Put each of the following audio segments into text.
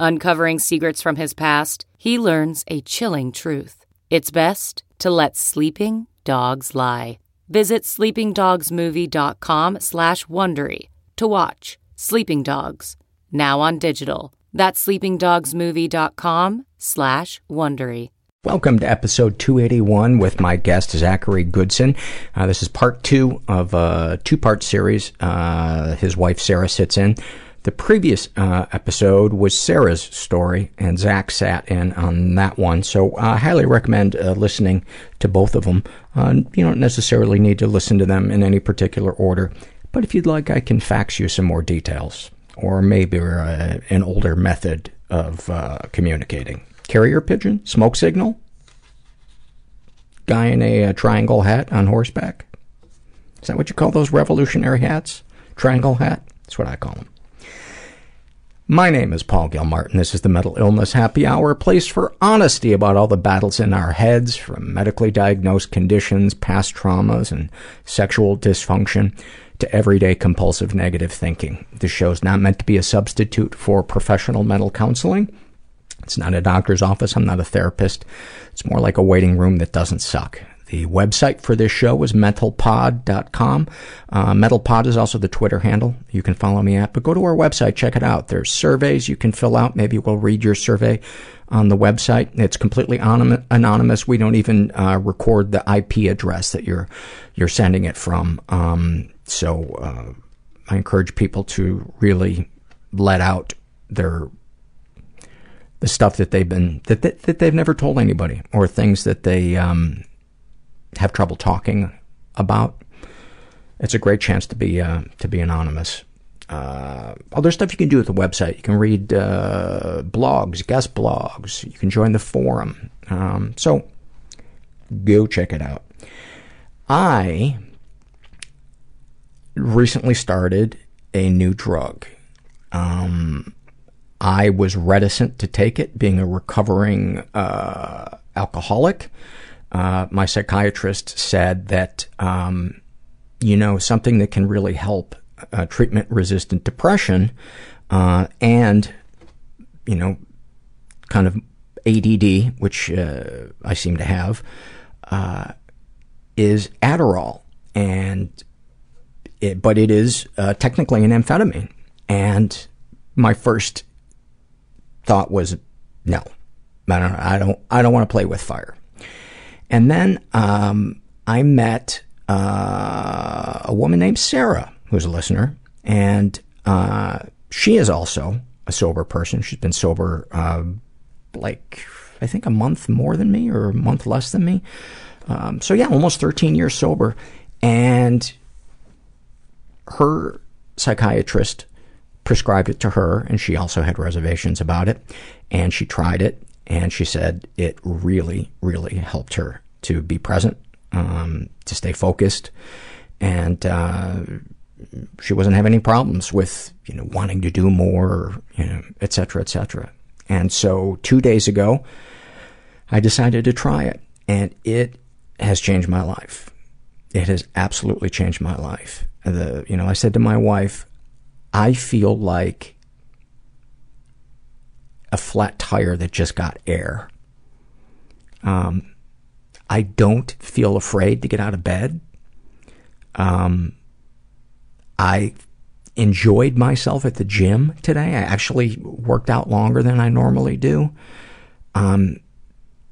Uncovering secrets from his past, he learns a chilling truth. It's best to let sleeping dogs lie. Visit sleepingdogsmovie.com slash Wondery to watch Sleeping Dogs, now on digital. That's sleepingdogsmovie.com slash Wondery. Welcome to episode 281 with my guest, Zachary Goodson. Uh, this is part two of a two part series. Uh, his wife, Sarah, sits in. The previous uh, episode was Sarah's story, and Zach sat in on that one. So I highly recommend uh, listening to both of them. Uh, you don't necessarily need to listen to them in any particular order, but if you'd like, I can fax you some more details, or maybe uh, an older method of uh, communicating. Carrier pigeon, smoke signal, guy in a triangle hat on horseback. Is that what you call those revolutionary hats? Triangle hat? That's what I call them. My name is Paul Gilmartin. This is the Mental Illness Happy Hour, a place for honesty about all the battles in our heads, from medically diagnosed conditions, past traumas, and sexual dysfunction, to everyday compulsive negative thinking. This show is not meant to be a substitute for professional mental counseling. It's not a doctor's office. I'm not a therapist. It's more like a waiting room that doesn't suck. The website for this show is mentalpod.com. Uh, mentalpod is also the Twitter handle you can follow me at. But go to our website, check it out. There's surveys you can fill out. Maybe we'll read your survey on the website. It's completely anonymous. We don't even uh, record the IP address that you're you're sending it from. Um, so uh, I encourage people to really let out their the stuff that they've been that, that, that they've never told anybody or things that they um, have trouble talking about, it's a great chance to be uh, to be anonymous. Uh, other stuff you can do at the website. You can read uh, blogs, guest blogs. You can join the forum. Um, so go check it out. I recently started a new drug. Um, I was reticent to take it, being a recovering uh, alcoholic uh, my psychiatrist said that, um, you know, something that can really help uh, treatment-resistant depression uh, and, you know, kind of ADD, which uh, I seem to have, uh, is Adderall, and it, but it is uh, technically an amphetamine. And my first thought was, no, I don't, I don't, I don't want to play with fire. And then um, I met uh, a woman named Sarah, who's a listener, and uh, she is also a sober person. She's been sober uh, like I think a month more than me, or a month less than me. Um, so yeah, almost 13 years sober, and her psychiatrist prescribed it to her, and she also had reservations about it, and she tried it, and she said it really, really helped her to be present, um, to stay focused, and uh, she wasn't having any problems with you know wanting to do more, you know, et cetera, et cetera. And so two days ago, I decided to try it, and it has changed my life. It has absolutely changed my life. The, you know, I said to my wife, I feel like a flat tire that just got air. Um, I don't feel afraid to get out of bed. Um, I enjoyed myself at the gym today. I actually worked out longer than I normally do. Um,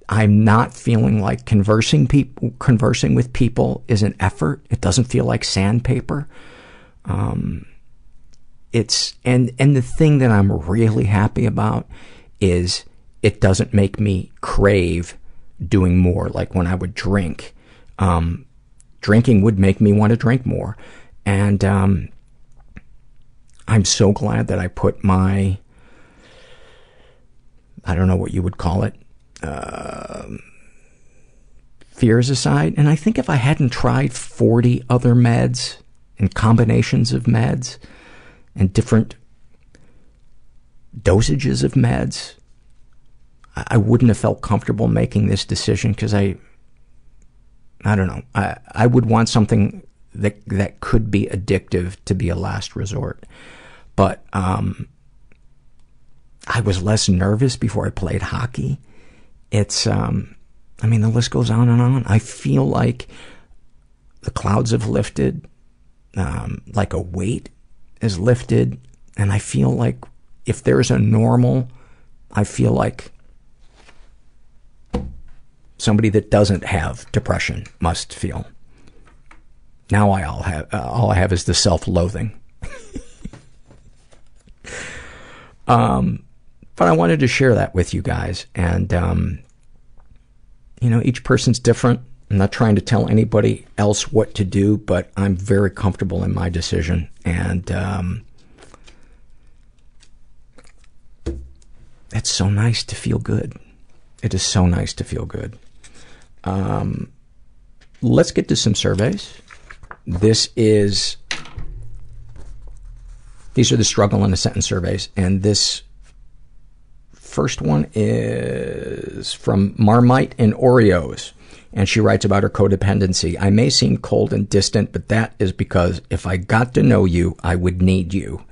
I'm not feeling like conversing people, conversing with people is an effort. It doesn't feel like sandpaper. Um, it's, and, and the thing that I'm really happy about is it doesn't make me crave doing more. Like when I would drink, um, drinking would make me want to drink more. And, um, I'm so glad that I put my, I don't know what you would call it, uh, fears aside. And I think if I hadn't tried 40 other meds and combinations of meds and different dosages of meds, I wouldn't have felt comfortable making this decision because I, I don't know, I, I would want something that, that could be addictive to be a last resort. But, um, I was less nervous before I played hockey. It's, um, I mean, the list goes on and on. I feel like the clouds have lifted, um, like a weight is lifted, and I feel like if there's a normal, I feel like somebody that doesn't have depression must feel. Now I all have uh, all I have is the self-loathing. um, but I wanted to share that with you guys, and um, you know, each person's different. I'm not trying to tell anybody else what to do, but I'm very comfortable in my decision, and um, it's so nice to feel good. It is so nice to feel good. Um, let's get to some surveys. This is, these are the struggle in a sentence surveys, and this first one is from Marmite and Oreos. And she writes about her codependency. I may seem cold and distant, but that is because if I got to know you, I would need you.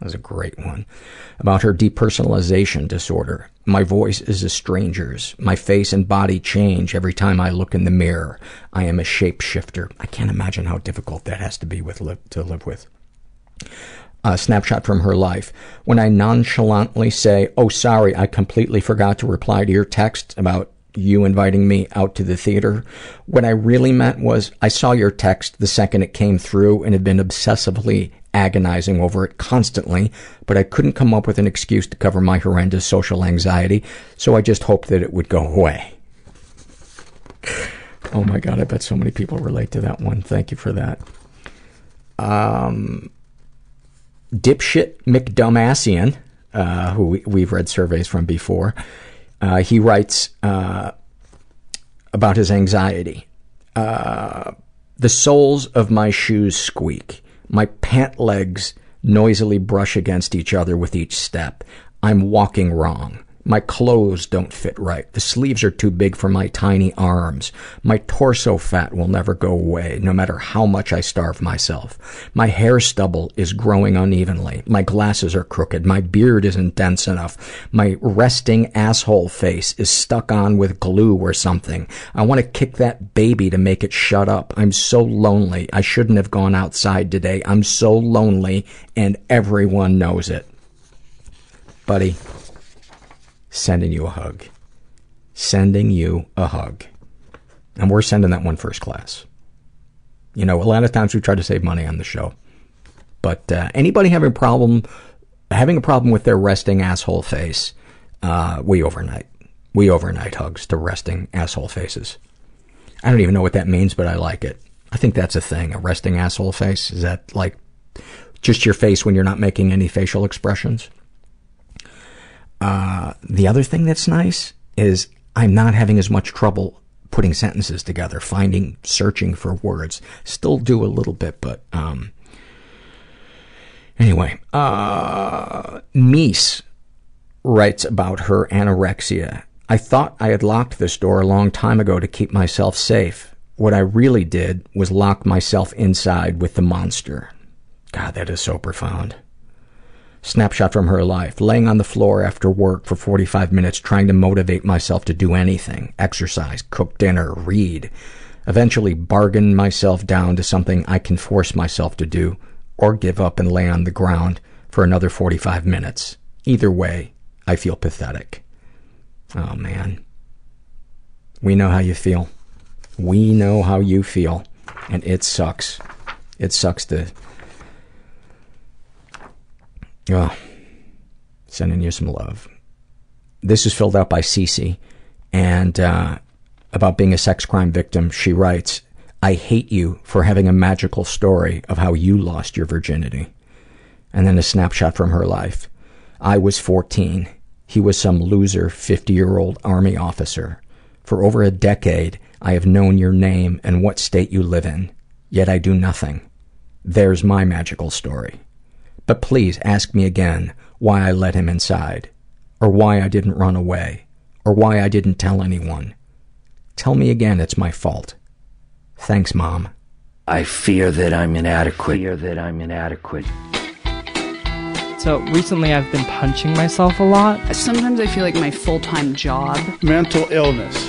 That was a great one. About her depersonalization disorder. My voice is a stranger's. My face and body change every time I look in the mirror. I am a shapeshifter. I can't imagine how difficult that has to be with li- to live with. A snapshot from her life. When I nonchalantly say, oh sorry, I completely forgot to reply to your text about you inviting me out to the theater. What I really meant was, I saw your text the second it came through and had been obsessively agonizing over it constantly, but I couldn't come up with an excuse to cover my horrendous social anxiety, so I just hoped that it would go away. Oh my god, I bet so many people relate to that one. Thank you for that. Um, dipshit McDumassian, uh, who we, we've read surveys from before, he writes uh, about his anxiety. Uh, the soles of my shoes squeak. My pant legs noisily brush against each other with each step. I'm walking wrong. My clothes don't fit right. The sleeves are too big for my tiny arms. My torso fat will never go away, no matter how much I starve myself. My hair stubble is growing unevenly. My glasses are crooked. My beard isn't dense enough. My resting asshole face is stuck on with glue or something. I want to kick that baby to make it shut up. I'm so lonely. I shouldn't have gone outside today. I'm so lonely, and everyone knows it. Buddy, sending you a hug. Sending you a hug. And we're sending that one first class. You know, a lot of times we try to save money on the show. But uh, anybody having a problem, having a problem with their resting asshole face, uh, we overnight. We overnight hugs to resting asshole faces. I don't even know what that means, but I like it. I think that's a thing, a resting asshole face. Is that like just your face when you're not making any facial expressions? Uh, the other thing that's nice is I'm not having as much trouble putting sentences together, finding, searching for words. Still do a little bit, but, um, anyway, uh, Mies writes about her anorexia. I thought I had locked this door a long time ago to keep myself safe. what I really did was lock myself inside with the monster. God, that is so profound. Snapshot from her life. Laying on the floor after work for 45 minutes trying to motivate myself to do anything. Exercise, cook dinner, read. Eventually bargain myself down to something I can force myself to do or give up and lay on the ground for another 45 minutes. Either way, I feel pathetic. Oh man. We know how you feel. We know how you feel. And it sucks. It sucks to. Oh, sending you some love. This is filled out by Cece, and uh, about being a sex crime victim, she writes, I hate you for having a magical story of how you lost your virginity. And then a snapshot from her life. I was 14. He was some loser 50 year old army officer. For over a decade, I have known your name and what state you live in, yet I do nothing. There's my magical story. But please ask me again why I let him inside, or why I didn't run away, or why I didn't tell anyone. Tell me again it's my fault. Thanks, Mom. I fear that I'm inadequate. Fear that I'm inadequate. So recently I've been punching myself a lot. Sometimes I feel like my full time job mental illness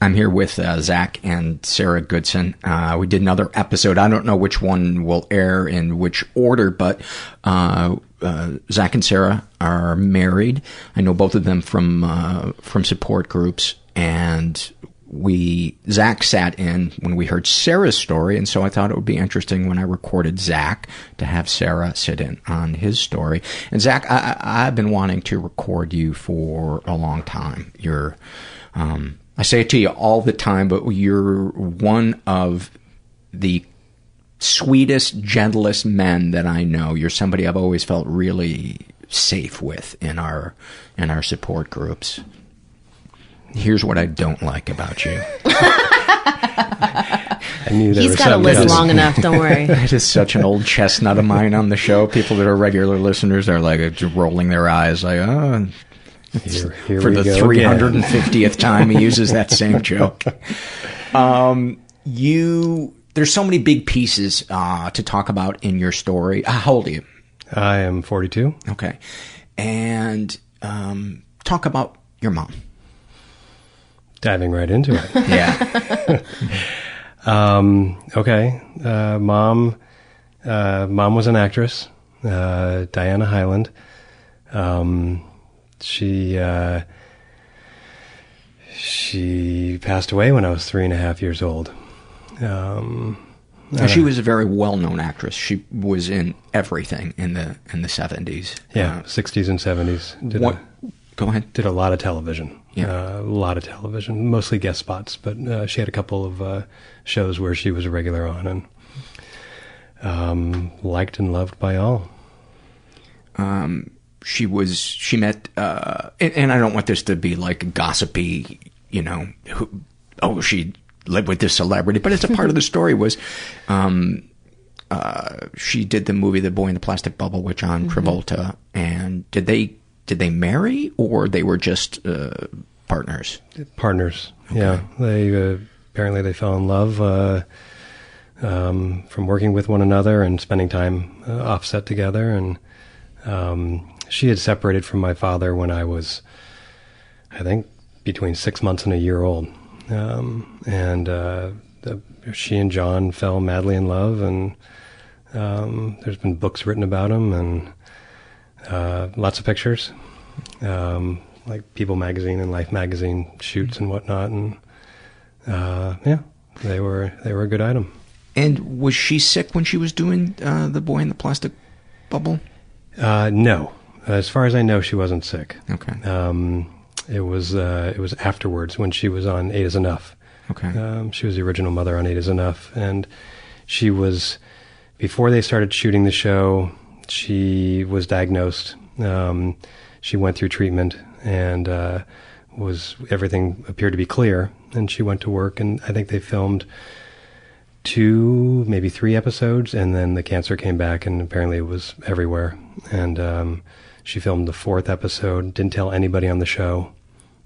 I'm here with uh, Zach and Sarah Goodson. Uh, we did another episode. I don't know which one will air in which order, but uh, uh Zach and Sarah are married. I know both of them from uh, from support groups, and we Zach sat in when we heard Sarah's story, and so I thought it would be interesting when I recorded Zach to have Sarah sit in on his story. And Zach, I, I've been wanting to record you for a long time. You're um, I say it to you all the time, but you're one of the sweetest, gentlest men that I know. You're somebody I've always felt really safe with in our in our support groups. Here's what I don't like about you. I knew there He's got a list long enough. Don't worry. it is such an old chestnut of mine on the show. People that are regular listeners are like rolling their eyes, like, "Oh, here, here for the 350th time he uses that same joke. Um, you, there's so many big pieces uh, to talk about in your story. Uh, how old are you? I am 42. Okay. And um, talk about your mom. Diving right into it. yeah. um, okay. Uh, mom, uh, mom was an actress, uh, Diana Hyland. Um, she uh, she passed away when I was three and a half years old. Um, she was a very well-known actress. She was in everything in the in the seventies. Yeah, sixties uh, and seventies. What? A, go ahead. Did a lot of television. Yeah, uh, a lot of television, mostly guest spots. But uh, she had a couple of uh, shows where she was a regular on, and um, liked and loved by all. Um, she was she met uh and, and, I don't want this to be like gossipy, you know, who, oh she lived with this celebrity, but it's a part of the story was um uh she did the movie The Boy in the Plastic Bubble with John mm-hmm. Travolta and did they did they marry or they were just uh partners? Partners. Okay. Yeah. They uh, apparently they fell in love uh um, from working with one another and spending time uh, offset together and um, she had separated from my father when I was, I think, between six months and a year old. Um, and uh, the, she and John fell madly in love, and um, there's been books written about them, and uh, lots of pictures, um, like People magazine and Life magazine shoots and whatnot, and uh, yeah, they were they were a good item. And was she sick when she was doing uh, the boy in the plastic bubble? Uh, no, as far as I know, she wasn't sick. Okay. Um, it was uh, it was afterwards when she was on Eight Is Enough. Okay. Um, she was the original mother on Eight Is Enough, and she was before they started shooting the show. She was diagnosed. Um, she went through treatment, and uh, was everything appeared to be clear. And she went to work, and I think they filmed two, maybe three episodes, and then the cancer came back, and apparently it was everywhere. And um, she filmed the fourth episode. Didn't tell anybody on the show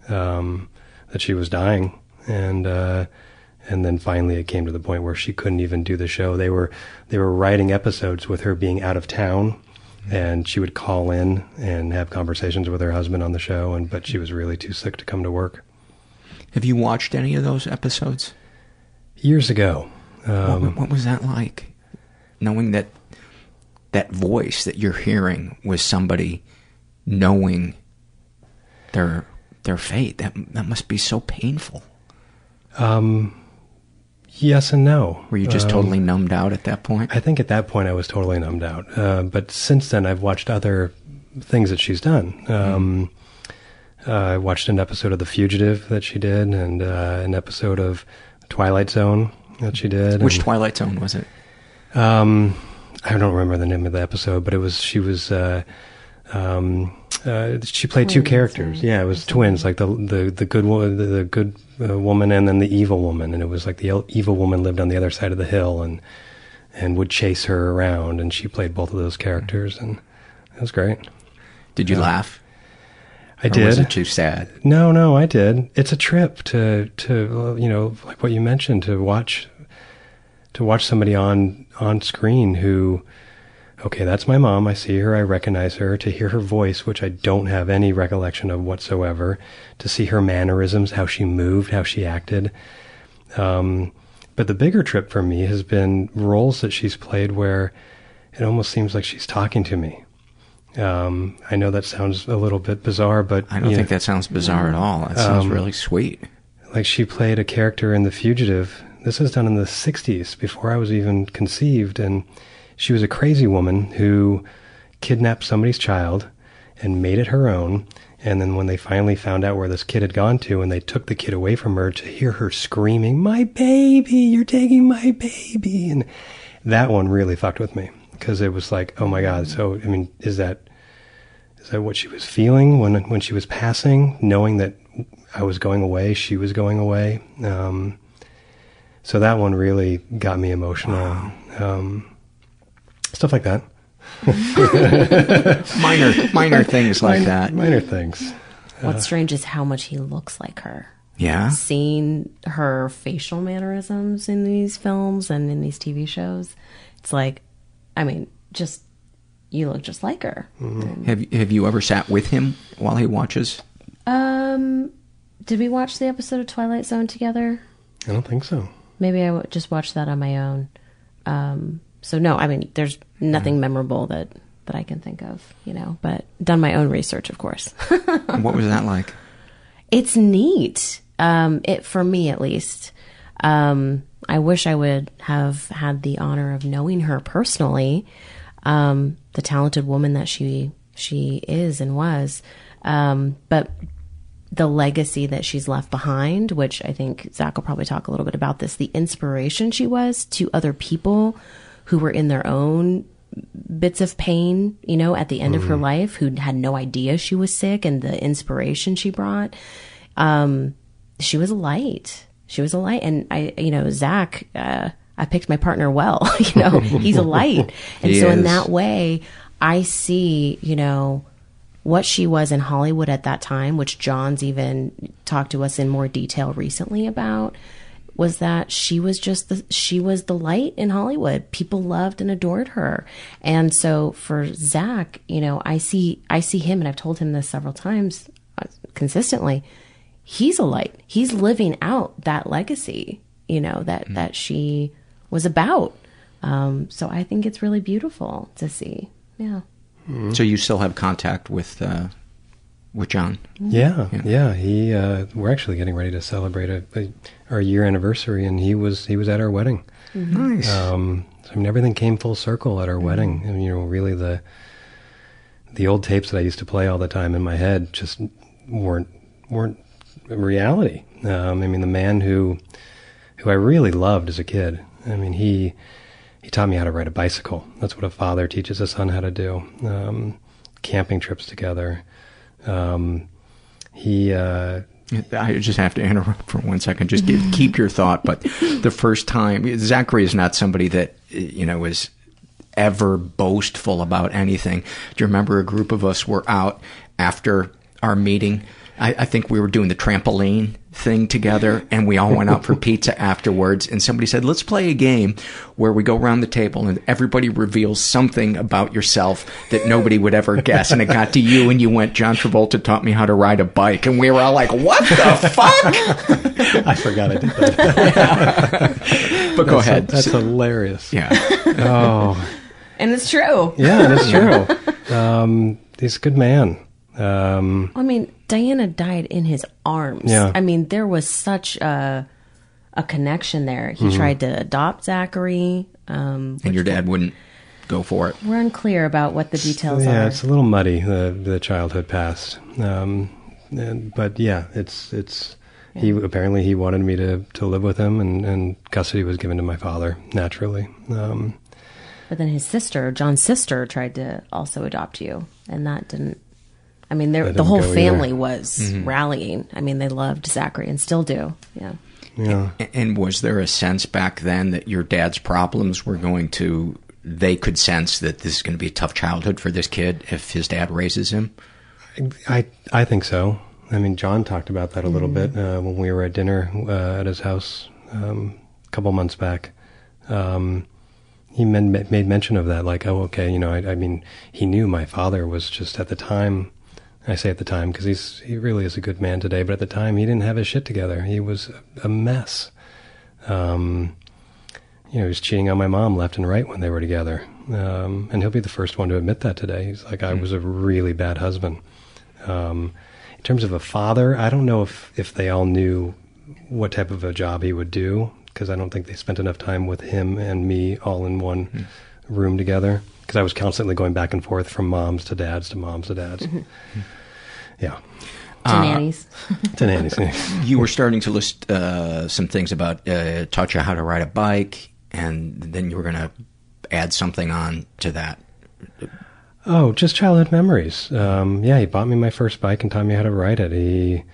um, that she was dying, and uh, and then finally it came to the point where she couldn't even do the show. They were they were writing episodes with her being out of town, and she would call in and have conversations with her husband on the show, and but she was really too sick to come to work. Have you watched any of those episodes? Years ago. Um, what, what was that like? Knowing that that voice that you're hearing was somebody knowing their their fate. That that must be so painful. Um, yes and no. Were you just Um, totally numbed out at that point? I think at that point I was totally numbed out. Uh, but since then, I've watched other things that she's done. Um, uh, I watched an episode of The Fugitive that she did, and uh, an episode of Twilight Zone that she did. Which and, Twilight Zone was it? Um, I don't remember the name of the episode, but it was she was. Uh, um, uh, she played two Twins, characters. Yeah, it was twins, like the the the good woman, the, the good uh, woman, and then the evil woman. And it was like the evil woman lived on the other side of the hill and and would chase her around. And she played both of those characters, and it was great. Did you Yeah. laugh? I Or did. was it too sad? No, no, I did. It's a trip to to uh, you know like what you mentioned to watch to watch somebody on on screen who okay, that's my mom. I see her, I recognize her. To hear her voice, which I don't have any recollection of whatsoever. To see her mannerisms, how she moved, how she acted. Um, but the bigger trip for me has been roles that she's played where it almost seems like she's talking to me. Um, I know that sounds a little bit bizarre, but I don't think know, that sounds bizarre at all. That sounds um, really sweet. like she played a character in The Fugitive. This was done in the 60s before I was even conceived. And she was a crazy woman who kidnapped somebody's child and made it her own. And then when they finally found out where this kid had gone to and they took the kid away from her to hear her screaming, My baby, you're taking my baby. And that one really fucked with me because it was like, oh my God. So, I mean, is that, is that what she was feeling when, when she was passing, knowing that I was going away, she was going away? Um, so that one really got me emotional. Um, stuff like that. minor, minor things like Minor- that. Minor things. What's strange is how much he looks like her. Yeah. Seeing her facial mannerisms in these films and in these TV shows, it's like, I mean, just you look just like her. Have you- Have you ever sat with him while he watches? Um, did we watch the episode of Twilight Zone together? I don't think so. Maybe I w- just watched that on my own. Um, so no, I mean, there's nothing memorable that that I can think of, you know. But done my own research, of course. what was that like? It's neat. Um, it for me at least. Um, I wish I would have had the honor of knowing her personally. Um, the talented woman that she she is and was. Um, but the legacy that she's left behind, which I think Zach will probably talk a little bit about this, the inspiration she was to other people who were in their own bits of pain, you know, at the end of her life, who had no idea she was sick and the inspiration she brought. Um, she was a light. She was a light. And I, you know, Zach, uh, I picked my partner well, you know, he's a light. And so in that way, I see, you know, what she was in Hollywood at that time, which John's even talked to us in more detail recently about, was that she was just the she was the light in Hollywood. People loved and adored her. And so for Zach, you know, I see I see him and I've told him this several times uh, consistently. He's a light. He's living out that legacy, you know, that that she was about. Um, so I think it's really beautiful to see. Yeah. Mhm. So you still have contact with uh, with John? Yeah, yeah. He, uh, we're actually getting ready to celebrate a, a, our year anniversary, and he was he was at our wedding. Mhm. Nice. Um, I mean, everything came full circle at our wedding. And, you know, really the the old tapes that I used to play all the time in my head just weren't weren't reality. Um, I mean, the man who who I really loved as a kid. I mean, he he taught me how to ride a bicycle. That's what a father teaches a son how to do. Um, camping trips together. Um, he. Uh, I just have to interrupt for one second. Just keep, keep your thought. But the first time, Zachary is not somebody that you know is ever boastful about anything. Do you remember a group of us were out after our meeting? I, I think we were doing the trampoline thing together, and we all went out for pizza afterwards. And somebody said, "Let's play a game where we go around the table and everybody reveals something about yourself that nobody would ever guess." And it got to you, and you went, "John Travolta taught me how to ride a bike," and we were all like, "What the fuck?" I forgot I did that. But go That's- ahead. That's hilarious. Yeah. Oh. And it's true. Yeah, and it's true. Um, he's a good man. Um, I mean, Diana died in his arms. Yeah. I mean, there was such a a connection there. He Mhm. tried to adopt Zachary. Um, and your dad wouldn't go for it. we're unclear about what the details yeah, are. Yeah, it's a little muddy the the childhood past. Um, and, but yeah, it's it's he apparently he wanted me to to live with him, and and custody was given to my father naturally. Um, But then his sister, John's sister, tried to also adopt you, and that didn't. I mean, there, That the whole go either. family was Mhm. rallying. I mean, they loved Zachary and still do. Yeah. Yeah. A- And was there a sense back then that your dad's problems were going to, they could sense that this is going to be a tough childhood for this kid if his dad raises him? I I think so. I mean, John talked about that a little Mhm. bit uh, when we were at dinner uh, at his house um, a couple months back. Um, he men- made mention of that, like, oh, okay, you know, I, I mean, he knew my father was just at the time. I say at the time because he's he really is a good man today, but at the time he didn't have his shit together. He was a mess. Um, you know, he was cheating on my mom left and right when they were together. Um, and he'll be the first one to admit that today. He's like, I was a really bad husband. Um, in terms of a father, I don't know if, if they all knew what type of a job he would do because I don't think they spent enough time with him and me all in one room together because I was constantly going back and forth from moms to dads to moms to dads. Mhm. Yeah. To nannies. to nannies. you were starting to list uh, some things about uh, taught you how to ride a bike, and then you were going to add something on to that. Oh, just childhood memories. Um, yeah, he bought me my first bike and taught me how to ride it. He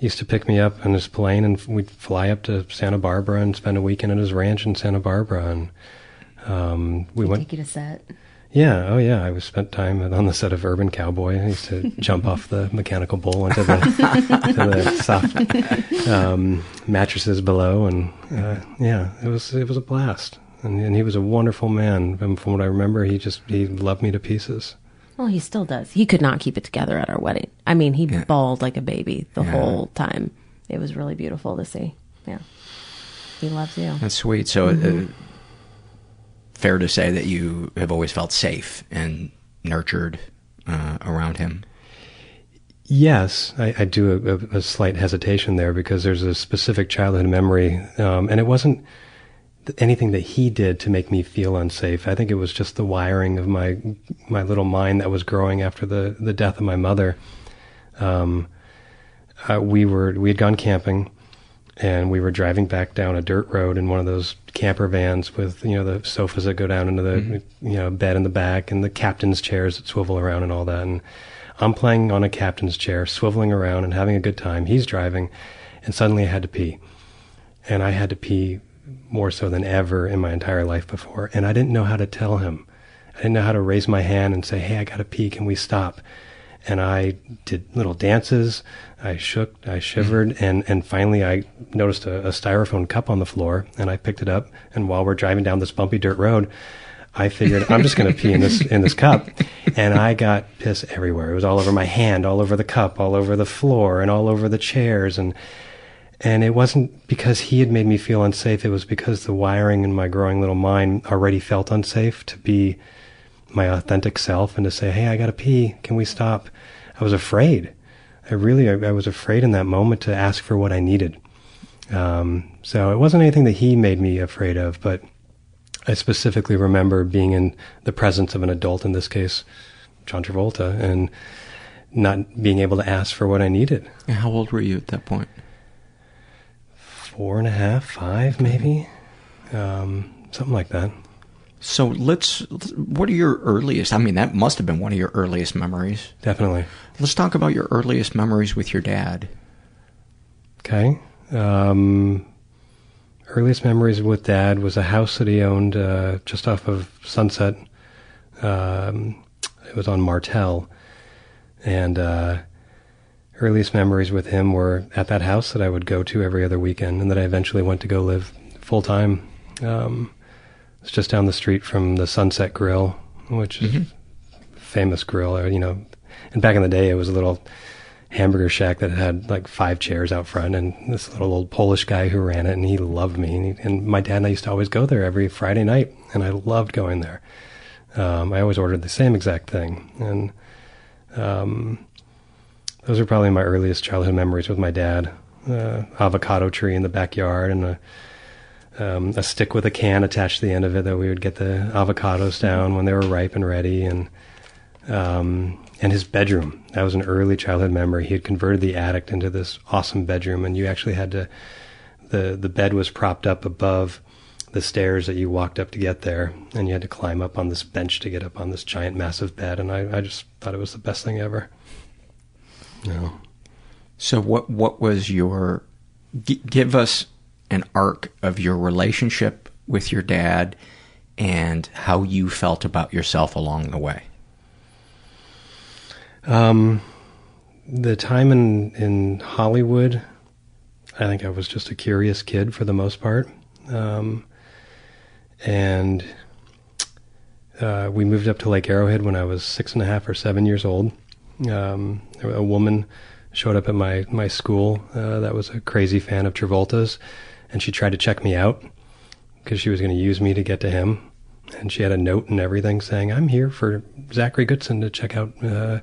used to pick me up in his plane and we'd fly up to Santa Barbara and spend a weekend at his ranch in Santa Barbara. And um, we went. Take you to set. Yeah, oh yeah. I was spent time on the set of Urban Cowboy. I used to jump off the mechanical bull into the, to the soft um, mattresses below, and uh, yeah, it was it was a blast. And, and he was a wonderful man. From, from what I remember, he just he loved me to pieces. Well, he still does. He could not keep it together at our wedding. I mean, he bawled like a baby the Yeah. whole time. It was really beautiful to see. Yeah. He loves you. That's sweet. So, Mhm. uh, fair to say that you have always felt safe and nurtured uh, around him. Yes, I, I do a, a, slight hesitation there because there's a specific childhood memory, um, and it wasn't anything that he did to make me feel unsafe. I think it was just the wiring of my my little mind that was growing after the the death of my mother. Um, uh, we were we had gone camping, and we were driving back down a dirt road in one of those camper vans with you know the sofas that go down into the Mhm. you know bed in the back and the captain's chairs that swivel around and all that. And I'm playing on a captain's chair swiveling around and having a good time. He's driving and suddenly I had to pee. And I had to pee more so than ever in my entire life before. And I didn't know how to tell him. I didn't know how to raise my hand and say hey I got to pee. Can we stop and I did little dances. I shook, I shivered, mm-hmm. and, and finally I noticed a, a styrofoam cup on the floor, and I picked it up. And while we're driving down this bumpy dirt road, I figured I'm just going to pee in this in this cup, and I got piss everywhere. It was all over my hand, all over the cup, all over the floor, and all over the chairs, and and it wasn't because he had made me feel unsafe. It was because the wiring in my growing little mind already felt unsafe to be my authentic self and to say, "Hey, I got to pee. Can we stop?" I was afraid. I really, I, I was afraid in that moment to ask for what I needed. Um, so it wasn't anything that he made me afraid of, but I specifically remember being in the presence of an adult, in this case, John Travolta, and not being able to ask for what I needed. And how old were you at that point? Four and a half, five, maybe, um, something like that. So let's. What are your earliest? I mean, that must have been one of your earliest memories. Definitely. Let's talk about your earliest memories with your dad. Okay. Um, earliest memories with dad was a house that he owned uh, just off of Sunset. Um, it was on Martel, and uh, earliest memories with him were at that house that I would go to every other weekend, and that I eventually went to go live full time. Um, it's just down the street from the Sunset Grill, which is Mm-hmm. a famous grill. Or, you know, and back in the day, it was a little hamburger shack that had like five chairs out front, and this little old Polish guy who ran it, and he loved me. And, he, and my dad and I used to always go there every Friday night, and I loved going there. Um, I always ordered the same exact thing, and um, those are probably my earliest childhood memories with my dad. Uh, avocado tree in the backyard, and a um, a stick with a can attached to the end of it that we would get the avocados down when they were ripe and ready, and um, and his bedroom. That was an early childhood memory. He had converted the attic into this awesome bedroom, and you actually had to the the bed was propped up above the stairs that you walked up to get there, and you had to climb up on this bench to get up on this giant, massive bed. And I, I just thought it was the best thing ever. No. So what what was your g- give us an arc of your relationship with your dad and how you felt about yourself along the way? Um, the time in in Hollywood, I think I was just a curious kid for the most part, um, and uh, we moved up to Lake Arrowhead when I was six and a half or seven years old. Um, a woman showed up at my my school uh, that was a crazy fan of Travolta's, and she tried to check me out because she was going to use me to get to him. And she had a note and everything saying, "I'm here for Zachary Goodson to check out, uh,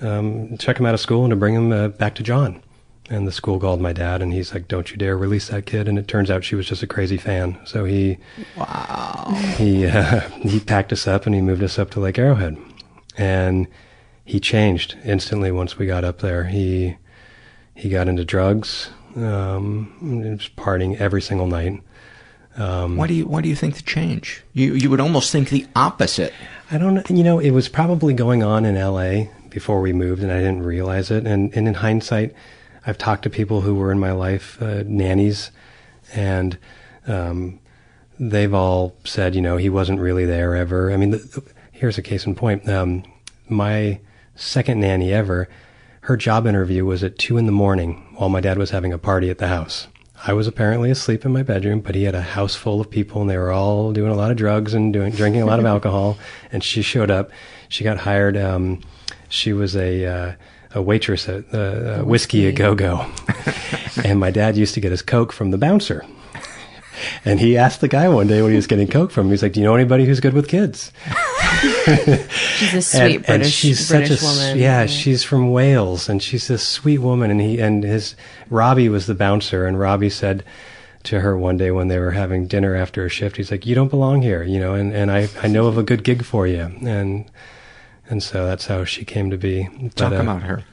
um, check him out of school and to bring him uh, back to John." And the school called my dad, and he's like, "Don't you dare release that kid!" And it turns out she was just a crazy fan. So he, wow, he uh, he packed us up and he moved us up to Lake Arrowhead, and he changed instantly once we got up there. He he got into drugs, um, was partying every single night. Um, Why do you why do you think the change? You you would almost think the opposite. I don't know. You know, it was probably going on in L.A. before we moved, and I didn't realize it. And, and in hindsight, I've talked to people who were in my life, uh, nannies, and um, they've all said, you know, he wasn't really there ever. I mean, the, here's a case in point. Um, my second nanny ever, her job interview was at two in the morning while my dad was having a party at the house. I was apparently asleep in my bedroom, but he had a house full of people and they were all doing a lot of drugs and doing drinking a lot of alcohol. And she showed up. She got hired. Um, she was a uh, a waitress at uh, uh, Whiskey a Go Go, and my dad used to get his coke from the bouncer. And he asked the guy one day when he was getting coke from him, he's like, "Do you know anybody who's good with kids?" she's a sweet and, British, and she's British such a, woman. Yeah, she's from Wales, and she's this sweet woman. And he and his Robbie was the bouncer, and Robbie said to her one day when they were having dinner after a shift, he's like, "You don't belong here, you know, and and I I know of a good gig for you." And and so that's how she came to be. Talk But, uh, about her.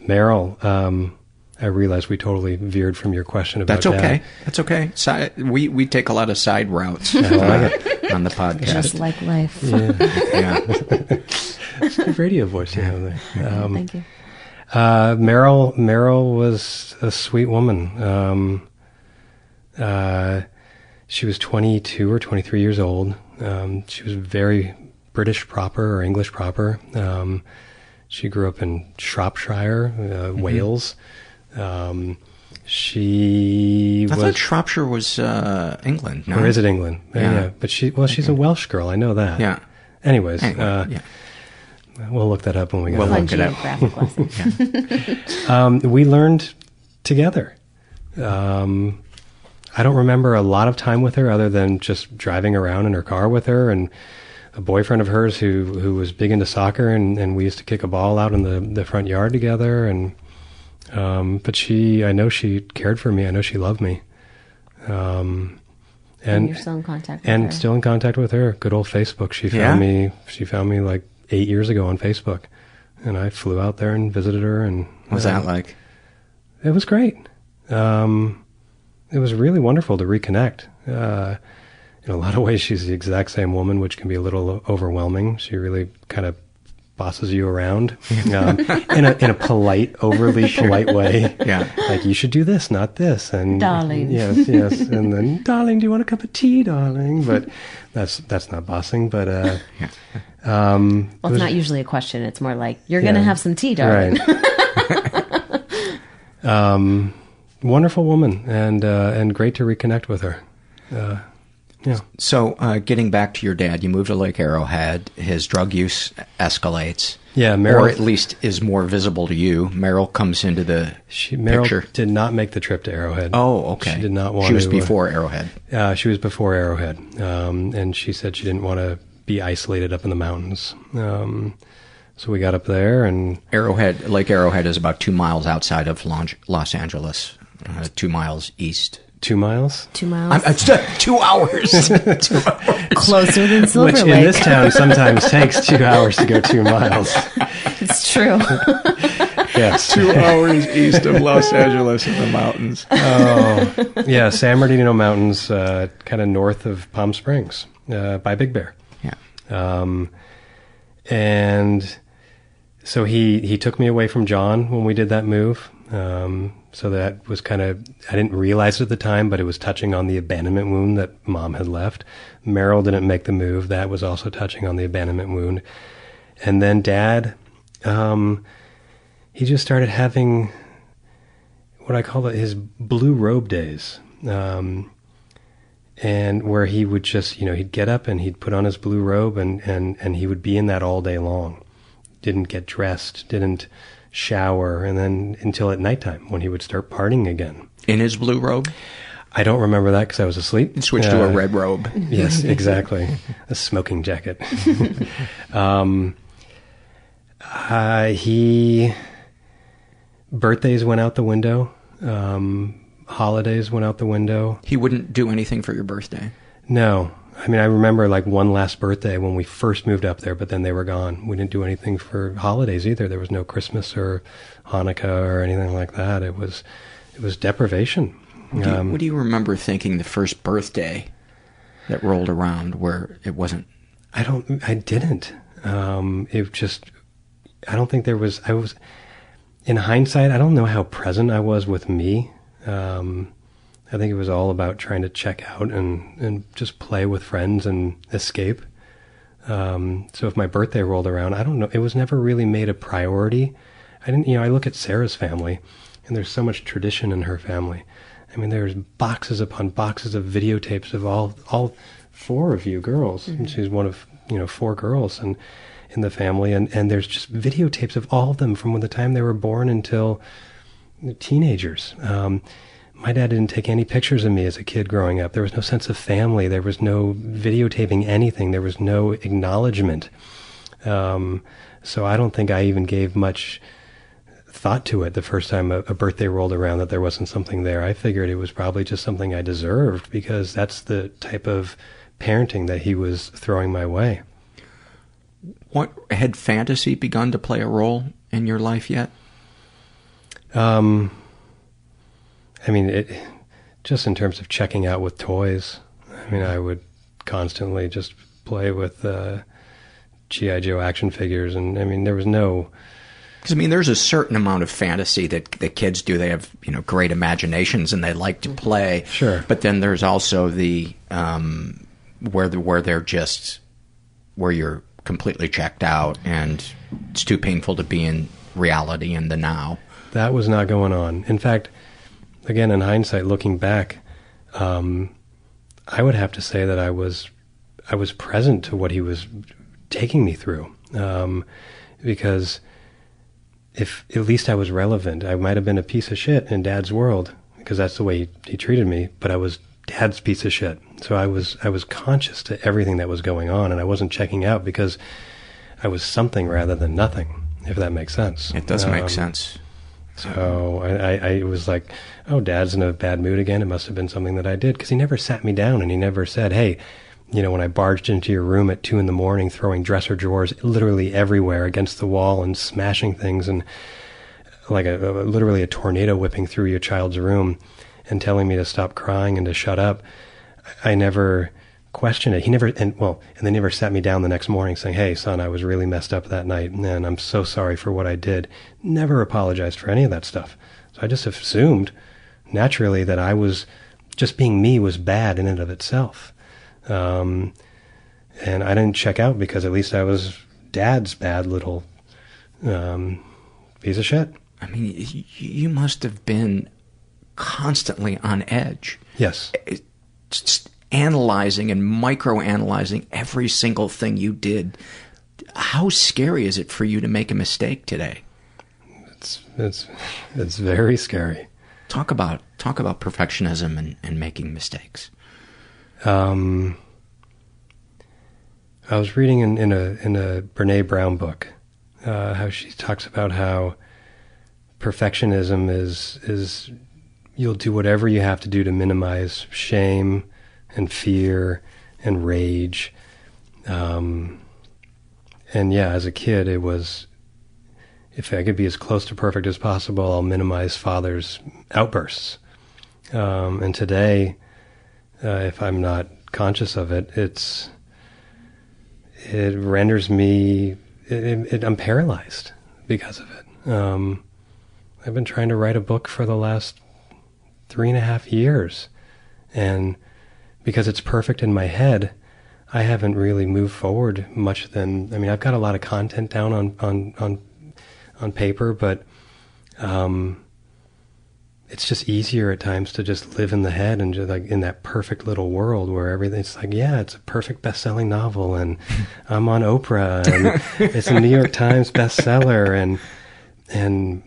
Meryl. Um, I realize we totally veered from your question about That's okay. that. That's okay. Si- we we take a lot of side routes I like uh, on the podcast. Just like life. Yeah. yeah. It's a good radio voice you have there. Um, Thank you. Uh, Meryl, Meryl was a sweet woman. Um, uh, she was 22 or 23 years old. Um, she was very British proper or English proper. Um, she grew up in Shropshire, uh, Wales. Um, she I was. thought Shropshire was uh, England. No? Or is it England? Yeah. Yeah. But she, well, she's a Welsh girl. I know that. Yeah. Anyways, Anyway, uh, yeah. we'll look that up when we get We'll home. look it up. Um, we learned together. Um, I don't remember a lot of time with her other than just driving around in her car with her. And a boyfriend of hers who who was big into soccer, and, and we used to kick a ball out in the, the front yard together. And um, but she, I know she cared for me. I know she loved me. Um, And and you're still in contact with and her. still in contact with her. Good old Facebook. She Yeah? found me. She found me like eight years ago on Facebook, and I flew out there and visited her. And What was that like? It was great. Um, it was really wonderful to reconnect. Uh, in a lot of ways, she's the exact same woman, which can be a little overwhelming. She really kind of bosses you around um, in a in a polite, overly polite way. Yeah. like you should do this, not this, and Darling. Yes, yes, and then, darling, do you want a cup of tea, darling? But that's that's not bossing. But uh, um, Well, it it's was- not usually a question. It's more like, you're going to have some tea, darling. Right. um, wonderful woman, and uh, and great to reconnect with her. Uh, yeah. So, uh, getting back to your dad, you moved to Lake Arrowhead. His drug use escalates. Yeah, Meryl- or at least is more visible to you. Meryl comes into the She, Meryl picture. did not make the trip to Arrowhead. Oh, okay. She did not want. She was to, uh, before Arrowhead. Uh, she was before Arrowhead, um, and she said she didn't want to be isolated up in the mountains. Um, so we got up there, and Arrowhead, Lake Arrowhead, is about two miles outside of Los Los Angeles, uh, two miles east. Two miles. Two miles. I'm, it's uh, two hours. two hours. Closer than Silver Which Lake. in this town sometimes takes two hours to go two miles. it's true. Yes. Two hours east of Los Angeles in the mountains. oh, yeah, San Bernardino Mountains, uh, kind of north of Palm Springs, uh, by Big Bear. Yeah. Um, and so he he took me away from John when we did that move. Um, so that was kind of I didn't realize it at the time, but it was touching on the abandonment wound that mom had left. Meryl didn't make the move; that was also touching on the abandonment wound. And then Dad, um, he just started having what I call his blue robe days. Um, and where he would just, you know, he'd get up and he'd put on his blue robe and, and, and he would be in that all day long. Didn't get dressed, didn't shower, and then until at nighttime when he would start partying again. In his blue robe? I don't remember that because I was asleep. Switched to a red robe. Yes, exactly. a smoking jacket. um, uh, he birthdays went out the window. Um, holidays went out the window. He wouldn't do anything for your birthday. No. I mean, I remember like one last birthday when we first moved up there, but then they were gone. We didn't do anything for holidays either. There was no Christmas or Hanukkah or anything like that. It was, it was deprivation. What do, you, Um, what do you remember thinking the first birthday that rolled around where it wasn't? I don't. I didn't. Um, it just. I don't think there was. I was. In hindsight, I don't know how present I was with me. Um, I think it was all about trying to check out and and just play with friends and escape. Um, so if my birthday rolled around, I don't know. It was never really made a priority. I didn't. You know, I look at Sarah's family, and there's so much tradition in her family. I mean, there's boxes upon boxes of videotapes of all all four of you girls. And she's one of you know four girls and in the family, and and there's just videotapes of all of them from the time they were born until teenagers. Um, my dad didn't take any pictures of me as a kid growing up. There was no sense of family. There was no videotaping anything. There was no acknowledgement. Um, so I don't think I even gave much thought to it the first time a, a birthday rolled around that there wasn't something there. I figured it was probably just something I deserved because that's the type of parenting that he was throwing my way. What had fantasy begun to play a role in your life yet? Um, I mean, it just in terms of checking out with toys. I mean, I would constantly just play with uh, GI Joe action figures, and I mean, there was no. Because I mean, there's a certain amount of fantasy that the kids do. They have you know great imaginations and they like to play. Sure. But then there's also the um, where the where they're just where you're completely checked out and it's too painful to be in reality in the now. That was not going on. In fact, again, in hindsight, looking back, um, I would have to say that I was I was present to what he was taking me through, um, because if at least I was relevant, I might have been a piece of shit in Dad's world because that's the way he, he treated me. But I was dad's piece of shit. So I was I was conscious to everything that was going on, and I wasn't checking out because I was something rather than nothing. If that makes sense. It does make Um, sense. So I, I, I was like, oh, dad's in a bad mood again. It must have been something that I did because he never sat me down and he never said, hey, you know, when I barged into your room at two in the morning, throwing dresser drawers literally everywhere against the wall and smashing things and like a, a literally a tornado whipping through your child's room and telling me to stop crying and to shut up. I never questioned it. He never, and well, and they never sat me down the next morning saying, Hey, son, I was really messed up that night and I'm so sorry for what I did. Never apologized for any of that stuff. So I just assumed naturally that I was just being me was bad in and of itself. Um, and I didn't check out because at least I was dad's bad little um, piece of shit. I mean, you must have been constantly on edge. Yes. Just analyzing and micro-analyzing every single thing you did. How scary is it for you to make a mistake today? It's it's it's very scary. Talk about talk about perfectionism and, and making mistakes. Um, I was reading in, in a in a Brene Brown book uh, how she talks about how perfectionism is is you'll do whatever you have to do to minimize shame and fear and rage. Um, and yeah, as a kid, it was if I could be as close to perfect as possible, I'll minimize father's outbursts. Um, and today, uh, if I'm not conscious of it, it's it renders me it, it, it, I'm paralyzed because of it. Um, I've been trying to write a book for the last three and a half years, and because it's perfect in my head, I haven't really moved forward much. Than I mean, I've got a lot of content down on on on on paper, but um, it's just easier at times to just live in the head and just like in that perfect little world where everything's like, yeah, it's a perfect best-selling novel, and I'm on Oprah, and it's a New York Times bestseller, and and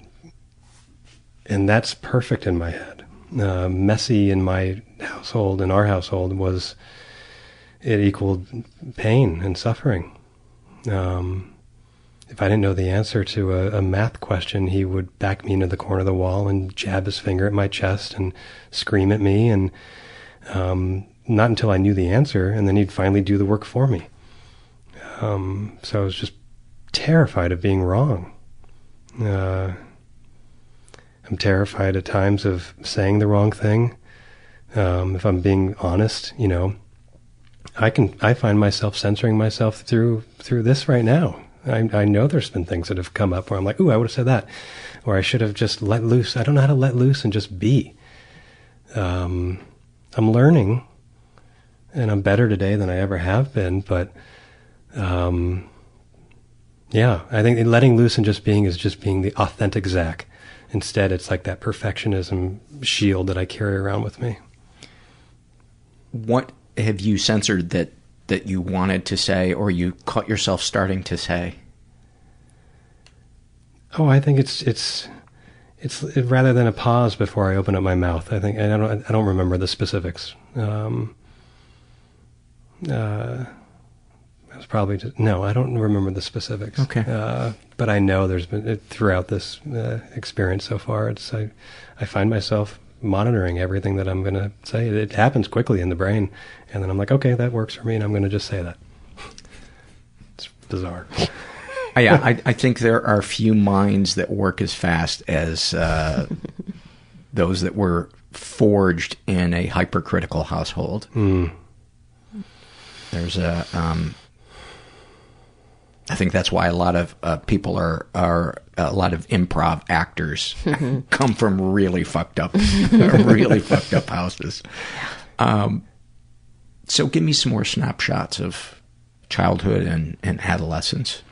and that's perfect in my head. Uh, messy in my household, in our household, was it equaled pain and suffering. Um, if I didn't know the answer to a, a, math question, he would back me into the corner of the wall and jab his finger at my chest and scream at me. And um, not until I knew the answer, and then he'd finally do the work for me. Um, so I was just terrified of being wrong. Uh, I'm terrified at times of saying the wrong thing. Um, if I'm being honest, you know, I can I find myself censoring myself through through this right now. I, I know there's been things that have come up where I'm like, ooh, I would have said that, or I should have just let loose. I don't know how to let loose and just be. Um, I'm learning, and I'm better today than I ever have been. But, um, yeah, I think letting loose and just being is just being the authentic Zach. Instead, it's like that perfectionism shield that I carry around with me. What have you censored that that you wanted to say or you caught yourself starting to say? Oh, I think it's it's it's it, rather than a pause before I open up my mouth. I think I don't I don't remember the specifics. Um, uh, I was probably just, no, I don't remember the specifics. Okay, uh, but I know there's been it, throughout this uh, experience so far. It's I I find myself monitoring everything that I'm going to say. It, happens quickly in the brain, and then I'm like, okay, that works for me, and I'm going to just say that. it's bizarre. yeah, I, I, think there are few minds that work as fast as uh, those that were forged in a hypercritical household. Mm. There's a. Um, I think that's why a lot of uh, people are are a lot of improv actors come from really fucked up, really fucked up houses. Um, so, give me some more snapshots of childhood and, and adolescence.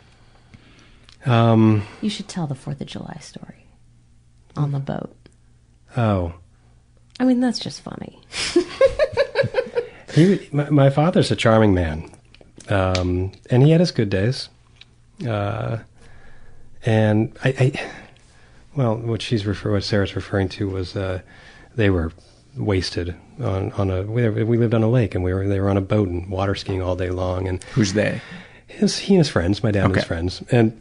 Um, you should tell the Fourth of July story on the boat. Oh, I mean that's just funny. he, my, my, father's a charming man, um, and he had his good days. Uh, and I, I, well, what she's refer, what Sarah's referring to was uh, they were wasted on on a we, we lived on a lake and we were they were on a boat and water skiing all day long and who's they? His he and his friends my dad and his friends. And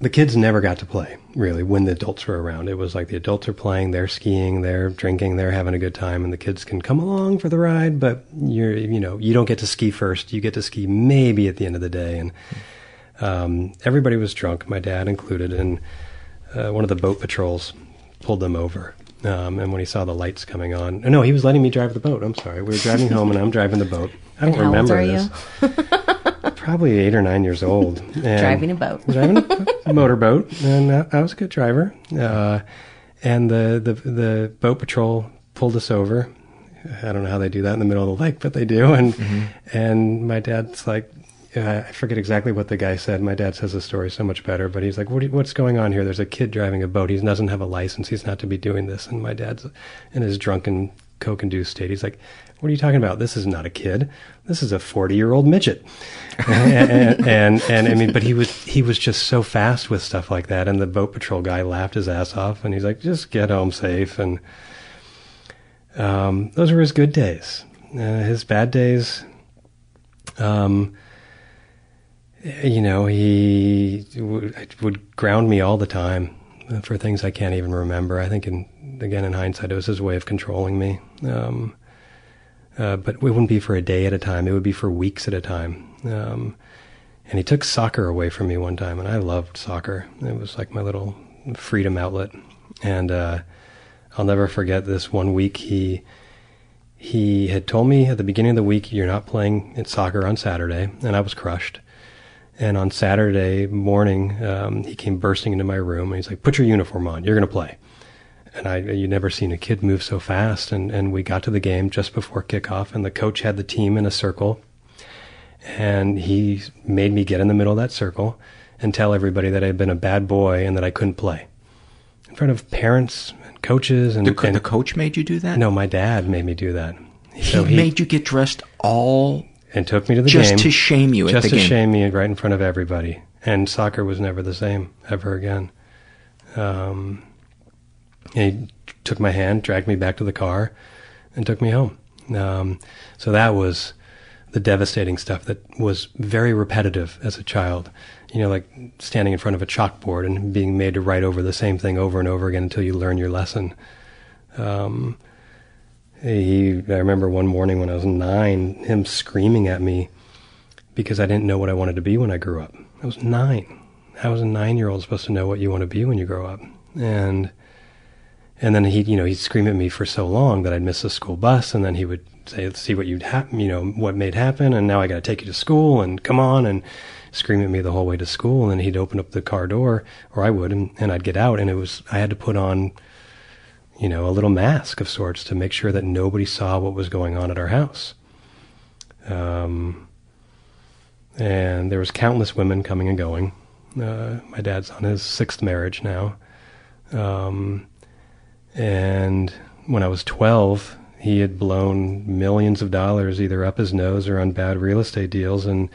the kids never got to play really when the adults were around. It was like the adults are playing they're skiing they're drinking they're having a good time and the kids can come along for the ride but you're you know you don't get to ski first. You get to ski maybe at the end of the day and um, everybody was drunk my dad included and uh, one of the boat patrols pulled them over um, and when he saw the lights coming on no he was letting me drive the boat. I'm sorry. We were driving home and i'm driving the boat. I don't And how old remember are this. probably eight or nine years old. And Driving a boat. driving a motorboat, and I, was a good driver. Uh, and the, the the boat patrol pulled us over. I don't know how they do that in the middle of the lake, but they do. And and my dad's like, uh, I forget exactly what the guy said. My dad says the story so much better, but he's like, what, you- what's going on here? There's a kid driving a boat. He doesn't have a license. He's not to be doing this. And my dad's in his drunken, coke-induced state. He's like, what are you talking about? This is not a kid. This is a 40-year-old midget. and, and, and, and I mean, but he was, he was just so fast with stuff like that. And the boat patrol guy laughed his ass off and he's like, just get home safe. And, um, those were his good days. Uh, his bad days, um, you know, he would, would ground me all the time for things I can't even remember. I think, in, again, in hindsight, it was his way of controlling me. Um, uh, but it wouldn't be for a day at a time. It would be for weeks at a time. Um, and he took soccer away from me one time, and I loved soccer. It was like my little freedom outlet. And uh, I'll never forget this one week. He he had told me at the beginning of the week, "You're not playing at soccer on Saturday," and I was crushed. And on Saturday morning, um, he came bursting into my room, and he's like, "Put your uniform on. You're going to play." And I, you'd never seen a kid move so fast. And, and we got to the game just before kickoff, and the coach had the team in a circle. And he made me get in the middle of that circle and tell everybody that I had been a bad boy and that I couldn't play. In front of parents and coaches. And The co- and- the coach made you do that? No, my dad made me do that. He made you get dressed all and took me to the just game to shame you at just to game. shame me right in front of everybody. And soccer was never the same ever again. Um, and he took my hand, dragged me back to the car, and took me home. Um, so that was the devastating stuff that was very repetitive as a child. You know, like standing in front of a chalkboard and being made to write over the same thing over and over again until you learn your lesson. Um, he, I remember one morning when I was nine, him screaming at me because I didn't know what I wanted to be when I grew up. I was nine. How is a nine-year-old supposed to know what you want to be when you grow up? And and then he, you know, he'd scream at me for so long that I'd miss the school bus, and then he would say, "Let's see what you'd hap- you know, what made happen, and now I got to take you to school, and come on," and scream at me the whole way to school. And then he'd open up the car door, or I would, and, and I'd get out, and it was I had to put on, you know, a little mask of sorts to make sure that nobody saw what was going on at our house. Um, and there was countless women coming and going. Uh, my dad's on his sixth marriage now. Um, and when I was 12, he had blown millions of dollars either up his nose or on bad real estate deals. And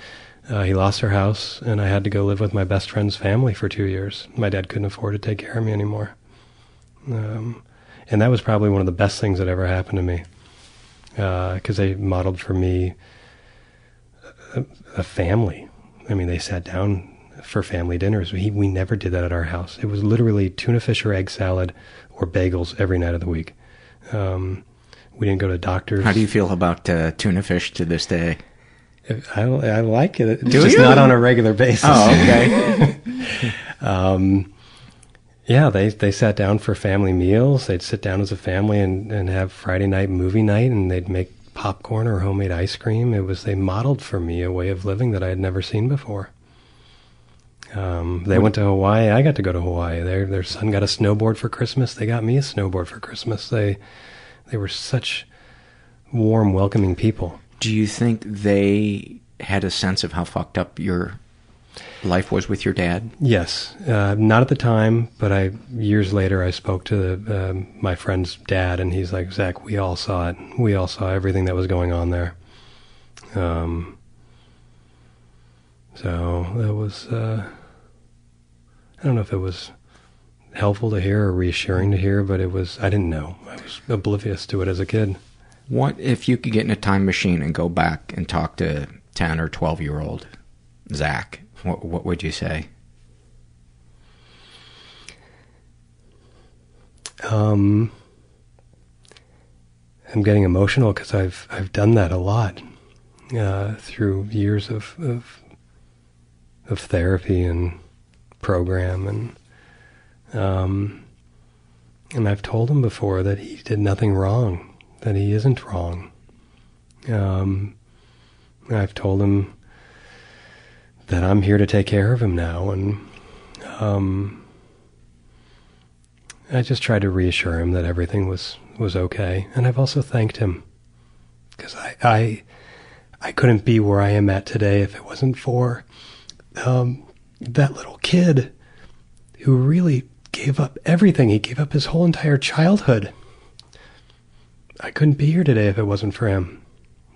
uh, he lost our house, and I had to go live with my best friend's family for two years. My dad couldn't afford to take care of me anymore. Um, and that was probably one of the best things that ever happened to me because they modeled for me a, a family. I mean, they sat down for family dinners. We we never did that at our house. It was literally tuna fish or egg salad or bagels every night of the week. Um, we didn't go to doctors. How do you feel about uh, tuna fish to this day? I, I like it. It's Do just you? not on a regular basis. Oh, okay. um, yeah, they they sat down for family meals. They'd sit down as a family and, and have Friday night movie night, and they'd make popcorn or homemade ice cream. It was they modeled for me a way of living that I had never seen before. Um, they went to Hawaii. I got to go to Hawaii. Their their son got a snowboard for Christmas. They got me a snowboard for Christmas. They they were such warm, welcoming people. Do you think they had a sense of how fucked up your life was with your dad? Yes, uh, not at the time, but I years later I spoke to the, um, my friend's dad, and he's like, "Zach, we all saw it. We all saw everything that was going on there." Um, so that was. Uh, I don't know if it was helpful to hear or reassuring to hear, but it was I didn't know. I was oblivious to it as a kid. What if you could get in a time machine and go back and talk to ten or twelve year old Zach? What, what would you say? Um, I'm getting emotional because I've I've done that a lot uh, through years of, of of therapy and program and um, and I've told him before that he did nothing wrong, that he isn't wrong. Um, I've told him that I'm here to take care of him now, and um, I just tried to reassure him that everything was was okay, and I've also thanked him because I, I I couldn't be where I am at today if it wasn't for um, that little kid who really gave up everything. He gave up his whole entire childhood. I couldn't be here today if it wasn't for him.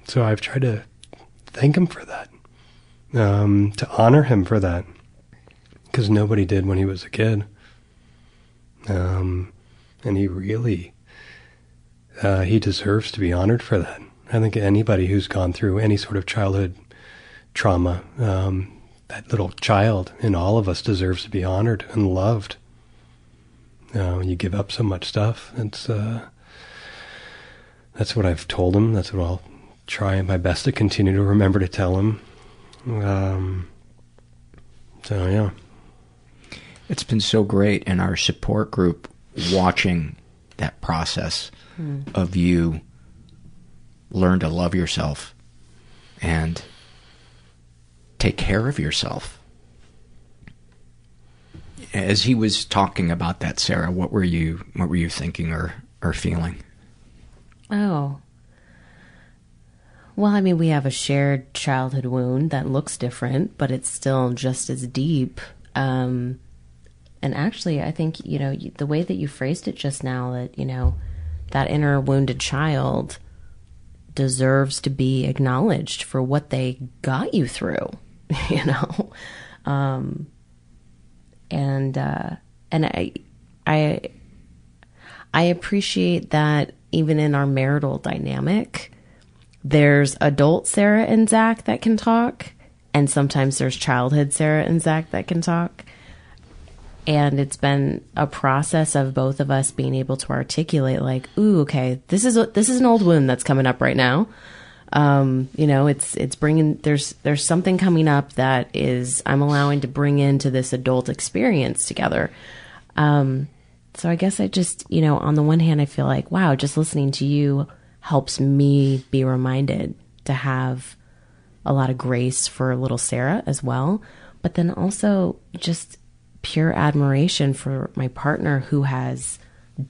So I've tried to thank him for that, um, to honor him for that, because nobody did when he was a kid. Um, and he really, uh, he deserves to be honored for that. I think anybody who's gone through any sort of childhood trauma, um, that little child in all of us deserves to be honored and loved. Uh, you give up so much stuff. It's uh, that's what I've told him. That's what I'll try my best to continue to remember to tell him. Um, so yeah. It's been so great in our support group watching that process mm. of you learn to love yourself and take care of yourself. As he was talking about that, Sarah, what were you what were you thinking or, or feeling? Oh. Well, I mean, we have a shared childhood wound that looks different, but it's still just as deep. Um, and actually, I think, you know, the way that you phrased it just now, that, you know, that inner wounded child deserves to be acknowledged for what they got you through, you know? Um, and, uh, and I, I, I appreciate that even in our marital dynamic, there's adult Sarah and Zach that can talk, and sometimes there's childhood Sarah and Zach that can talk and it's been a process of both of us being able to articulate like ooh okay this is a, this is an old wound that's coming up right now um, you know it's it's bringing there's there's something coming up that is i'm allowing to bring into this adult experience together um, so i guess i just you know on the one hand i feel like wow just listening to you helps me be reminded to have a lot of grace for little sarah as well but then also just pure admiration for my partner who has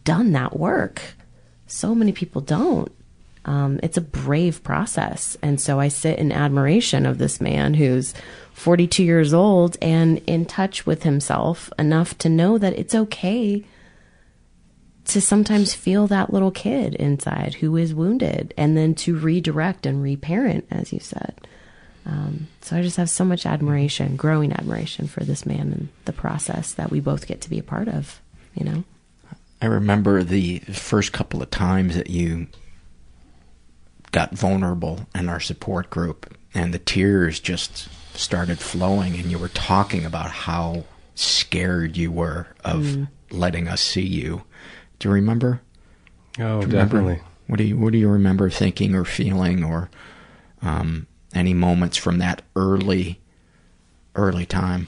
done that work. So many people don't. Um, it's a brave process. And so I sit in admiration of this man who's 42 years old and in touch with himself enough to know that it's okay to sometimes feel that little kid inside who is wounded and then to redirect and reparent, as you said. Um, so I just have so much admiration, growing admiration for this man and the process that we both get to be a part of, you know? I remember the first couple of times that you got vulnerable in our support group and the tears just started flowing and you were talking about how scared you were of mm. letting us see you. Do you remember? Oh, do definitely. Remember? What do you What do you remember thinking or feeling, or um, any moments from that early, early time?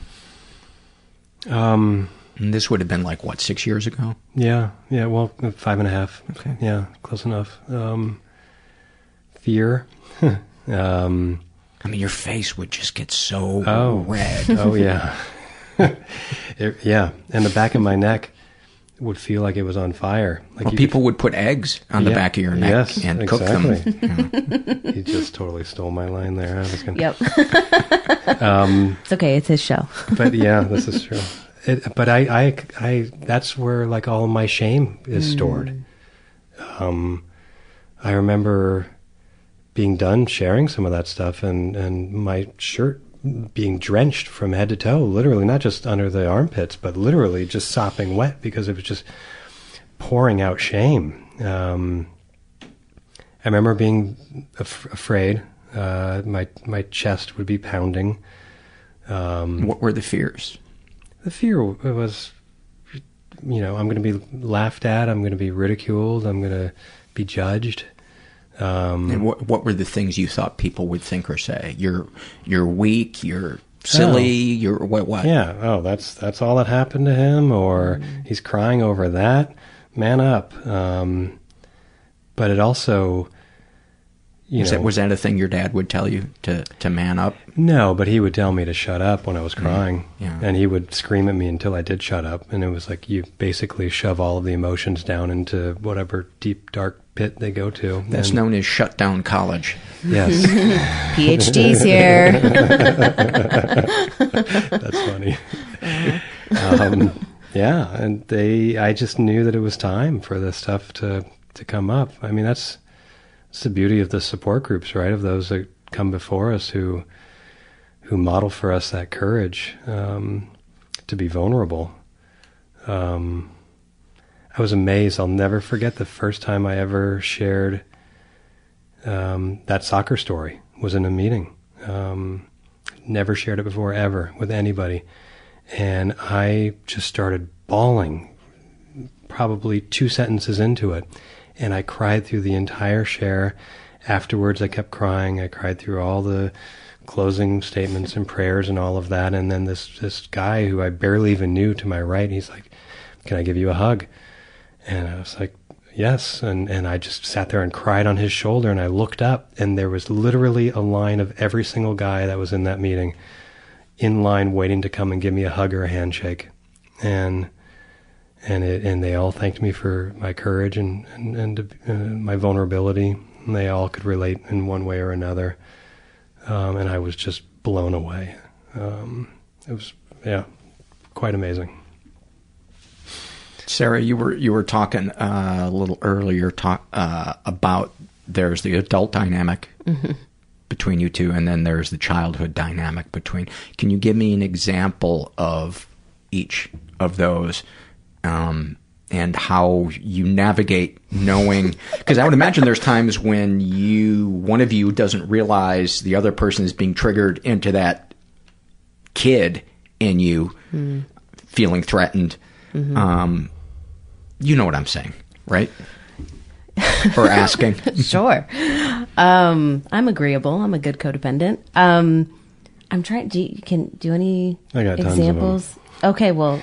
Um, and this would have been like what six years ago? Yeah, yeah. Well, five and a half. Okay. Yeah, close enough. Um, fear. um, I mean, your face would just get so oh, red. oh yeah, it, yeah, and the back of my neck would feel like it was on fire. Like well, people could, would put eggs on the back of your neck yes, and exactly. cook them. Yeah. he just totally stole my line there. I was gonna, yep. um, it's okay. It's his show. but yeah, this is true. It, but I, I, I, that's where like all my shame is mm. stored. Um, I remember being done sharing some of that stuff, and and my shirt being drenched from head to toe, literally, not just under the armpits, but literally just sopping wet because it was just pouring out shame. Um, I remember being af- afraid. Uh, my my chest would be pounding. Um, what were the fears? The fear was, you know, I'm going to be laughed at. I'm going to be ridiculed. I'm going to be judged. Um, and what what were the things you thought people would think or say? You're you're weak. You're silly. Oh, you're what what? Yeah. Oh, that's that's all that happened to him, or mm. he's crying over that. Man up. Um, but it also you was, know, that, was that a thing your dad would tell you to, to man up? No, but he would tell me to shut up when I was mm, crying. Yeah. And he would scream at me until I did shut up. And it was like you basically shove all of the emotions down into whatever deep, dark pit they go to. That's and, known as shut down college. Yes. PhDs here. That's funny. Um, yeah. And they, I just knew that it was time for this stuff to, to come up. I mean, that's, it's the beauty of the support groups, right? Of those that come before us who who model for us that courage um, to be vulnerable. Um, I was amazed. I'll never forget the first time I ever shared um, that soccer story was in a meeting. Um, never shared it before ever with anybody, and I just started bawling. Probably two sentences into it, and I cried through the entire share. Afterwards, I kept crying. I cried through all the closing statements and prayers and all of that. And then this this guy who I barely even knew to my right, he's like, "Can I give you a hug?" And I was like, "Yes." And and I just sat there and cried on his shoulder. And I looked up, and there was literally a line of every single guy that was in that meeting, in line waiting to come and give me a hug or a handshake. And and it, and they all thanked me for my courage and and, and uh, my vulnerability. And they all could relate in one way or another, um, and I was just blown away. Um, it was yeah, quite amazing. Sarah, you were you were talking uh, a little earlier talk uh, about there's the adult dynamic mm-hmm. between you two, and then there's the childhood dynamic between. Can you give me an example of each of those? um, and how you navigate knowing because I would imagine there's times when you one of you doesn't realize the other person is being triggered into that kid in you mm. feeling threatened. Mm-hmm. Um, you know what I'm saying, right? or asking. sure. Um, I'm agreeable. I'm a good codependent. Um, I'm trying. Do you, can do any examples? Okay, well,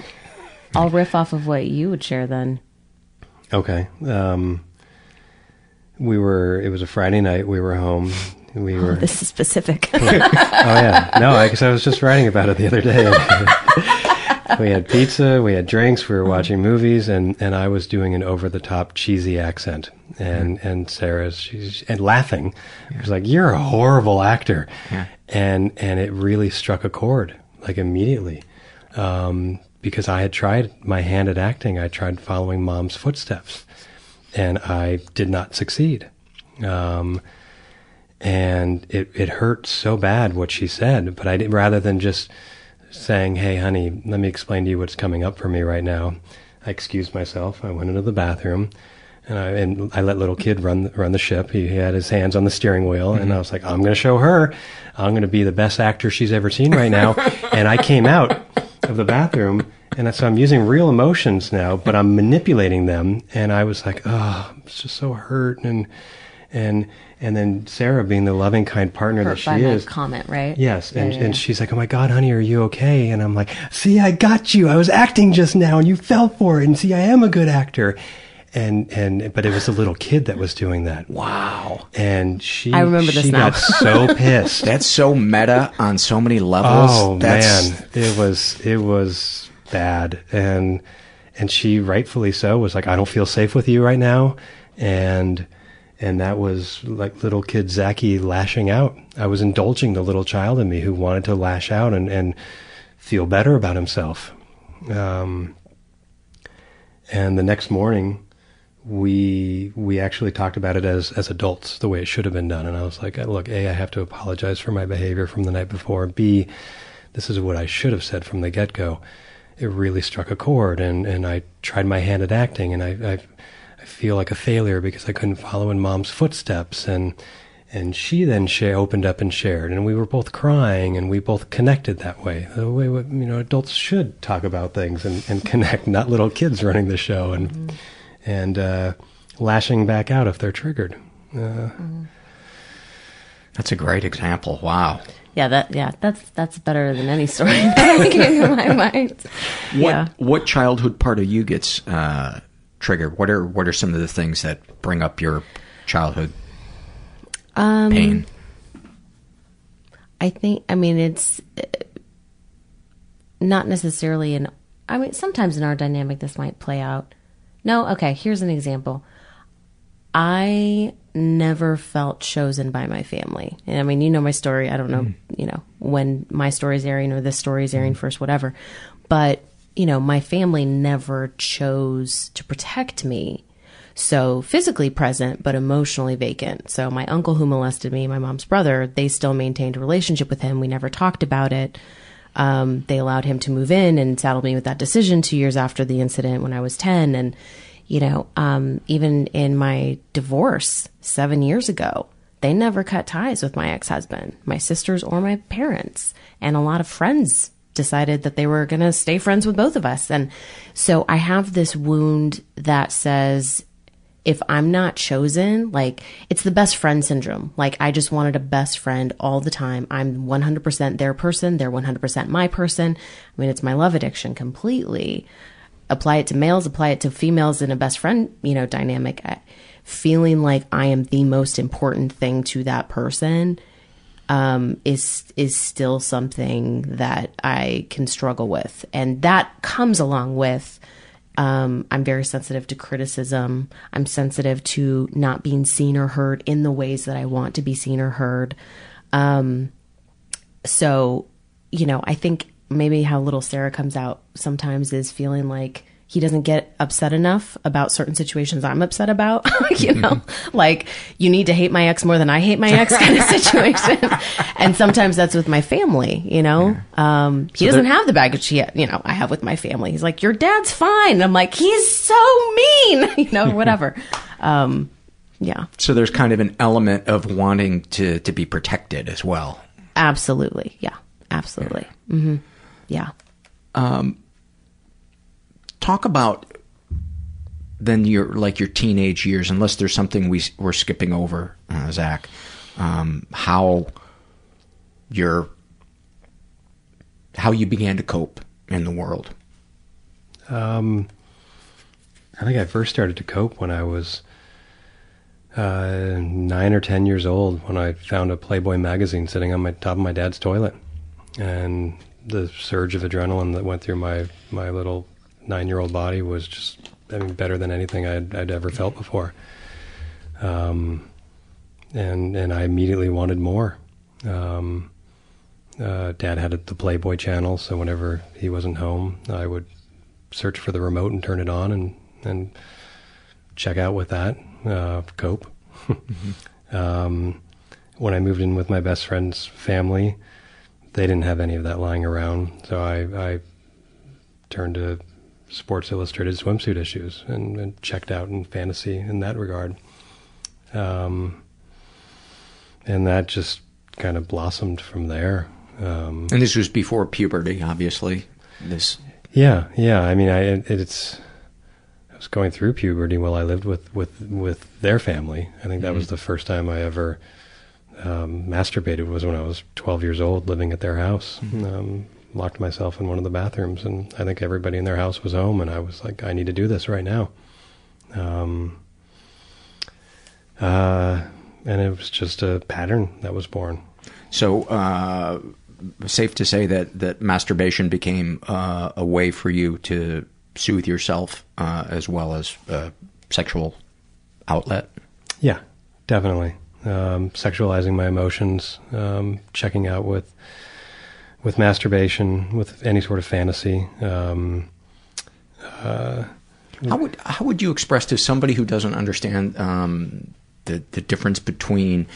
I'll riff off of what you would share then. Okay. Um, we were. It was a Friday night. We were home. We oh, were. This is specific. oh yeah. No, I guess I was just writing about it the other day. We had pizza. We had drinks. We were watching movies, and and I was doing an over the top cheesy accent, and mm-hmm. and Sarah's she's and laughing. Yeah. was like, "You're a horrible actor," yeah. and and it really struck a chord like immediately. Um, because I had tried my hand at acting. I tried following mom's footsteps, and I did not succeed. Um, and it it hurt so bad what she said. But I did, rather than just saying, "Hey, honey, let me explain to you what's coming up for me right now," I excused myself. I went into the bathroom. And I, and I let little kid run run the ship. He, had his hands on the steering wheel, mm-hmm. and I was like, "I'm going to show her. I'm going to be the best actor she's ever seen right now." and I came out of the bathroom. And so I'm using real emotions now, but I'm manipulating them. And I was like, oh, I'm just so hurt. And, and, and then Sarah being the loving, kind partner hurt that she is. comment, right? Yes. And, yeah, yeah. and she's like, oh my God, honey, are you okay? And I'm like, see, I got you. I was acting just now and you fell for it. And see, I am a good actor and and but it was a little kid that was doing that. Wow! And she, I remember she this now. got so pissed. That's so meta on so many levels. Oh That's... man, it was it was bad, and and she rightfully so was like, I don't feel safe with you right now, and and that was like little kid Zachy lashing out. I was indulging the little child in me who wanted to lash out and and feel better about himself. Um, and the next morning we we actually talked about it as as adults, the way it should have been done. And I was like, look, a, I have to apologize for my behavior from the night before. B, this is what I should have said from the get go. It really struck a chord, and and I tried my hand at acting, and I I, I feel like a failure because I couldn't follow in mom's footsteps, and and she then share, opened up and shared, and we were both crying, and we both connected that way. The way you know adults should talk about things and, and connect, not little kids running the show and mm-hmm. and uh, lashing back out if they're triggered. Uh, mm-hmm. That's a great example. Wow. Yeah, that yeah, that's that's better than any story that came to my mind. What yeah. what childhood part of you gets uh, triggered? What are what are some of the things that bring up your childhood um, pain? I think, I mean, it's uh, not necessarily an, I mean, sometimes in our dynamic this might play out. No, okay, here's an example. I never felt chosen by my family. And I mean, you know my story. I don't know, mm. you know, when my story's airing or this story's airing mm. first, whatever. But, you know, my family never chose to protect me so physically present, but emotionally vacant. So my uncle who molested me, my mom's brother, they still maintained a relationship with him. We never talked about it. Um, they allowed him to move in and saddled me with that decision two years after the incident when I was 10. And, you know, um, even in my divorce seven years ago, they never cut ties with my ex husband, my sisters, or my parents. And a lot of friends decided that they were going to stay friends with both of us. And so I have this wound that says if I'm not chosen, like it's the best friend syndrome. Like I just wanted a best friend all the time. I'm 100% their person. They're 100% my person. I mean, it's my love addiction completely. Apply it to males, apply it to females in a best friend, you know, dynamic. Uh, feeling like I am the most important thing to that person um, is is still something that I can struggle with, and that comes along with um, I'm very sensitive to criticism. I'm sensitive to not being seen or heard in the ways that I want to be seen or heard. Um, so, you know, I think maybe how little Sarah comes out sometimes is feeling like he doesn't get upset enough about certain situations I'm upset about. you know, like you need to hate my ex more than I hate my ex kind of situation. and sometimes that's with my family, you know. Um, he so doesn't have the baggage he, you know, I have with my family. He's like, your dad's fine. And I'm like, he's so mean, you know, whatever. Um, yeah. So there's kind of an element of wanting to, to be protected as well. Absolutely. Yeah. Absolutely. Yeah. Mm-hmm. yeah. Um, talk about then your like your teenage years, unless there's something we we're skipping over, uh, Zach. Um, how your how you began to cope in the world. Um, I think I first started to cope when I was uh, nine or ten years old. When I found a Playboy magazine sitting on my top of my dad's toilet, and the surge of adrenaline that went through my my little nine year old body was just I mean better than anything I'd, I'd ever felt before. Um, and and I immediately wanted more. Um, uh, Dad had the Playboy channel, so whenever he wasn't home, I would search for the remote and turn it on and and check out with that. Uh, cope. mm-hmm. um, when I moved in with my best friend's family, they didn't have any of that lying around, so I, I turned to Sports Illustrated swimsuit issues and, and checked out in fantasy in that regard. Um, and that just kind of blossomed from there. Um, and this was before puberty, obviously. This. Yeah, yeah. I mean, I it, it's. I was going through puberty while I lived with with with their family. I think that mm-hmm. was the first time I ever um, masturbated was when I was 12 years old, living at their house. Mm-hmm. Um, locked myself in one of the bathrooms, and I think everybody in their house was home, and I was like, I need to do this right now. Um, uh, and it was just a pattern that was born. So, uh, safe to say that that masturbation became uh, a way for you to soothe yourself uh, as well as a sexual outlet. Yeah, definitely. Um, sexualizing my emotions, um, checking out with with masturbation, with any sort of fantasy. Um, uh, How would how would you express to somebody who doesn't understand um, the the difference between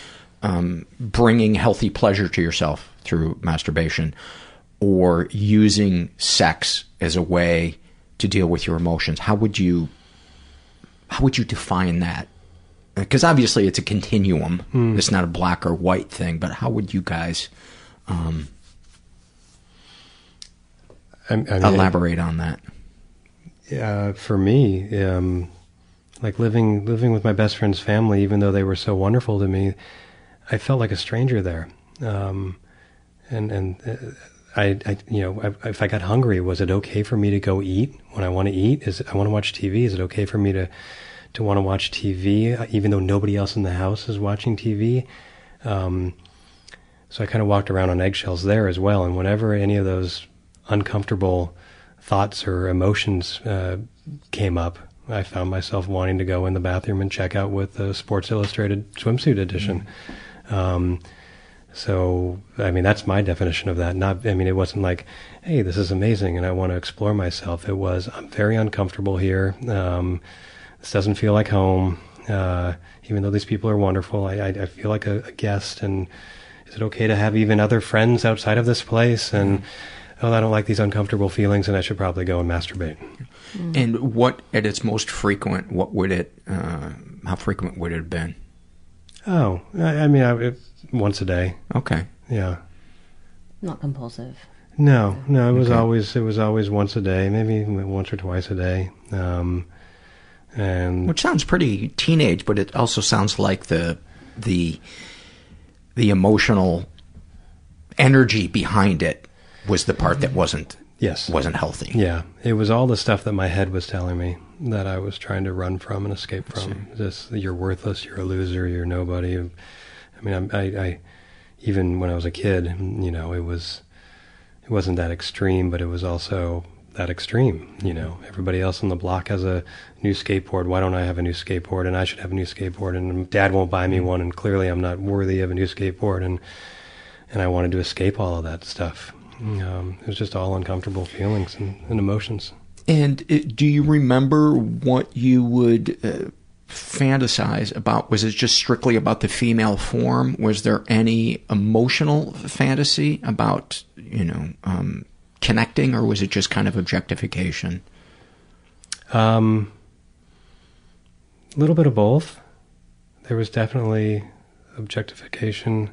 um, bringing healthy pleasure to yourself through masturbation or using sex as a way to deal with your emotions? How would you how would you define that? Because obviously it's a continuum. Hmm. It's not a black or white thing. But how would you guys um, I, I mean, elaborate on that? uh, for me, um, like living living with my best friend's family, even though they were so wonderful to me, I felt like a stranger there. Um, and and uh, I, I, you know, I, if I got hungry, was it okay for me to go eat when I want to eat? Is it, I want to watch TV? Is it okay for me to to want to watch TV, uh, even though nobody else in the house is watching TV? Um, so I kind of walked around on eggshells there as well. And whenever any of those uncomfortable thoughts or emotions uh, came up, I found myself wanting to go in the bathroom and check out with the Sports Illustrated swimsuit edition. Um, so, I mean, that's my definition of that. Not, I mean, it wasn't like, hey, this is amazing and I want to explore myself. It was, I'm very uncomfortable here. Um, this doesn't feel like home. Uh, even though these people are wonderful, I, I, I feel like a, a guest. And is it okay to have even other friends outside of this place? And, oh, I don't like these uncomfortable feelings and I should probably go and masturbate. And what, at its most frequent, what would it, uh, how frequent would it have been? Oh, I, I mean, I, it, once a day. Okay. Yeah. Not compulsive. No, no, it was Okay. always it was always once a day, maybe once or twice a day. Um, and Which sounds pretty teenage, but it also sounds like the the the emotional energy behind it was the part that mm-hmm. wasn't yes wasn't healthy. yeah, it was all the stuff that my head was telling me that I was trying to run from and escape from. This you're worthless, you're a loser, you're nobody. I mean, I, I, I even when I was a kid, you know, it was it wasn't that extreme, but it was also that extreme. You know, everybody else on the block has a new skateboard. Why don't I have a new skateboard? And I should have a new skateboard. And Dad won't buy me mm-hmm. one. And clearly, I'm not worthy of a new skateboard. And and I wanted to escape all of that stuff. Um, it was just all uncomfortable feelings and, and emotions. And uh, do you remember what you would uh, fantasize about? Was it just strictly about the female form? Was there any emotional fantasy about, you know, um, connecting, or was it just kind of objectification? Um, a little bit of both. There was definitely objectification,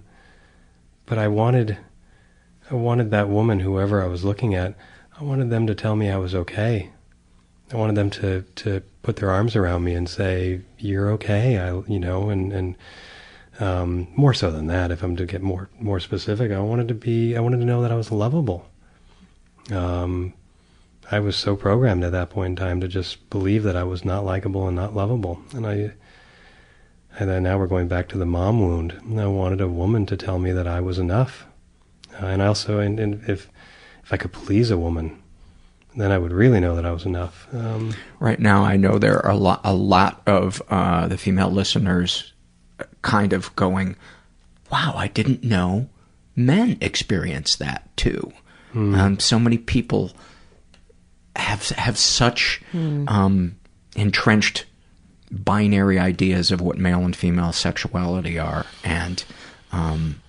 but I wanted, I wanted that woman, whoever I was looking at, I wanted them to tell me I was okay. I wanted them to to put their arms around me and say, "You're okay." I, you know, and and um, more so than that, if I'm to get more more specific, I wanted to be, I wanted to know that I was lovable. Um, I was so programmed at that point in time to just believe that I was not likable and not lovable. And I, and then now we're going back to the mom wound. I wanted a woman to tell me that I was enough. Uh, and also, and, and if, if I could please a woman, then I would really know that I was enough. Um, right now, I know there are a lot, a lot of uh, the female listeners kind of going, wow, I didn't know men experience that too. Hmm. Um, so many people have have such Hmm. um, entrenched binary ideas of what male and female sexuality are, and um,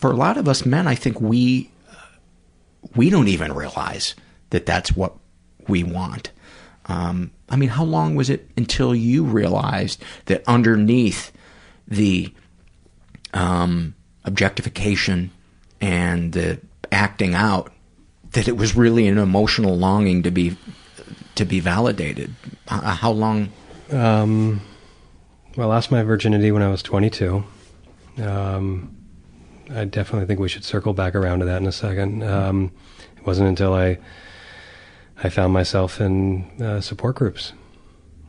for a lot of us men, I think we we don't even realize that that's what we want. Um, I mean, how long was it until you realized that underneath the um, objectification and the acting out, that it was really an emotional longing to be to be validated? H- how long? Um, well, I lost my virginity when I was 22. Um, I definitely think we should circle back around to that in a second. Um, it wasn't until I I found myself in uh, support groups.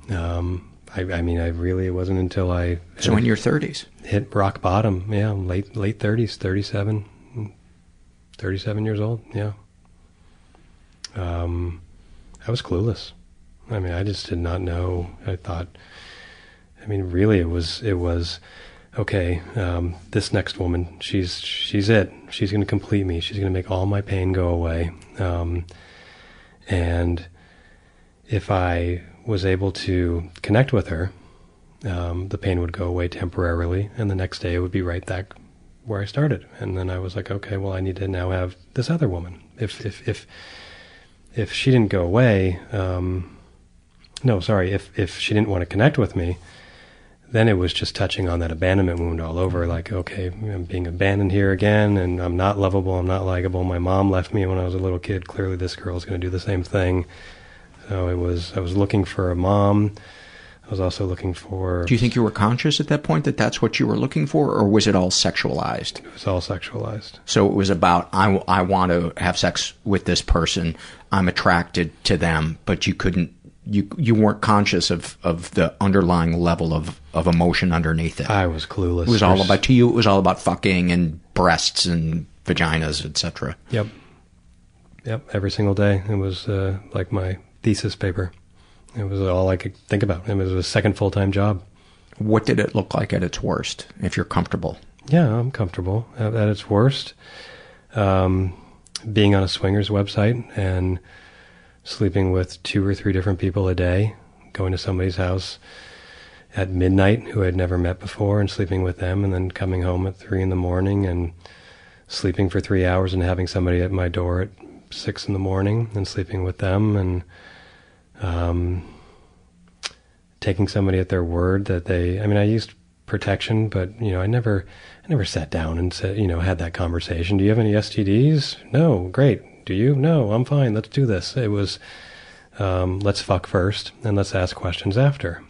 Um, I, I mean, I really it wasn't until I So in your 30s? hit rock bottom. Yeah, late late 30s, 37, 37 years old. Yeah. Um, I was clueless. I mean, I just did not know. I thought, I mean, really, it was it was okay. Um, this next woman, she's she's it. She's going to complete me. She's going to make all my pain go away. Um, and if I was able to connect with her, um, the pain would go away temporarily, and the next day it would be right back where I started. And then I was like, okay, well, I need to now have this other woman. If if if if she didn't go away, um, no, sorry, if if she didn't want to connect with me, then it was just touching on that abandonment wound all over. Like, okay, I'm being abandoned here again, and I'm not lovable, I'm not likable. My mom left me when I was a little kid. Clearly, this girl's going to do the same thing. So it was. I was looking for a mom. I was also looking for. Do you think you were conscious at that point that that's what you were looking for, or was it all sexualized? It was all sexualized. So it was about I, I want to have sex with this person. I'm attracted to them, but you couldn't you you weren't conscious of of the underlying level of of emotion underneath it. I was clueless. It was all about to you. It was all about fucking and breasts and vaginas, etc. Yep. Yep. Every single day, it was uh, like my thesis paper. It was all I could think about. It was a second full time job. What did it look like at its worst? If you're comfortable. Yeah, I'm comfortable at, at its worst. Um, being on a swingers website and sleeping with two or three different people a day, going to somebody's house at midnight who I'd never met before and sleeping with them, and then coming home at three in the morning and sleeping for three hours and having somebody at my door at six in the morning and sleeping with them and um, taking somebody at their word that they. I mean, I used protection, but you know, I never, I never sat down and said, you know, had that conversation. Do you have any STDs? No, great. Do you? No, I'm fine. Let's do this. It was, um, let's fuck first and let's ask questions after.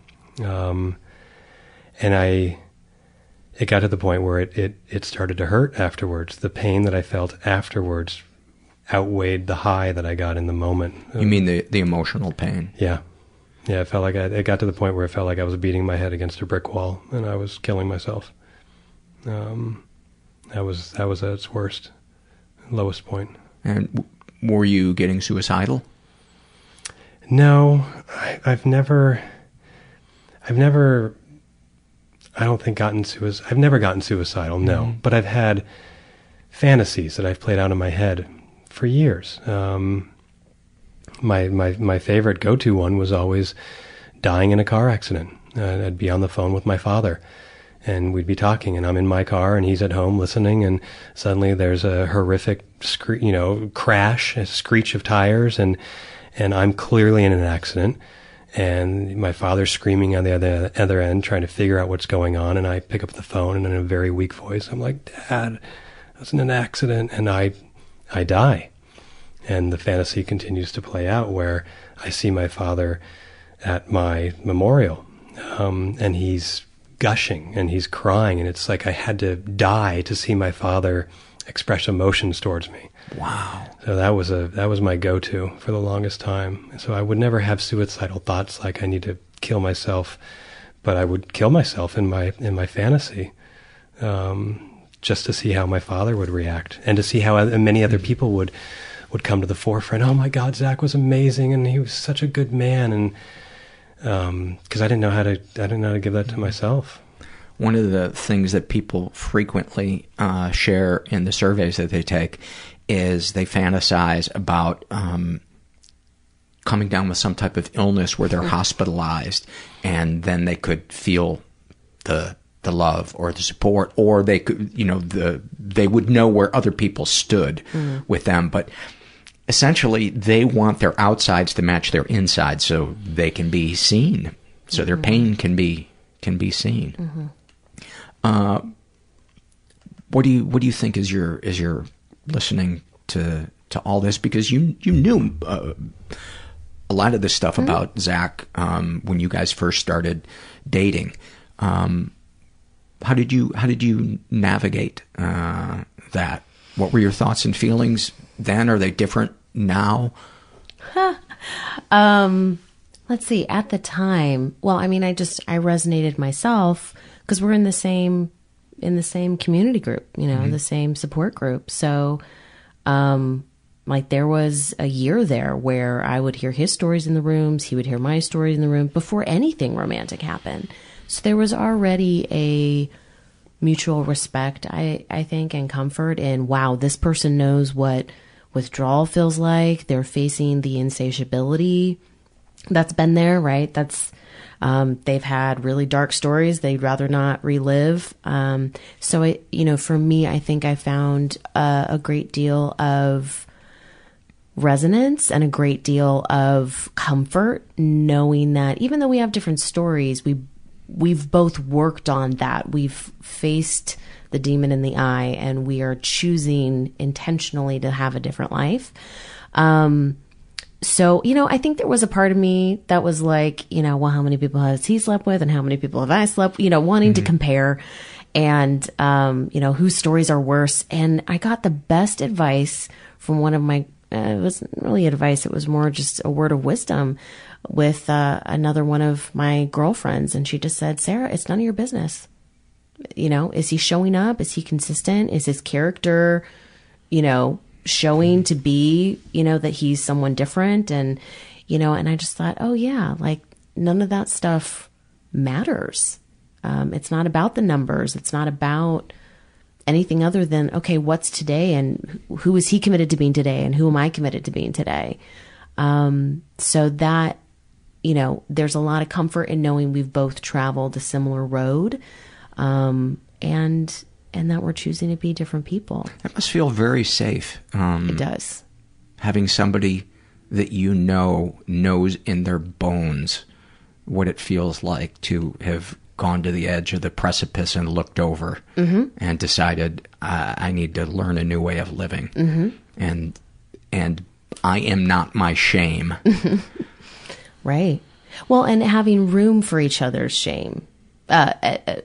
Um, and I, it got to the point where it, it, it started to hurt afterwards. The pain that I felt afterwards outweighed the high that I got in the moment. You mean the, the emotional pain? Yeah. Yeah, it felt like I, it got to the point where it felt like I was beating my head against a brick wall and I was killing myself. Um, that was, that was at its worst, lowest point. And were you getting suicidal? No, I, I've never. I've never. I don't think gotten suicide. I've never gotten suicidal. No, mm-hmm. but I've had fantasies that I've played out in my head for years. Um, my my my favorite go to one was always dying in a car accident. Uh, I'd be on the phone with my father and we'd be talking and I'm in my car and he's at home listening and suddenly there's a horrific scre- you know crash a screech of tires and and I'm clearly in an accident. And my father's screaming on the other other end trying to figure out what's going on. And I pick up the phone and in a very weak voice I'm like dad I was in an accident and I I die. And the fantasy continues to play out where I see my father at my memorial. Um, and he's gushing and he's crying and it's like I had to die to see my father express emotions towards me. Wow. So that was a that was my go-to for the longest time. So I would never have suicidal thoughts like I need to kill myself, but I would kill myself in my in my fantasy. Um, just to see how my father would react and to see how many other people would would come to the forefront. Oh my God, Zach was amazing and he was such a good man and because um, I didn't know how to I didn't know how to give that to myself. One of the things that people frequently uh, share in the surveys that they take is they fantasize about um, coming down with some type of illness where they're hospitalized, and then they could feel the the love or the support, or they could, you know, the they would know where other people stood mm-hmm. with them, but essentially they want their outsides to match their insides so they can be seen so mm-hmm. their pain can be can be seen mm-hmm. Uh, what do you what do you think is your is your listening to to all this because you you knew uh, a lot of this stuff mm-hmm. about Zach um, when you guys first started dating um, how did you how did you navigate uh, that what were your thoughts and feelings then are they different now? um, let's see. At the time, well, I mean, I just I resonated myself because we're in the same in the same community group, you know, mm-hmm. the same support group. So, um, like there was a year there where I would hear his stories in the rooms, he would hear my stories in the room before anything romantic happened. So there was already a mutual respect, I I think, and comfort in wow, this person knows what withdrawal feels like. They're facing the insatiability that's been there, right? That's um, they've had really dark stories they'd rather not relive. Um, so, it, you know, for me, I think I found a, a great deal of resonance and a great deal of comfort knowing that even though we have different stories, we we've both worked on that. We've faced the demon in the eye and we are choosing intentionally to have a different life. Um, so, you know, I think there was a part of me that was like, you know, well, how many people has he slept with and how many people have I slept, you know, wanting mm-hmm. to compare and, um, you know, whose stories are worse. And I got the best advice from one of my, uh, it wasn't really advice. It was more just a word of wisdom with, uh, another one of my girlfriends. And she just said, Sarah, it's none of your business. You know, is he showing up? Is he consistent? Is his character, you know, showing to be, you know, that he's someone different. And, you know, and I just thought, oh, yeah, like none of that stuff matters. Um, it's not about the numbers. It's not about anything other than, okay, what's today and who is he committed to being today and who am I committed to being today? Um, so that, you know, there's a lot of comfort in knowing we've both traveled a similar road. Um, and and that we're choosing to be different people. That must feel very safe. Um, it does. Having somebody that you know knows in their bones what it feels like to have gone to the edge of the precipice and looked over mm-hmm. and decided I need to learn a new way of living mm-hmm. and and I am not my shame. right. Well, and having room for each other's shame. Uh, uh,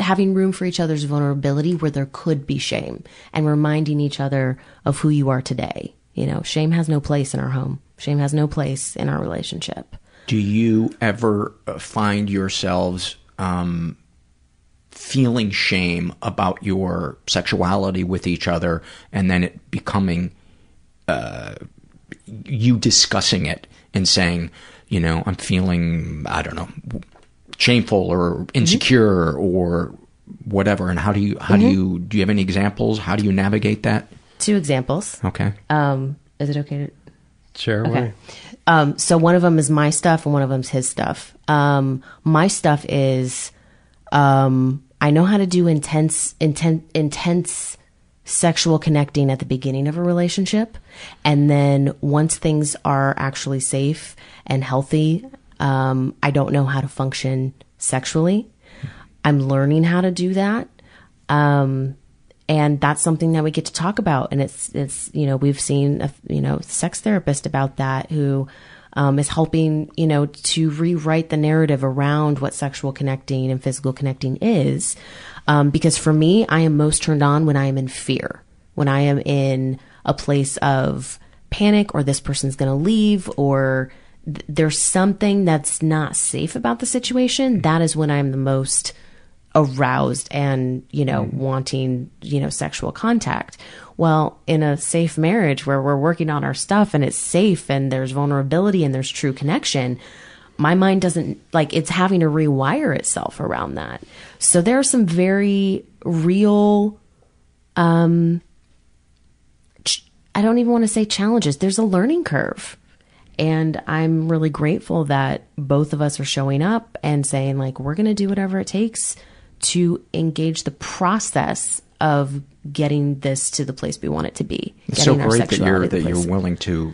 having room for each other's vulnerability where there could be shame and reminding each other of who you are today. You know, shame has no place in our home. Shame has no place in our relationship. Do you ever uh, find yourselves um, feeling shame about your sexuality with each other and then it becoming uh, you discussing it and saying, you know, I'm feeling, I don't know, shameful or insecure mm-hmm. or whatever. And how do you how mm-hmm. do you do you have any examples? How do you navigate that? Two examples. Okay. Um is it okay to? Sure okay. um so one of them is my stuff and one of them's his stuff. Um my stuff is um i know how to do intense intense intense sexual connecting at the beginning of a relationship. And then once things are actually safe and healthy um, I don't know how to function sexually. I'm learning how to do that. Um, and that's something that we get to talk about. And it's, it's, you know, we've seen a, you know, sex therapist about that who, um, is helping, you know, to rewrite the narrative around what sexual connecting and physical connecting is. Um, because for me, I am most turned on when I am in fear, when I am in a place of panic or this person's going to leave or, there's something that's not safe about the situation, that is when I'm the most aroused and, you know, mm. wanting, you know, sexual contact. Well, in a safe marriage where we're working on our stuff and it's safe and there's vulnerability and there's true connection, my mind doesn't like it's having to rewire itself around that. So there are some very real um I don't even want to say challenges. There's a learning curve and I'm really grateful that both of us are showing up and saying, like, we're going to do whatever it takes to engage the process of getting this to the place we want it to be. It's so great that you're that you're willing to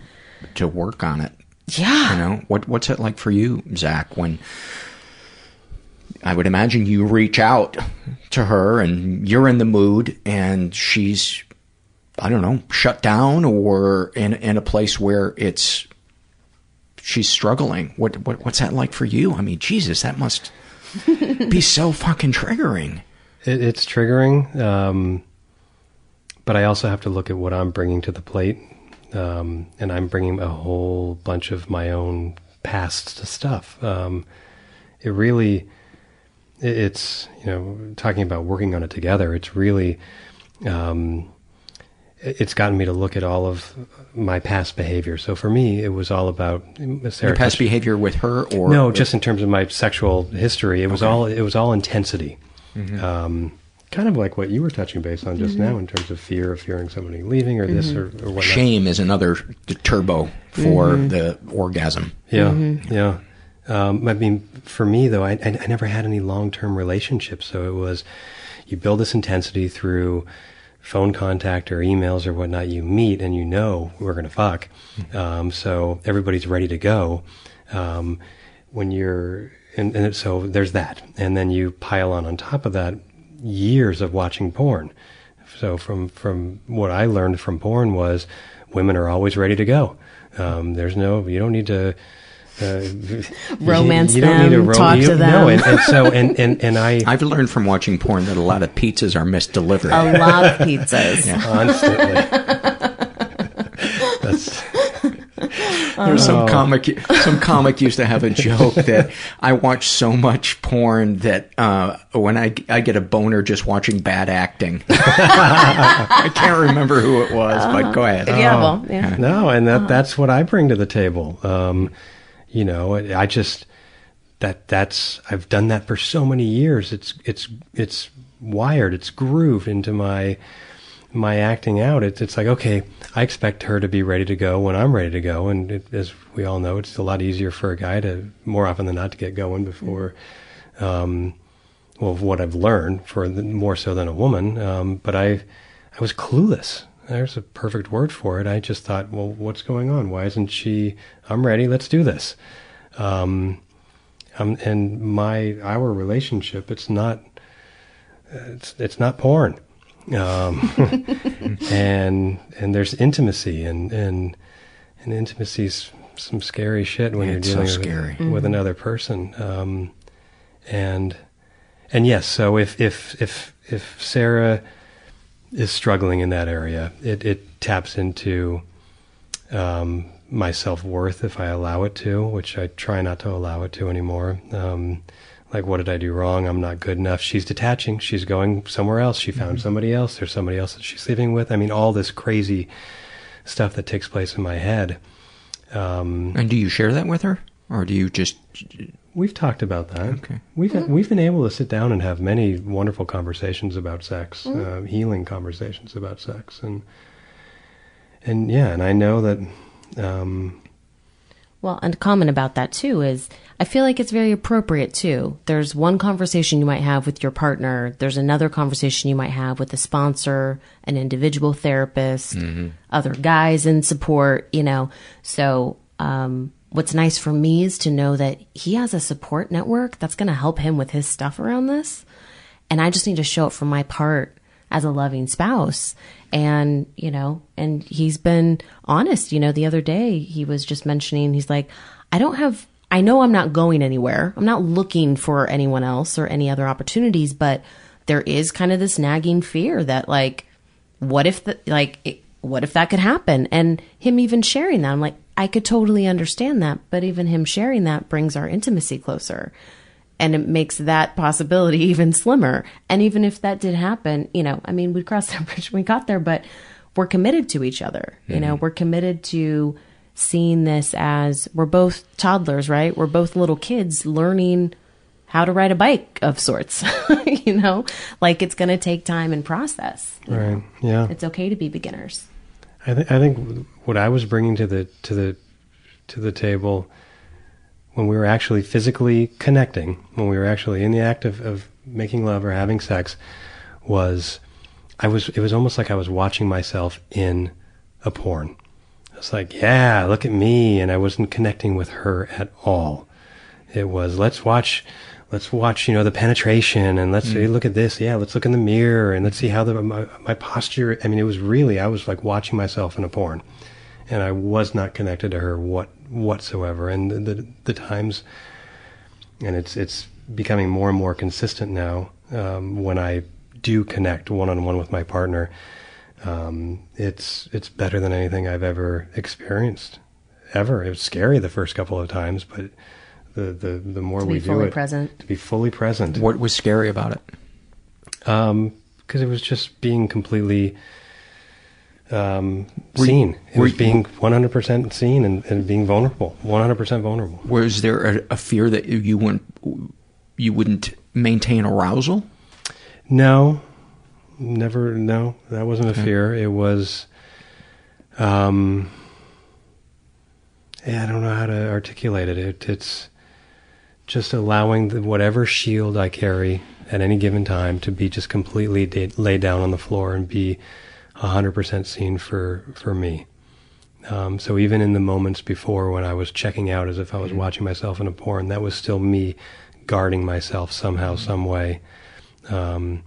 to work on it. Yeah. You know what what's it like for you, Zach? When I would imagine you reach out to her and you're in the mood, and she's I don't know shut down or in in a place where it's she's struggling. What, what what's that like for you? I mean, Jesus, that must be so fucking triggering. It, it's triggering, um, but I also have to look at what I'm bringing to the plate, um, and I'm bringing a whole bunch of my own past stuff. Um, it really, it, it's you know, talking about working on it together. It's really. Um, it's gotten me to look at all of my past behavior. So for me, it was all about Sarah Your past behavior with her, or no, just in terms of my sexual history. It was okay. all it was all intensity, mm-hmm. um, kind of like what you were touching base on just Mhm. now in terms of fear of fearing somebody leaving or this Mhm. or, or whatnot. Shame is another t- turbo for Mhm. the orgasm. Yeah, Mhm. yeah. Um, I mean, for me though, I, I, I never had any long-term relationships, so it was you build this intensity through phone contact or emails or whatnot. You meet and you know we're gonna fuck, um, so everybody's ready to go. Um, when you're and, and so there's that, and then you pile on on top of that years of watching porn. So from from what I learned from porn was women are always ready to go. Um, there's no you don't need to. Uh, Romance you, you don't them, need to ro- talk you to don't- No, them. and, and so and, and and I I've learned from watching porn that a lot of pizzas are misdelivered. A lot of pizzas. Yeah. constantly. That's There's some Oh. comic. Some comic used to have a joke that I watch so much porn that uh, when I I get a boner just watching bad acting. I can't remember who it was, but go ahead. Oh. No, and that that's what I bring to the table. Um, you know, I just that that's I've done that for so many years. It's it's it's wired. It's grooved into my my acting out. It's it's like okay, I expect her to be ready to go when I'm ready to go, and it, as we all know, it's a lot easier for a guy to more often than not to get going before. Um, well, what I've learned for the, more so than a woman, um, but I I was clueless. There's a perfect word for it. I just thought, well, what's going on? Why isn't she? I'm ready. Let's do this. Um, um, and my our relationship, it's not it's it's not porn. Um, and and there's intimacy and and and intimacy's some scary shit when It's you're dealing scary. with, with Mhm. another person. Um, and and yes, so if if if if Sarah is struggling in that area, it it taps into um, my self worth if I allow it to, which I try not to allow it to anymore. Um, like, what did I do wrong? I'm not good enough. She's detaching. She's going somewhere else. She found somebody else. There's somebody else that she's sleeping with. I mean, all this crazy stuff that takes place in my head. Um, And do you share that with her, or do you just? We've talked about that. Okay. We've we've been able to sit down and have many wonderful conversations about sex, Mhm. uh, healing conversations about sex, and and yeah, and I know that. Um, Well, and common about that too is I feel like it's very appropriate too. There's one conversation you might have with your partner, there's another conversation you might have with a sponsor, an individual therapist, other guys in support, you know. So, um, what's nice for me is to know that he has a support network that's going to help him with his stuff around this. And I just need to show up for my part as a loving spouse. And, you know, and he's been honest. You know, the other day he was just mentioning, he's like, I don't have, I know I'm not going anywhere. I'm not looking for anyone else or any other opportunities, but there is kind of this nagging fear that, like, what if the, like, it, what if that could happen? And him even sharing that, I'm like, I could totally understand that, but even him sharing that brings our intimacy closer and it makes that possibility even slimmer. And even if that did happen, you know, I mean, we crossed that bridge when we got there, but we're committed to each other. You know, Mhm. we're committed to seeing this as we're both toddlers, right? We're both little kids learning how to ride a bike of sorts. you know, like it's going to take time and process. Right. know? Yeah. It's okay to be beginners. I, th- I think what I was bringing to the to the to the table when we were actually physically connecting, when we were actually in the act of, of making love or having sex, was I was it was almost like I was watching myself in a porn. It's like, yeah, look at me, and I wasn't connecting with her at all. It was let's watch, let's watch, you know, the penetration, and let's Mm. see, look at this, yeah, let's look in the mirror, and let's see how the my, my posture. I mean, it was really I was like watching myself in a porn, and I was not connected to her what whatsoever. And the the, the times, and it's it's becoming more and more consistent now um, when I do connect one on one with my partner. Um, it's it's better than anything I've ever experienced, ever. It was scary the first couple of times, but the the, the more To be we do fully it, present. to be fully present. What was scary about it? Um, because it was just being completely um, Were you- seen. It was you- being 100% seen and, and being vulnerable, 100% vulnerable. Was there a, a fear that you wouldn't you wouldn't maintain arousal? No, never. No, that wasn't a fear. It was. Um. Yeah, I don't know how to articulate it. it it's just allowing the, whatever shield I carry at any given time to be just completely da- laid down on the floor and be 100% seen for, for me. Um, so even in the moments before when I was checking out as if I was watching myself in a porn, that was still me guarding myself somehow, some way, um,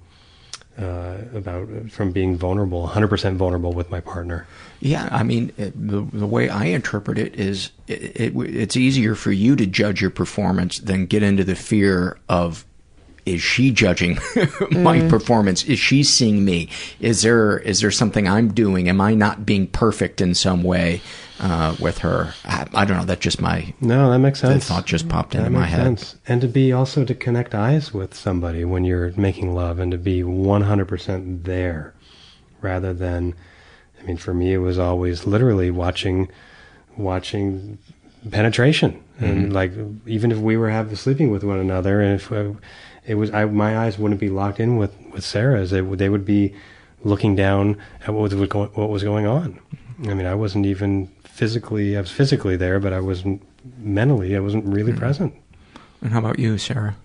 uh, about from being vulnerable, 100% vulnerable with my partner. Yeah, I mean, it, the, the way I interpret it is it, it, it's easier for you to judge your performance than get into the fear of is she judging my Mm. performance? Is she seeing me? Is there is there something I'm doing? Am I not being perfect in some way uh, with her? I, I don't know. That's just my No, that makes sense. thought just popped That into my head. sense. And to be also to connect eyes with somebody when you're making love and to be 100% there rather than I mean for me it was always literally watching watching penetration. And Mhm. like even if we were having sleeping with one another and if uh, it was I, my eyes wouldn't be locked in with with Sarah's they would they would be looking down at what was going what was going on. I mean I wasn't even physically I was physically there but I wasn't mentally I wasn't really present. And how about you, Sarah?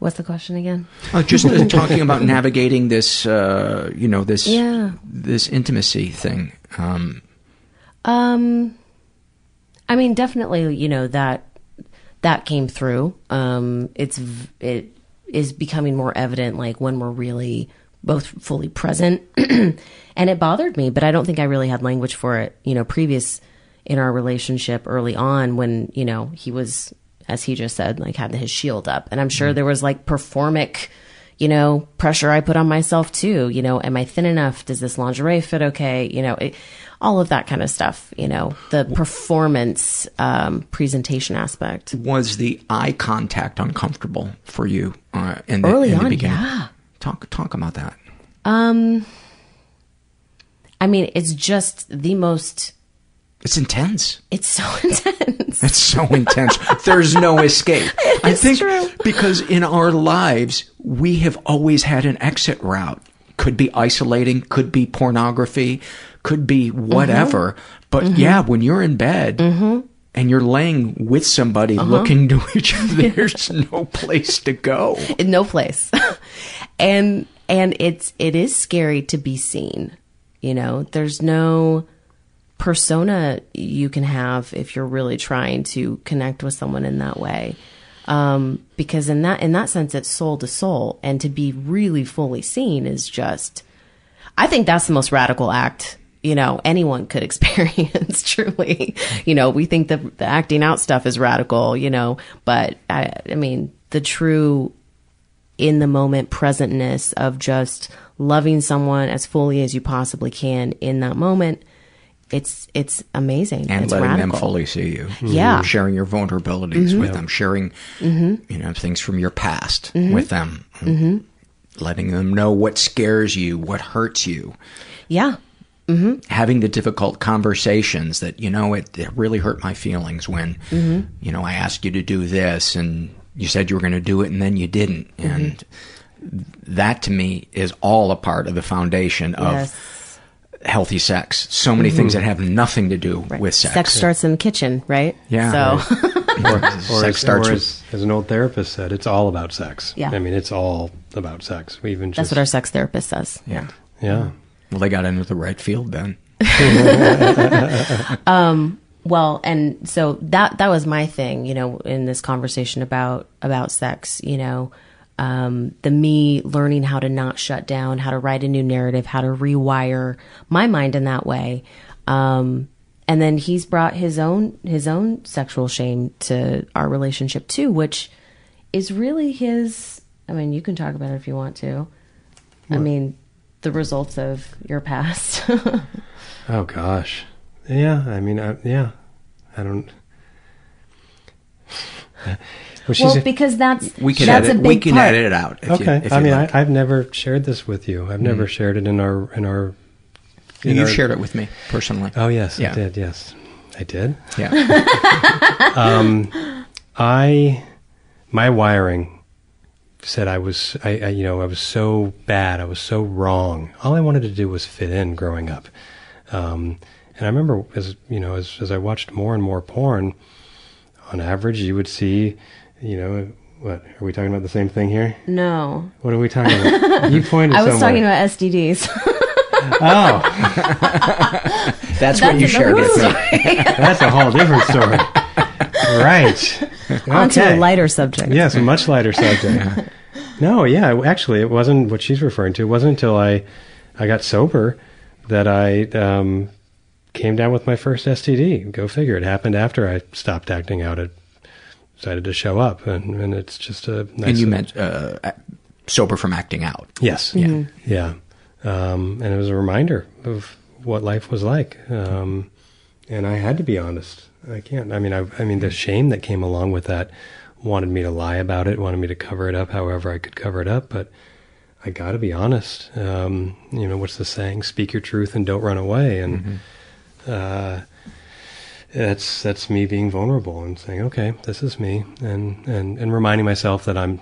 What's the question again? Uh, just uh, talking about navigating this, uh, you know, this Yeah. this intimacy thing. Um, Um, I mean, definitely, you know that that came through. Um, it's it is becoming more evident, like when we're really both fully present, and it bothered me, but I don't think I really had language for it. You know, previous in our relationship early on, when you know he was, as he just said, like had his shield up, and I'm sure there was like performic you know, pressure I put on myself too. You know, am I thin enough? Does this lingerie fit okay? You know, it, all of that kind of stuff. You know, the performance um, presentation aspect. was the eye contact uncomfortable for you uh, in the, Early in the on, beginning? yeah. Talk talk about that. Um, I mean, it's just the most. It's intense. It's so intense. It's so intense. There's no escape. I think because in our lives we have always had an exit route. Could be isolating, could be pornography, could be whatever. But Mhm. yeah, when you're in bed and you're laying with somebody Uh-huh. looking to each other, there's no place to go. no place and and it's it is scary to be seen you know there's no persona you can have if you're really trying to connect with someone in that way. Um, because in that in that sense it's soul to soul. And to be really fully seen is just i think that's the most radical act you know anyone could experience truly. You know we think the, the acting out stuff is radical you know but i i mean the true in the moment presentness of just loving someone as fully as you possibly can in that moment it's it's amazing and it's letting radical. them fully see you. Yeah. sharing your vulnerabilities Mhm. with them, sharing Mhm. you know things from your past Mhm. with them, Mhm. letting them know what scares you, what hurts you, yeah mm-hmm. having the difficult conversations that you know it, it really hurt my feelings when Mhm. you know I asked you to do this and you said you were going to do it and then you didn't, Mm-hmm. and that to me is all a part of the foundation of Yes. Healthy sex. So many Mhm. things that have nothing to do with sex. sex starts in the kitchen right Yeah. so or, or, Sex as, starts or with- as, as an old therapist said, it's all about sex. Yeah. I mean, it's all about sex. We even that's what our sex therapist says Yeah. Yeah. Well, they got into the right field then. um well and so that that was my thing you know in this conversation about about sex you know um the me learning how to not shut down how to write a new narrative how to rewire my mind in that way um and then he's brought his own his own sexual shame to our relationship too which is really his i mean you can talk about it if you want to i mean the results of your past Oh gosh. Yeah. I mean, I, yeah. I don't. Well, well a- because that's We can that's edit- a big we can part. edit it out if you- okay. if I mean, like. I, I've never shared this with you. I've never Mhm. shared it in our in our. in You our- shared it with me personally. Oh yes, Yeah. I did. Yes, I did. Yeah. um, I my wiring said I was, I, I, you know, I was so bad, I was so wrong. All I wanted to do was fit in growing up. Um, and I remember as, you know, as, as I watched more and more porn, on average, you would see, you know, what, are we talking about the same thing here? No. What are we talking about? you pointed I was somewhere. talking about STDs. Oh. That's, what you shared with me. That's a whole different story. Right. On to a lighter subject. Yes, a much lighter subject. no, yeah, actually, it wasn't what she's referring to. It wasn't until I, I got sober that I um, came down with my first STD. Go figure. It happened after I stopped acting out. It decided to show up, and, and it's just a nice. and you meant uh, sober from acting out. Yes. Yeah. Mm-hmm. Yeah. Um, and it was a reminder of what life was like. Um, and I had to be honest. I can't. I mean, I, I mean, the shame that came along with that wanted me to lie about it, wanted me to cover it up however I could cover it up. But I got to be honest. Um, you know, what's the saying? Speak your truth and don't run away. And uh, that's that's me being vulnerable and saying, okay, this is me, and and and reminding myself that I'm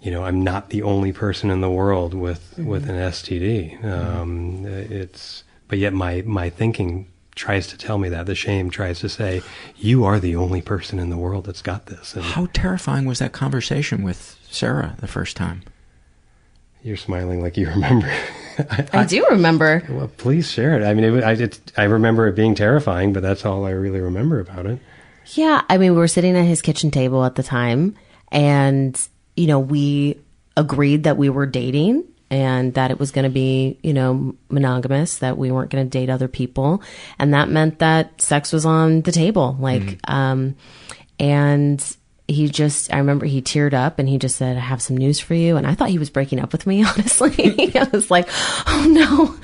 you know, I'm not the only person in the world with with an STD. Um, It's, but yet my my thinking tries to tell me that the shame tries to say you are the only person in the world that's got this. And How terrifying was that conversation with Sarah the first time? you're smiling like you remember. I do remember. Well, please share it. I mean, it, I it, I remember it being terrifying, but that's all I really remember about it. Yeah, I mean, we were sitting at his kitchen table at the time, and you know, we agreed that we were dating and that it was going to be, you know, monogamous, that we weren't going to date other people, and that meant that sex was on the table. Like, um, and he just, I remember he teared up and he just said, "I have some news for you," and I thought he was breaking up with me. Honestly, I was like, "Oh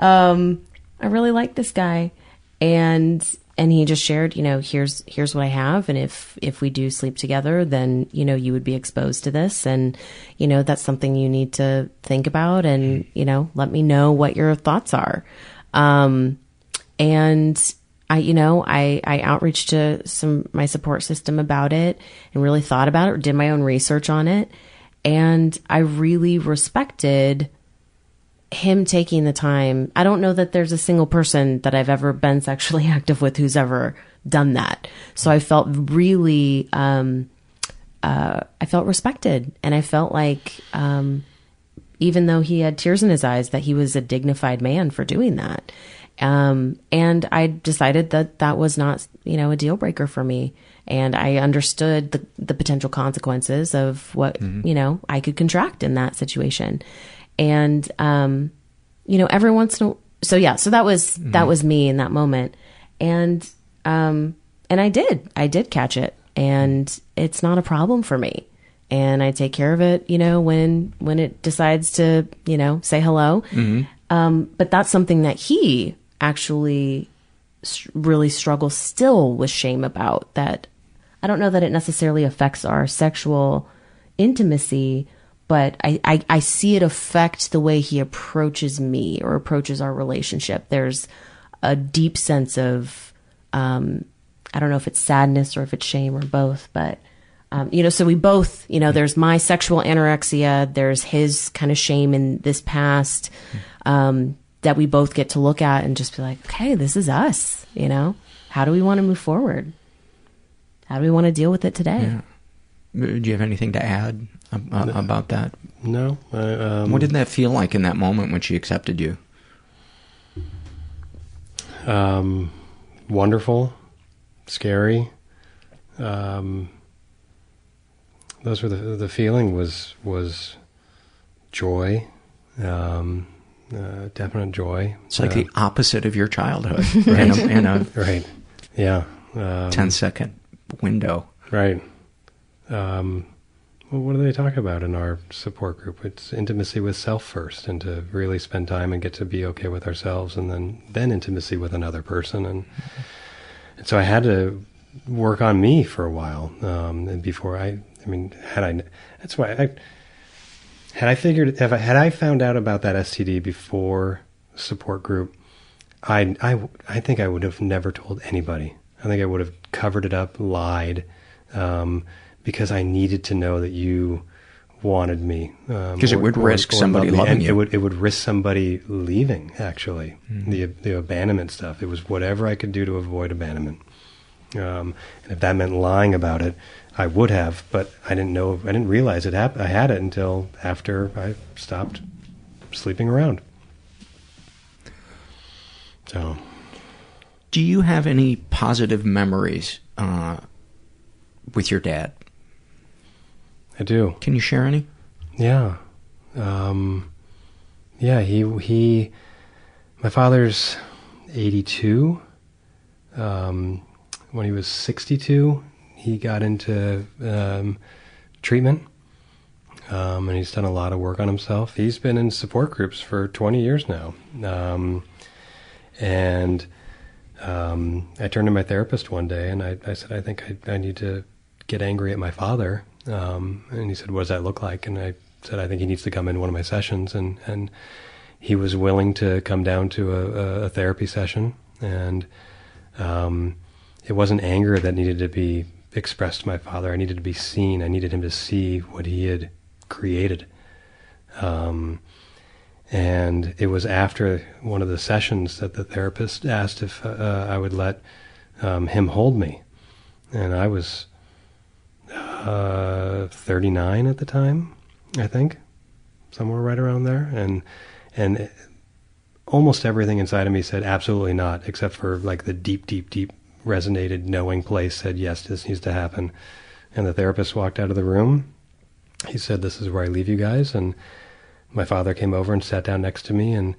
no." Um, I really like this guy. And and he just shared, you know, here's here's what I have and if if we do sleep together, then, you know, you would be exposed to this and you know, that's something you need to think about and, you know, let me know what your thoughts are. Um and I, you know, I, I outreached to some, my support system about it and really thought about it, did my own research on it. And I really respected him taking the time. I don't know that there's a single person that I've ever been sexually active with who's ever done that. So I felt really, um, uh, I felt respected and I felt like, um, even though he had tears in his eyes, that he was a dignified man for doing that. Um, and I decided that that was not, you know, a deal breaker for me. And I understood the, the potential consequences of what, you know, I could contract in that situation. And, um, you know, every once in a, so yeah, so that was, that was me in that moment. And, um, and I did, I did catch it and it's not a problem for me. And I take care of it, you know, when, when it decides to, you know, say hello. Um, but that's something that he actually really struggle still with shame about that. I don't know that it necessarily affects our sexual intimacy, but I, I, I see it affect the way he approaches me or approaches our relationship. There's a deep sense of, um, I don't know if it's sadness or if it's shame or both, but, um, you know, so we both, you know, there's my sexual anorexia, there's his kind of shame in this past, um, that we both get to look at and just be like, okay, this is us, you know? How do we want to move forward? How do we want to deal with it today? Yeah. Do you have anything to add ab- uh, about that? No. I, um, What did that feel like in that moment when she accepted you? um, wonderful, scary. Um, those were the the feeling was was joy, um, uh, definite joy. It's like Uh, the opposite of your childhood in, a, in a right, yeah, um, 10 second window. right. Um, well, what do they talk about in our support group? It's intimacy with self first, and to really spend time and get to be okay with ourselves, and then then intimacy with another person, and and so I had to work on me for a while, um, and before I, I mean, had I, that's why I had I figured if I had I found out about that STD before support group, I I I think I would have never told anybody. I think I would have covered it up, lied, um, because I needed to know that you wanted me um, 'Cause it would or- risk or somebody loving And you. It would it would risk somebody leaving. Actually, Mm. the the abandonment stuff. It was whatever I could do to avoid abandonment. Um, and if that meant lying about it, I would have. But I didn't know. I didn't realize it happened. I had it until after I stopped sleeping around. So, Do you have any positive memories uh, with your dad? I do. Can you share any? Yeah. Um, yeah, he he my father's 82. Um, when he was 62, he got into um, treatment. Um, and he's done a lot of work on himself. He's been in support groups for 20 years now. Um, and um, I turned to my therapist one day and I, I said, I think I, I need to get angry at my father. Um, and he said, What does that look like? And I said, I think he needs to come in one of my sessions. And, and he was willing to come down to a, a, therapy session. And um, it wasn't anger that needed to be expressed to my father. I needed to be seen. I needed him to see what he had created. Um, and it was after one of the sessions that the therapist asked if uh, I would let um, him hold me. And I was uh, 39 at the time, I think, somewhere right around there. And and almost everything inside of me said absolutely not, except for like the deep, deep, deep resonated knowing place said yes, this needs to happen. And the therapist walked out of the room. He said, "This is where I leave you guys." And my father came over and sat down next to me, and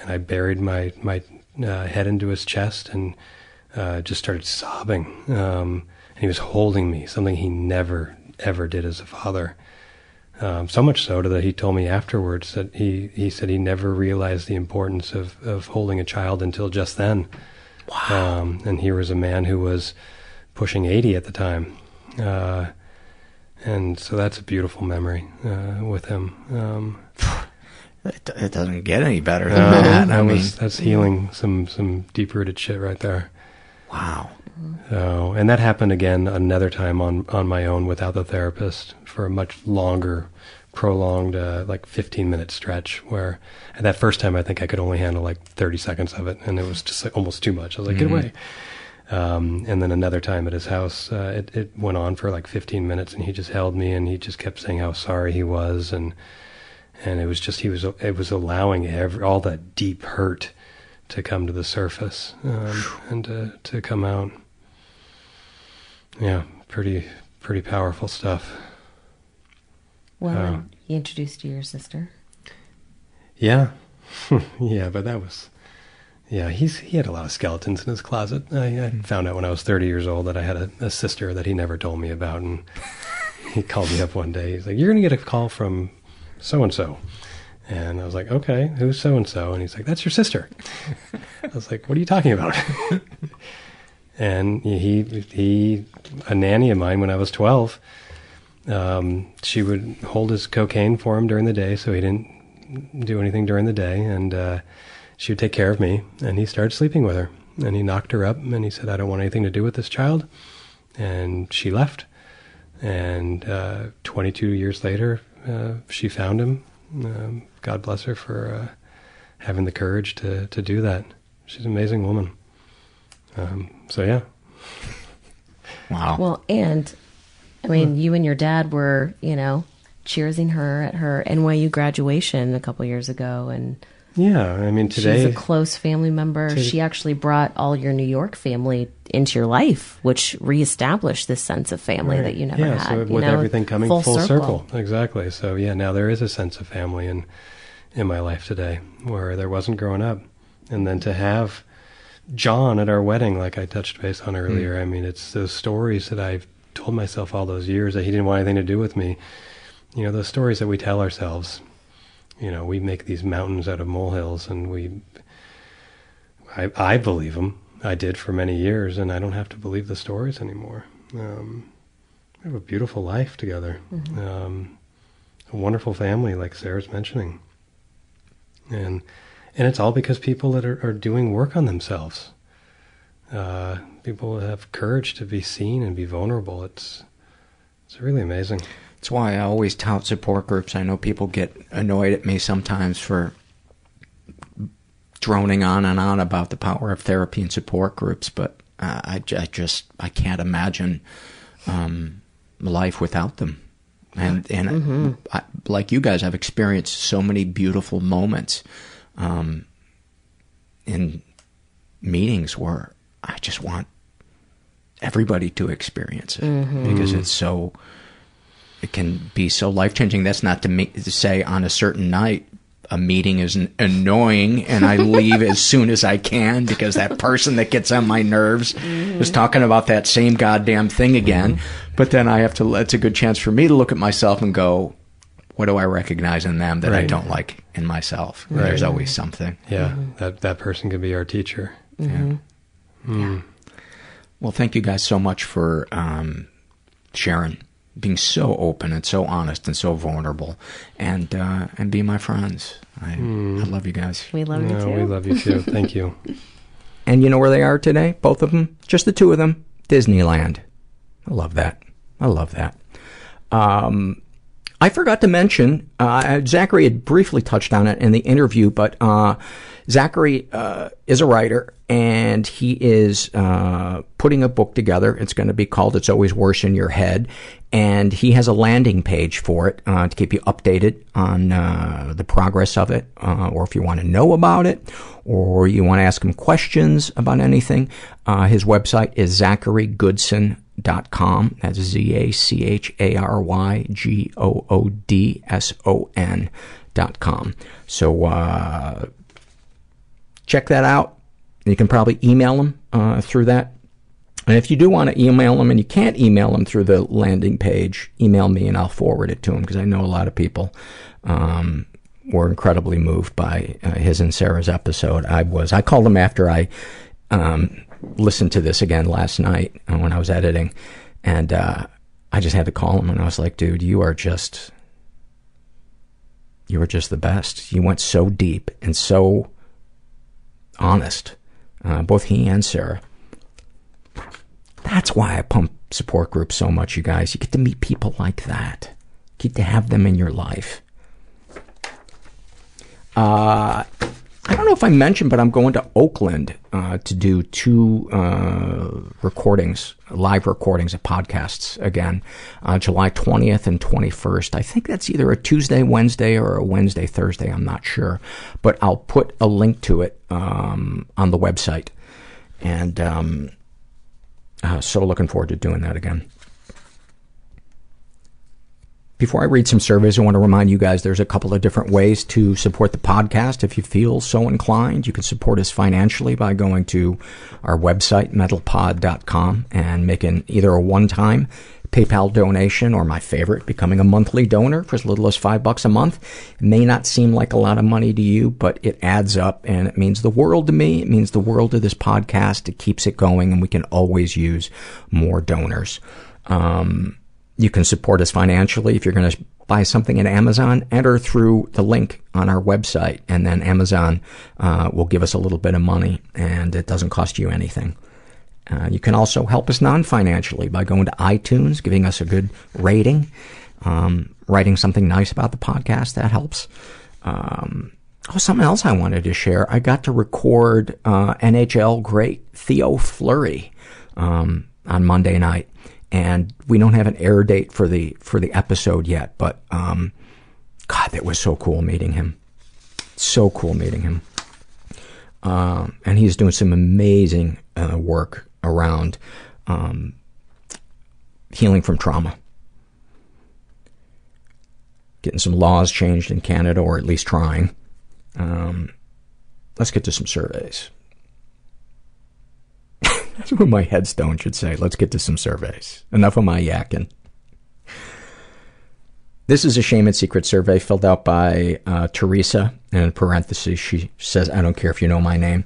and I buried my my uh, head into his chest and uh, just started sobbing. Um, and he was holding me, something he never ever did as a father. Um, so much so that he told me afterwards that he, he said he never realized the importance of, of holding a child until just then. Wow. Um, and here was a man who was pushing 80 at the time. Uh, and so that's a beautiful memory uh, with him. Um, It, it doesn't get any better than uh, that. I that mean, was, that's healing some, some deep rooted shit right there. wow. So, and that happened again another time on on my own without the therapist for a much longer, prolonged, uh, like 15 minute stretch. Where at that first time, I think I could only handle like 30 seconds of it, and it was just like almost too much. I was like, Mhm. get away. Um, and then another time at his house, uh, it it went on for like 15 minutes, and he just held me, and he just kept saying how sorry he was, and and it was just he was it was allowing every, all that deep hurt to come to the surface um, and to to come out. Yeah, pretty pretty powerful stuff. Well, uh, and he introduced you to your sister. yeah, yeah, but that was yeah. He's he had a lot of skeletons in his closet. I, I hmm. found out when I was thirty years old that I had a, a sister that he never told me about, and he called me up one day. He's like, "You're gonna get a call from so and so." And I was like, okay, who's so and so? And he's like, that's your sister. I was like, what are you talking about? and he he a nanny of mine when I was twelve. Um, she would hold his cocaine for him during the day, so he didn't do anything during the day, and uh, she would take care of me. And he started sleeping with her, and he knocked her up, and he said, "I don't want anything to do with this child," and she left. And uh, 22 years later, uh, she found him. Um, God bless her for uh, having the courage to to do that. She's an amazing woman. Um, so yeah. Wow. Well, and I mean, hmm. you and your dad were, you know, cheersing her at her NYU graduation a couple years ago, and Yeah, I mean today. she's a close family member. Today- She actually brought all your New York family into your life, which reestablished this sense of family Right. that you never yeah, had. so you with know, everything coming full, circle. exactly. So yeah, now there is a sense of family in in my life today where there wasn't growing up, and then to have John at our wedding, like I touched base on earlier. Hmm. I mean, it's those stories that I've told myself all those years that he didn't want anything to do with me. You know, those stories that we tell ourselves. You know, we make these mountains out of molehills, and we. I I believe them. I did for many years, and I don't have to believe the stories anymore. Um, we have a beautiful life together, Mhm. um, a wonderful family, like Sarah's mentioning, and and it's all because people that are, are doing work on themselves. Uh, people have courage to be seen and be vulnerable. It's it's really amazing. That's why I always tout support groups. I know people get annoyed at me sometimes for droning on and on about the power of therapy and support groups, but uh, I, I just I can't imagine um, life without them. And and mm-hmm. I, like you guys, I've experienced so many beautiful moments um, in meetings where I just want everybody to experience it mm-hmm. because it's so it can be so life changing. That's not to, me, to say on a certain night a meeting is annoying and I leave as soon as I can because that person that gets on my nerves mm-hmm. is talking about that same goddamn thing again. Mm-hmm. But then I have to, it's a good chance for me to look at myself and go, what do I recognize in them that right. I don't like in myself? Right. There's always something. Yeah, mm-hmm. that that person could be our teacher. Mm-hmm. Yeah. Mm. yeah. Well, thank you guys so much for um, sharing, being so open and so honest and so vulnerable, and uh, and being my friends. I, mm. I love you guys. We love you too. We love you too. Thank you. and you know where they are today? Both of them, just the two of them, Disneyland. I love that. I love that. Um, I forgot to mention, uh, Zachary had briefly touched on it in the interview, but uh, Zachary uh, is a writer and he is uh, putting a book together. It's going to be called It's Always Worse in Your Head. And he has a landing page for it uh, to keep you updated on uh, the progress of it, or if you want to know about it, or you want to ask him questions about anything. his website is Zachary Goodson dot com. That's Z A C H A R Y G O O D S O N dot com. So uh, check that out. You can probably email them uh, through that. And if you do want to email them and you can't email them through the landing page, email me and I'll forward it to them because I know a lot of people um, were incredibly moved by uh, his and Sarah's episode. I was. I called them after I um, listened to this again last night when I was editing, and uh, I just had to call him, and I was like, "Dude, you are just, you are just the best. You went so deep and so honest, uh, both he and Sarah. That's why I pump support groups so much, you guys. You get to meet people like that. Get to have them in your life. Uh, I don't know if I mentioned, but I'm going to Oakland uh, to do two uh, recordings, live recordings of podcasts again, uh, July 20th and 21st. I think that's either a Tuesday, Wednesday, or a Wednesday, Thursday. I'm not sure, but I'll put a link to it um, on the website, and um, uh, so looking forward to doing that again. Before I read some surveys, I want to remind you guys there's a couple of different ways to support the podcast. If you feel so inclined, you can support us financially by going to our website, mentalpod.com, and making either a one-time PayPal donation or my favorite, becoming a monthly donor for as little as five bucks a month. It may not seem like a lot of money to you, but it adds up and it means the world to me. It means the world to this podcast. It keeps it going and we can always use more donors. Um, you can support us financially if you're going to buy something at Amazon. Enter through the link on our website, and then Amazon uh, will give us a little bit of money, and it doesn't cost you anything. Uh, you can also help us non-financially by going to iTunes, giving us a good rating, um, writing something nice about the podcast. That helps. Um, oh, something else I wanted to share. I got to record uh, NHL great Theo Fleury um, on Monday night and we don't have an air date for the for the episode yet. But um, God, that was so cool meeting him. So cool meeting him. Um, and he's doing some amazing uh, work around um, healing from trauma. Getting some laws changed in Canada, or at least trying. Um, let's get to some surveys. That's what my headstone should say. Let's get to some surveys. Enough of my yakking. This is a shame and secret survey filled out by uh, Teresa. And in parentheses, she says, I don't care if you know my name.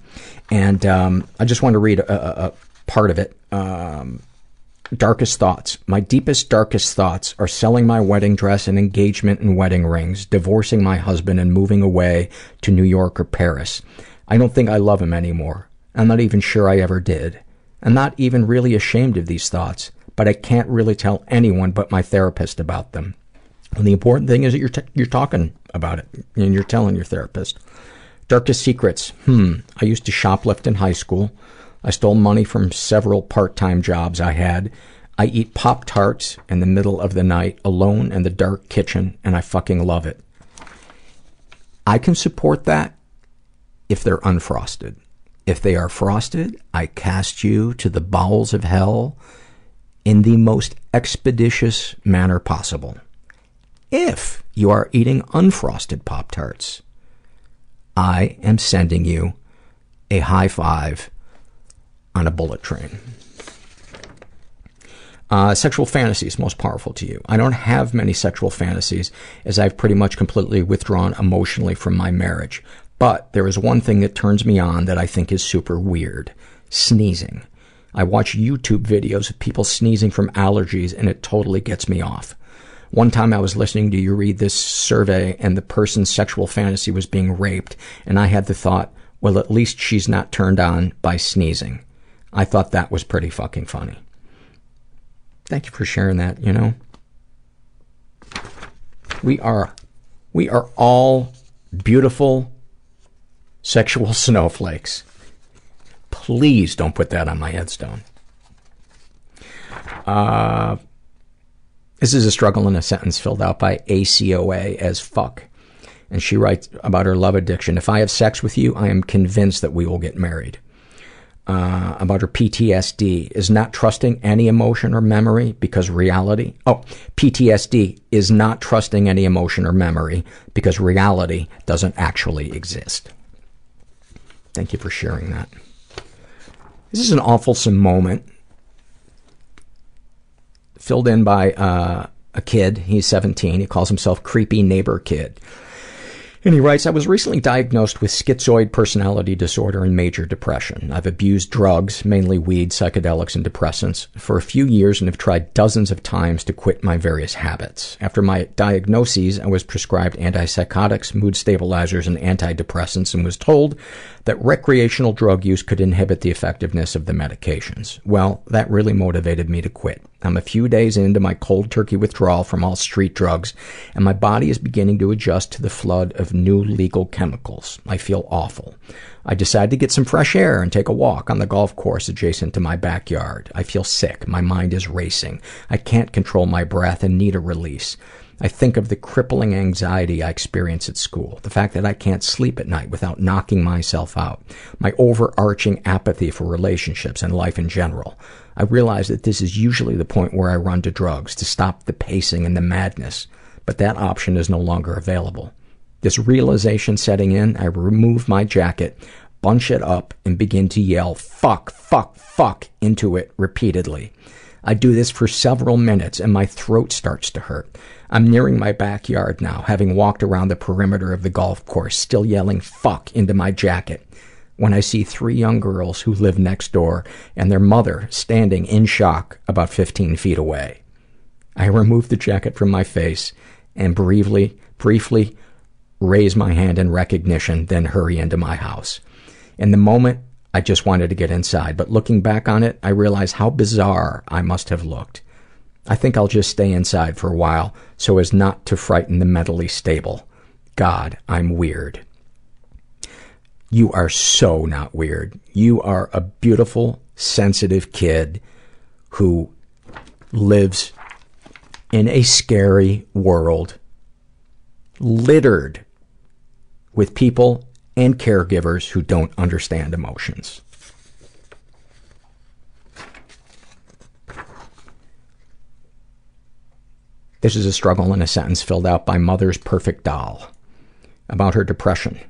And um, I just want to read a, a, a part of it. Um, darkest thoughts. My deepest, darkest thoughts are selling my wedding dress and engagement and wedding rings, divorcing my husband and moving away to New York or Paris. I don't think I love him anymore. I'm not even sure I ever did. I'm not even really ashamed of these thoughts, but I can't really tell anyone but my therapist about them. And the important thing is that you're, t- you're talking about it and you're telling your therapist. Darkest secrets. Hmm. I used to shoplift in high school. I stole money from several part-time jobs I had. I eat Pop Tarts in the middle of the night alone in the dark kitchen and I fucking love it. I can support that if they're unfrosted. If they are frosted, I cast you to the bowels of hell in the most expeditious manner possible. If you are eating unfrosted Pop Tarts, I am sending you a high five on a bullet train. Uh, sexual fantasies most powerful to you. I don't have many sexual fantasies as I've pretty much completely withdrawn emotionally from my marriage. But there is one thing that turns me on that I think is super weird. Sneezing. I watch YouTube videos of people sneezing from allergies and it totally gets me off. One time I was listening to you read this survey and the person's sexual fantasy was being raped and I had the thought, well at least she's not turned on by sneezing. I thought that was pretty fucking funny. Thank you for sharing that, you know. We are we are all beautiful sexual snowflakes. Please don't put that on my headstone. Uh, this is a struggle in a sentence filled out by ACOA as fuck. And she writes about her love addiction. If I have sex with you, I am convinced that we will get married. Uh, about her PTSD is not trusting any emotion or memory because reality. Oh, PTSD is not trusting any emotion or memory because reality doesn't actually exist. Thank you for sharing that. This is an awfulsome moment filled in by uh, a kid. He's 17. He calls himself Creepy Neighbor Kid. And he writes, I was recently diagnosed with schizoid personality disorder and major depression. I've abused drugs, mainly weed, psychedelics, and depressants, for a few years and have tried dozens of times to quit my various habits. After my diagnoses, I was prescribed antipsychotics, mood stabilizers, and antidepressants and was told that recreational drug use could inhibit the effectiveness of the medications. Well, that really motivated me to quit. I'm a few days into my cold turkey withdrawal from all street drugs, and my body is beginning to adjust to the flood of new legal chemicals. I feel awful. I decide to get some fresh air and take a walk on the golf course adjacent to my backyard. I feel sick. My mind is racing. I can't control my breath and need a release. I think of the crippling anxiety I experience at school, the fact that I can't sleep at night without knocking myself out, my overarching apathy for relationships and life in general. I realize that this is usually the point where I run to drugs to stop the pacing and the madness, but that option is no longer available. This realization setting in, I remove my jacket, bunch it up, and begin to yell, fuck, fuck, fuck, into it repeatedly. I do this for several minutes and my throat starts to hurt. I'm nearing my backyard now, having walked around the perimeter of the golf course, still yelling fuck into my jacket, when I see three young girls who live next door and their mother standing in shock about 15 feet away. I remove the jacket from my face and briefly, briefly raise my hand in recognition, then hurry into my house. In the moment, I just wanted to get inside, but looking back on it, I realize how bizarre I must have looked. I think I'll just stay inside for a while so as not to frighten the mentally stable. God, I'm weird. You are so not weird. You are a beautiful, sensitive kid who lives in a scary world littered with people and caregivers who don't understand emotions. This is a struggle in a sentence filled out by Mother's Perfect Doll about her depression.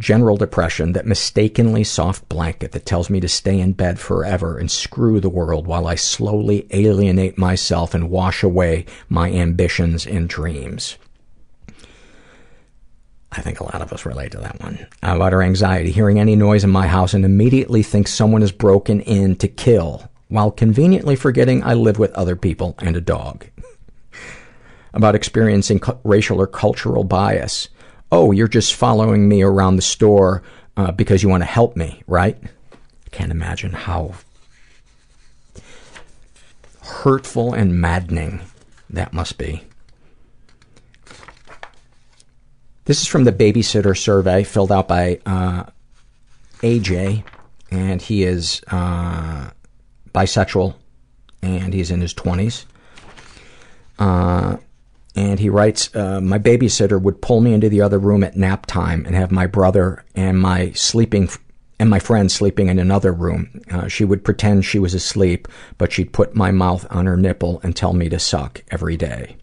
General depression, that mistakenly soft blanket that tells me to stay in bed forever and screw the world while I slowly alienate myself and wash away my ambitions and dreams. I think a lot of us relate to that one. About her anxiety, hearing any noise in my house and immediately think someone has broken in to kill, while conveniently forgetting I live with other people and a dog. About experiencing racial or cultural bias. Oh, you're just following me around the store uh, because you want to help me, right? I can't imagine how hurtful and maddening that must be. This is from the babysitter survey filled out by uh, AJ, and he is uh, bisexual, and he's in his 20s. Uh, and he writes, uh, my babysitter would pull me into the other room at nap time and have my brother and my sleeping and my friend sleeping in another room. Uh, she would pretend she was asleep, but she'd put my mouth on her nipple and tell me to suck every day.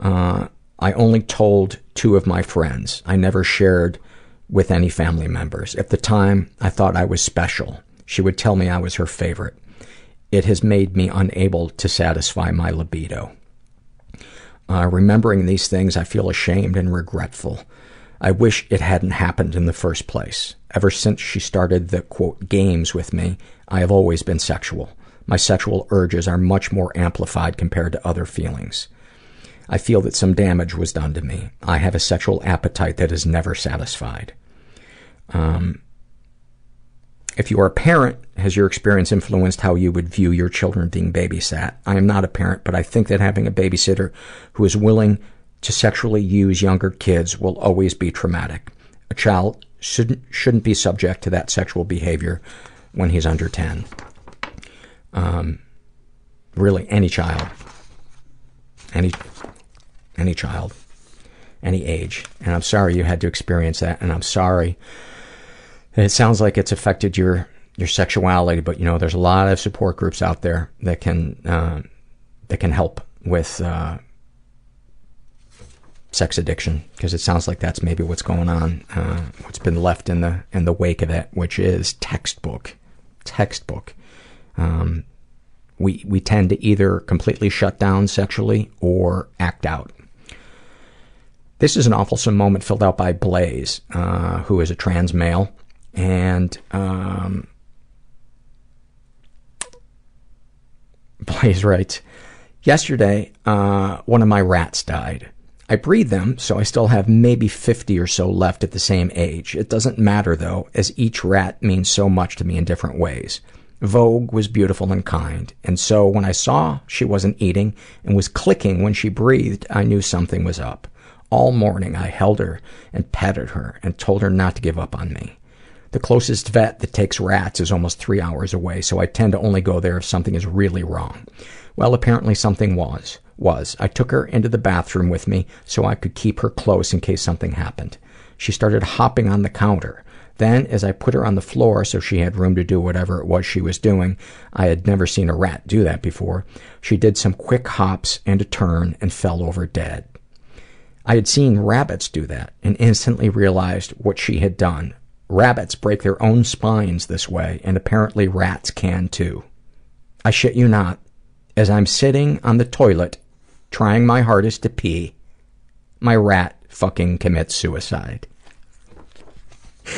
Uh, I only told two of my friends. I never shared with any family members. At the time, I thought I was special. She would tell me I was her favorite. It has made me unable to satisfy my libido. Uh, remembering these things, I feel ashamed and regretful. I wish it hadn't happened in the first place. Ever since she started the, games with me, I have always been sexual. My sexual urges are much more amplified compared to other feelings. I feel that some damage was done to me. I have a sexual appetite that is never satisfied. Um, if you are a parent, has your experience influenced how you would view your children being babysat? I am not a parent, but I think that having a babysitter who is willing to sexually use younger kids will always be traumatic. A child shouldn't, shouldn't be subject to that sexual behavior when he's under 10. Um, really, any child. Any, any child. Any age. And I'm sorry you had to experience that, and I'm sorry it sounds like it's affected your your sexuality, but you know, there's a lot of support groups out there that can uh, that can help with uh, sex addiction because it sounds like that's maybe what's going on, uh, what's been left in the in the wake of it, which is textbook, textbook. Um, we we tend to either completely shut down sexually or act out. This is an awful moment filled out by Blaze, uh, who is a trans male and um, Blaze writes, Yesterday, uh, one of my rats died. I breed them, so I still have maybe 50 or so left at the same age. It doesn't matter, though, as each rat means so much to me in different ways. Vogue was beautiful and kind, and so when I saw she wasn't eating and was clicking when she breathed, I knew something was up. All morning I held her and petted her and told her not to give up on me. The closest vet that takes rats is almost three hours away, so I tend to only go there if something is really wrong. Well, apparently something was. Was. I took her into the bathroom with me so I could keep her close in case something happened. She started hopping on the counter. Then, as I put her on the floor so she had room to do whatever it was she was doing, I had never seen a rat do that before, she did some quick hops and a turn and fell over dead. I had seen rabbits do that and instantly realized what she had done. Rabbits break their own spines this way, and apparently rats can too. I shit you not, as I'm sitting on the toilet trying my hardest to pee, my rat fucking commits suicide.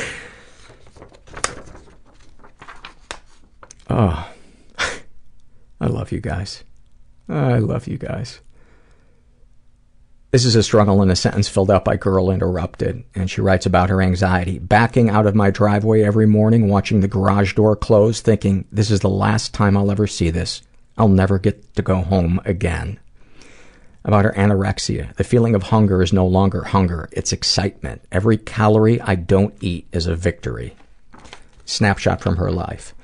Oh, I love you guys. I love you guys. This is a struggle in a sentence filled out by Girl Interrupted, and she writes about her anxiety. Backing out of my driveway every morning, watching the garage door close, thinking, this is the last time I'll ever see this. I'll never get to go home again. About her anorexia. The feeling of hunger is no longer hunger, it's excitement. Every calorie I don't eat is a victory. Snapshot from her life.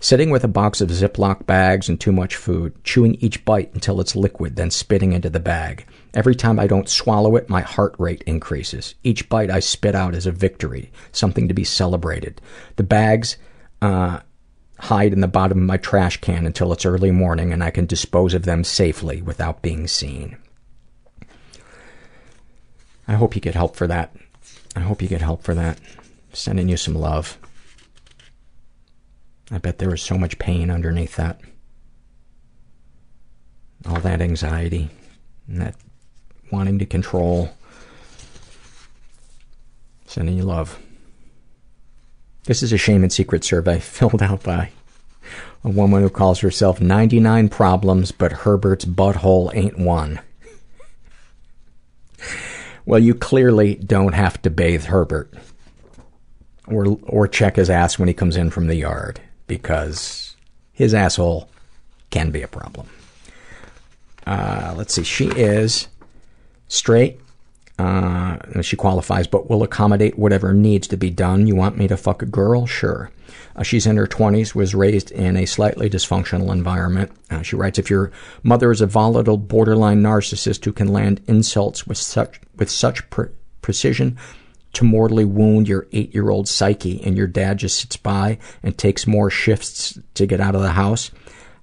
Sitting with a box of Ziploc bags and too much food, chewing each bite until it's liquid, then spitting into the bag. Every time I don't swallow it, my heart rate increases. Each bite I spit out is a victory, something to be celebrated. The bags uh, hide in the bottom of my trash can until it's early morning and I can dispose of them safely without being seen. I hope you get help for that. I hope you get help for that. Sending you some love. I bet there was so much pain underneath that. All that anxiety and that wanting to control. Sending you love. This is a shame and secret survey filled out by a woman who calls herself 99 Problems, but Herbert's Butthole Ain't One. well, you clearly don't have to bathe Herbert. Or, or check his ass when he comes in from the yard because his asshole can be a problem. Uh, let's see. She is straight, Uh, she qualifies, but will accommodate whatever needs to be done. You want me to fuck a girl? Sure. Uh, she's in her 20s, was raised in a slightly dysfunctional environment. Uh, she writes, if your mother is a volatile, borderline narcissist who can land insults with such, with such pre- precision to mortally wound your eight-year-old psyche and your dad just sits by and takes more shifts to get out of the house,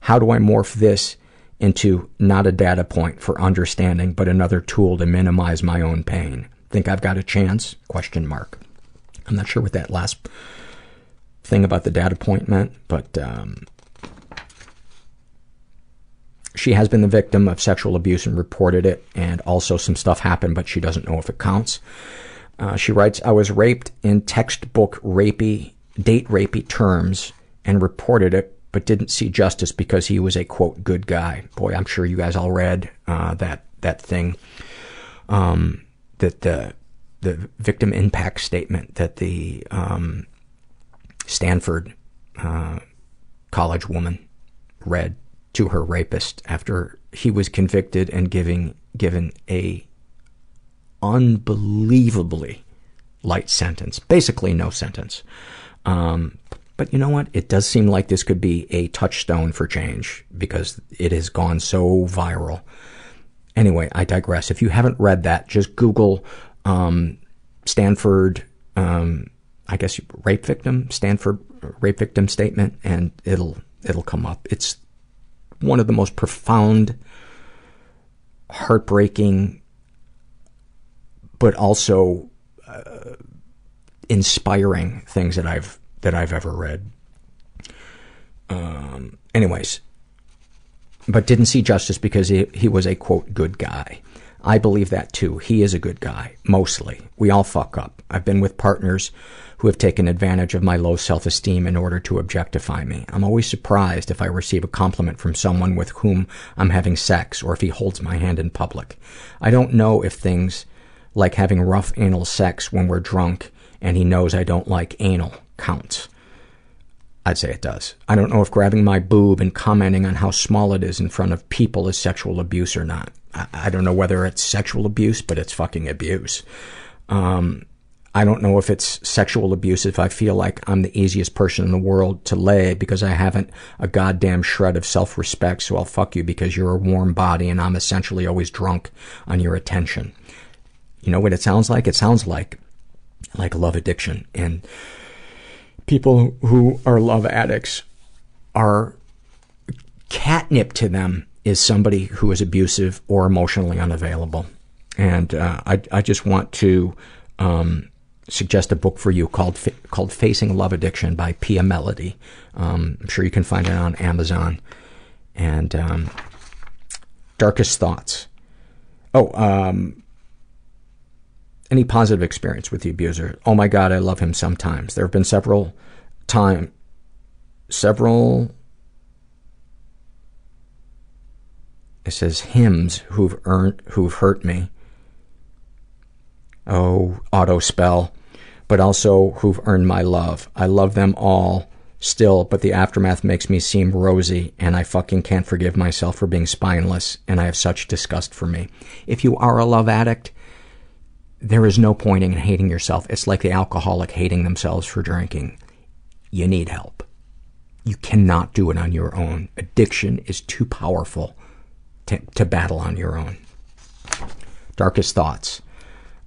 how do I morph this into not a data point for understanding, but another tool to minimize my own pain. Think I've got a chance? Question mark. I'm not sure what that last thing about the data point meant, but um, she has been the victim of sexual abuse and reported it, and also some stuff happened, but she doesn't know if it counts. Uh, she writes, I was raped in textbook rapey, date rapey terms and reported it but didn't see justice because he was a quote good guy. Boy, I'm sure you guys all read uh, that that thing um, that the the victim impact statement that the um, Stanford uh, college woman read to her rapist after he was convicted and giving given a unbelievably light sentence, basically no sentence. Um, but you know what? It does seem like this could be a touchstone for change because it has gone so viral. Anyway, I digress. If you haven't read that, just Google um, Stanford, um, I guess rape victim, Stanford rape victim statement, and it'll it'll come up. It's one of the most profound, heartbreaking, but also uh, inspiring things that I've that I've ever read. Um, anyways, but didn't see justice because he, he was a quote good guy. I believe that too. He is a good guy, mostly. We all fuck up. I've been with partners who have taken advantage of my low self-esteem in order to objectify me. I'm always surprised if I receive a compliment from someone with whom I'm having sex or if he holds my hand in public. I don't know if things like having rough anal sex when we're drunk and he knows I don't like anal counts. I'd say it does. I don't know if grabbing my boob and commenting on how small it is in front of people is sexual abuse or not. I, I don't know whether it's sexual abuse, but it's fucking abuse. Um, I don't know if it's sexual abuse if I feel like I'm the easiest person in the world to lay because I haven't a goddamn shred of self-respect, so I'll fuck you because you're a warm body and I'm essentially always drunk on your attention. You know what it sounds like? It sounds like, like love addiction. And, people who are love addicts are catnip to them is somebody who is abusive or emotionally unavailable. And uh, I, I just want to um, suggest a book for you called called Facing Love Addiction by Pia Mellody. Um, I'm sure you can find it on Amazon. And um, Darkest Thoughts. Oh, um, any positive experience with the abuser? Oh my god, I love him sometimes. There have been several time, several, it says hymns who've earned, who've hurt me. Oh, auto spell. But also who've earned my love. I love them all still, but the aftermath makes me seem rosy, and I fucking can't forgive myself for being spineless, and I have such disgust for me. If you are a love addict, there is no point in hating yourself. It's like the alcoholic hating themselves for drinking. You need help. You cannot do it on your own. Addiction is too powerful to, to battle on your own. Darkest thoughts.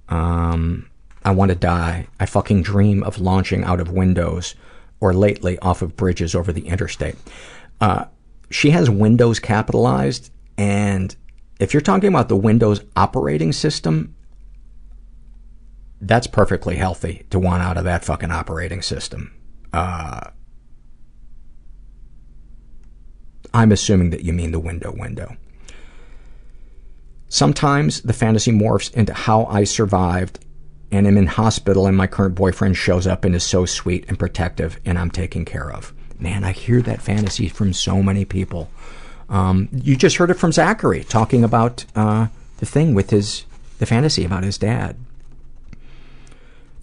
Um, I want to die. I fucking dream of launching out of windows or lately off of bridges over the interstate. Uh, she has Windows capitalized, and if you're talking about the Windows operating system, that's perfectly healthy to want out of that fucking operating system. Uh, I'm assuming that you mean the window window. Sometimes the fantasy morphs into how I survived and am in hospital and my current boyfriend shows up and is so sweet and protective and I'm taken care of. Man, I hear that fantasy from so many people. Um, you just heard it from Zachary talking about uh, the thing with his the fantasy about his dad.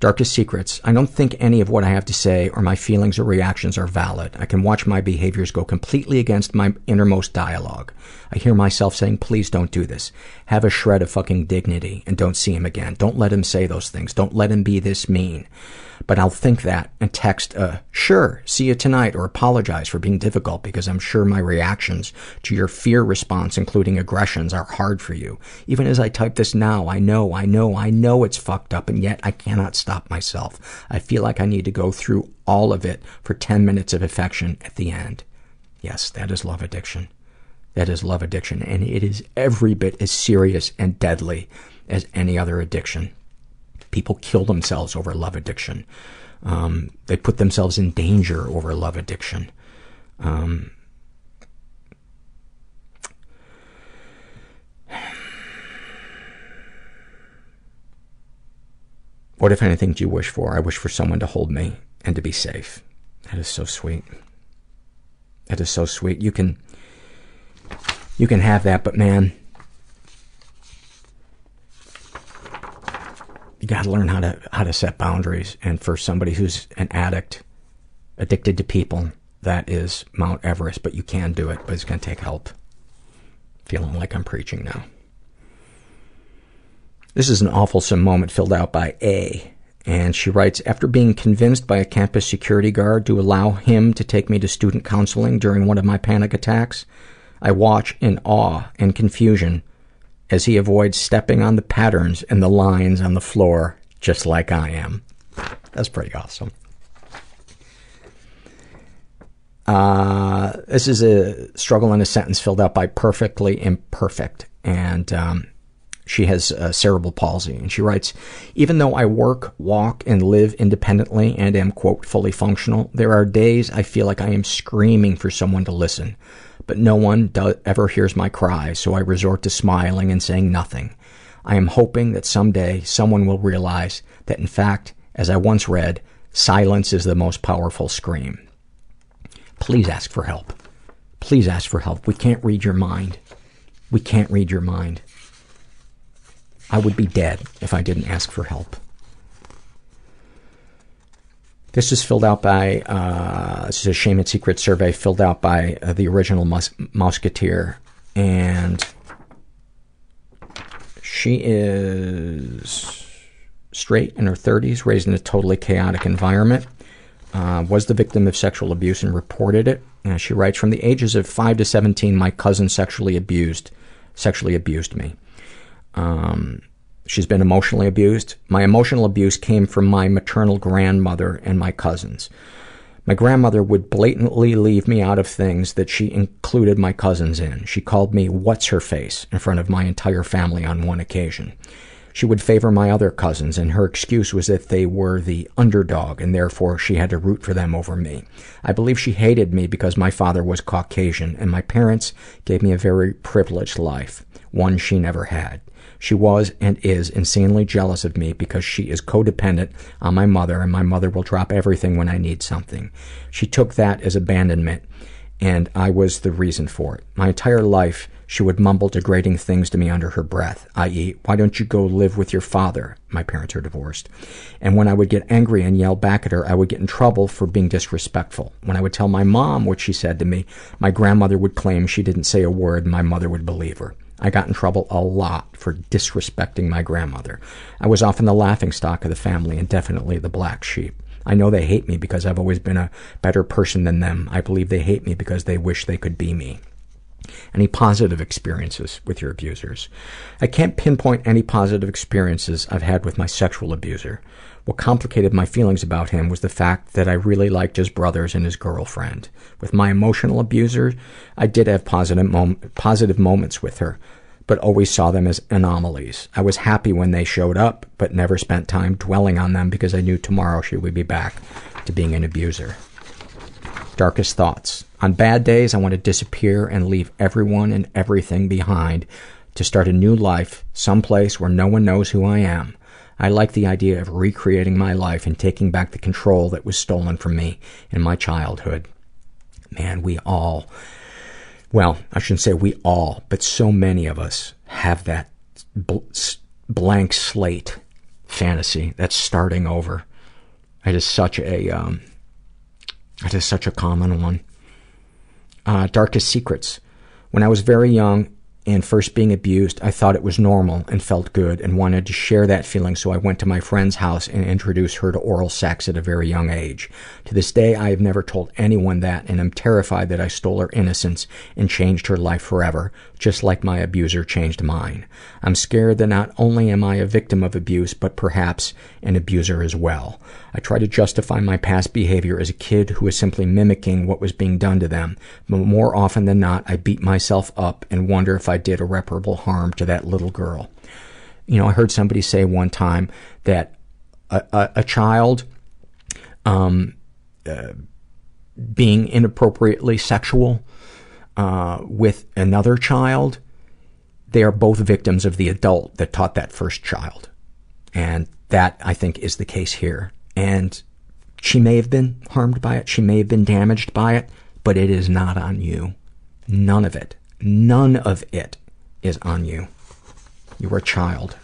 Darkest secrets. I don't think any of what I have to say or my feelings or reactions are valid. I can watch my behaviors go completely against my innermost dialogue. I hear myself saying, please don't do this. Have a shred of fucking dignity and don't see him again. Don't let him say those things. Don't let him be this mean. But I'll think that and text, uh, sure, see you tonight, or apologize for being difficult because I'm sure my reactions to your fear response, including aggressions, are hard for you. Even as I type this now, I know, I know, I know it's fucked up, and yet I cannot stop myself. I feel like I need to go through all of it for 10 minutes of affection at the end. Yes, that is love addiction. That is love addiction, and it is every bit as serious and deadly as any other addiction. People kill themselves over love addiction. Um, they put themselves in danger over love addiction. Um, what, if anything, do you wish for? I wish for someone to hold me and to be safe. That is so sweet. That is so sweet. You can, you can have that, but man, got to learn how to how to set boundaries. And for somebody who's an addict, addicted to people, that is Mount Everest. But you can do it. But it's going to take help. Feeling like I'm preaching now. This is an awful moment filled out by A. And she writes, after being convinced by a campus security guard to allow him to take me to student counseling during one of my panic attacks, I watch in awe and confusion as he avoids stepping on the patterns and the lines on the floor just like I am. That's pretty awesome. Uh, this is a struggle in a sentence filled out by Perfectly Imperfect. And um, she has uh, cerebral palsy. And she writes, even though I work, walk, and live independently and am, quote, fully functional, there are days I feel like I am screaming for someone to listen but no one do- ever hears my cries, so I resort to smiling and saying nothing. I am hoping that someday someone will realize that, in fact, as I once read, silence is the most powerful scream. Please ask for help. Please ask for help. We can't read your mind. We can't read your mind. I would be dead if I didn't ask for help. This is filled out by, uh, this is a Shame and Secret survey filled out by uh, the original mus- Musketeer. And she is straight in her 30s, raised in a totally chaotic environment. Uh, was the victim of sexual abuse and reported it. Uh, she writes, from the ages of 5 to 17, my cousin sexually abused, sexually abused me. Um, She's been emotionally abused. My emotional abuse came from my maternal grandmother and my cousins. My grandmother would blatantly leave me out of things that she included my cousins in. She called me what's her face in front of my entire family on one occasion. She would favor my other cousins, and her excuse was that they were the underdog, and therefore she had to root for them over me. I believe she hated me because my father was Caucasian, and my parents gave me a very privileged life, one she never had. She was and is insanely jealous of me because she is codependent on my mother and my mother will drop everything when I need something. She took that as abandonment and I was the reason for it. My entire life, she would mumble degrading things to me under her breath, i.e., why don't you go live with your father? My parents are divorced. And when I would get angry and yell back at her, I would get in trouble for being disrespectful. When I would tell my mom what she said to me, my grandmother would claim she didn't say a word and my mother would believe her. I got in trouble a lot for disrespecting my grandmother. I was often the laughing stock of the family and definitely the black sheep. I know they hate me because I've always been a better person than them. I believe they hate me because they wish they could be me. Any positive experiences with your abusers? I can't pinpoint any positive experiences I've had with my sexual abuser. What complicated my feelings about him was the fact that I really liked his brothers and his girlfriend. With my emotional abuser, I did have positive, mom- positive moments with her, but always saw them as anomalies. I was happy when they showed up, but never spent time dwelling on them because I knew tomorrow she would be back to being an abuser. Darkest thoughts. On bad days, I want to disappear and leave everyone and everything behind to start a new life someplace where no one knows who I am. I like the idea of recreating my life and taking back the control that was stolen from me in my childhood. Man, we all, well, I shouldn't say we all, but so many of us have that bl- blank slate fantasy. That's starting over. It is such a, um, it is such a common one. Uh, darkest secrets. When I was very young and first being abused, I thought it was normal and felt good and wanted to share that feeling, so I went to my friend's house and introduced her to oral sex at a very young age. To this day, I have never told anyone that and am terrified that I stole her innocence and changed her life forever, just like my abuser changed mine. I'm scared that not only am I a victim of abuse, but perhaps an abuser as well. I try to justify my past behavior as a kid who was simply mimicking what was being done to them, but more often than not, I beat myself up and wonder if I did irreparable harm to that little girl. You know, I heard somebody say one time that a, a, a child um, uh, being inappropriately sexual uh, with another child, they are both victims of the adult that taught that first child. And that, I think, is the case here. And she may have been harmed by it, she may have been damaged by it, but it is not on you. None of it. None of it is on you. You were a child.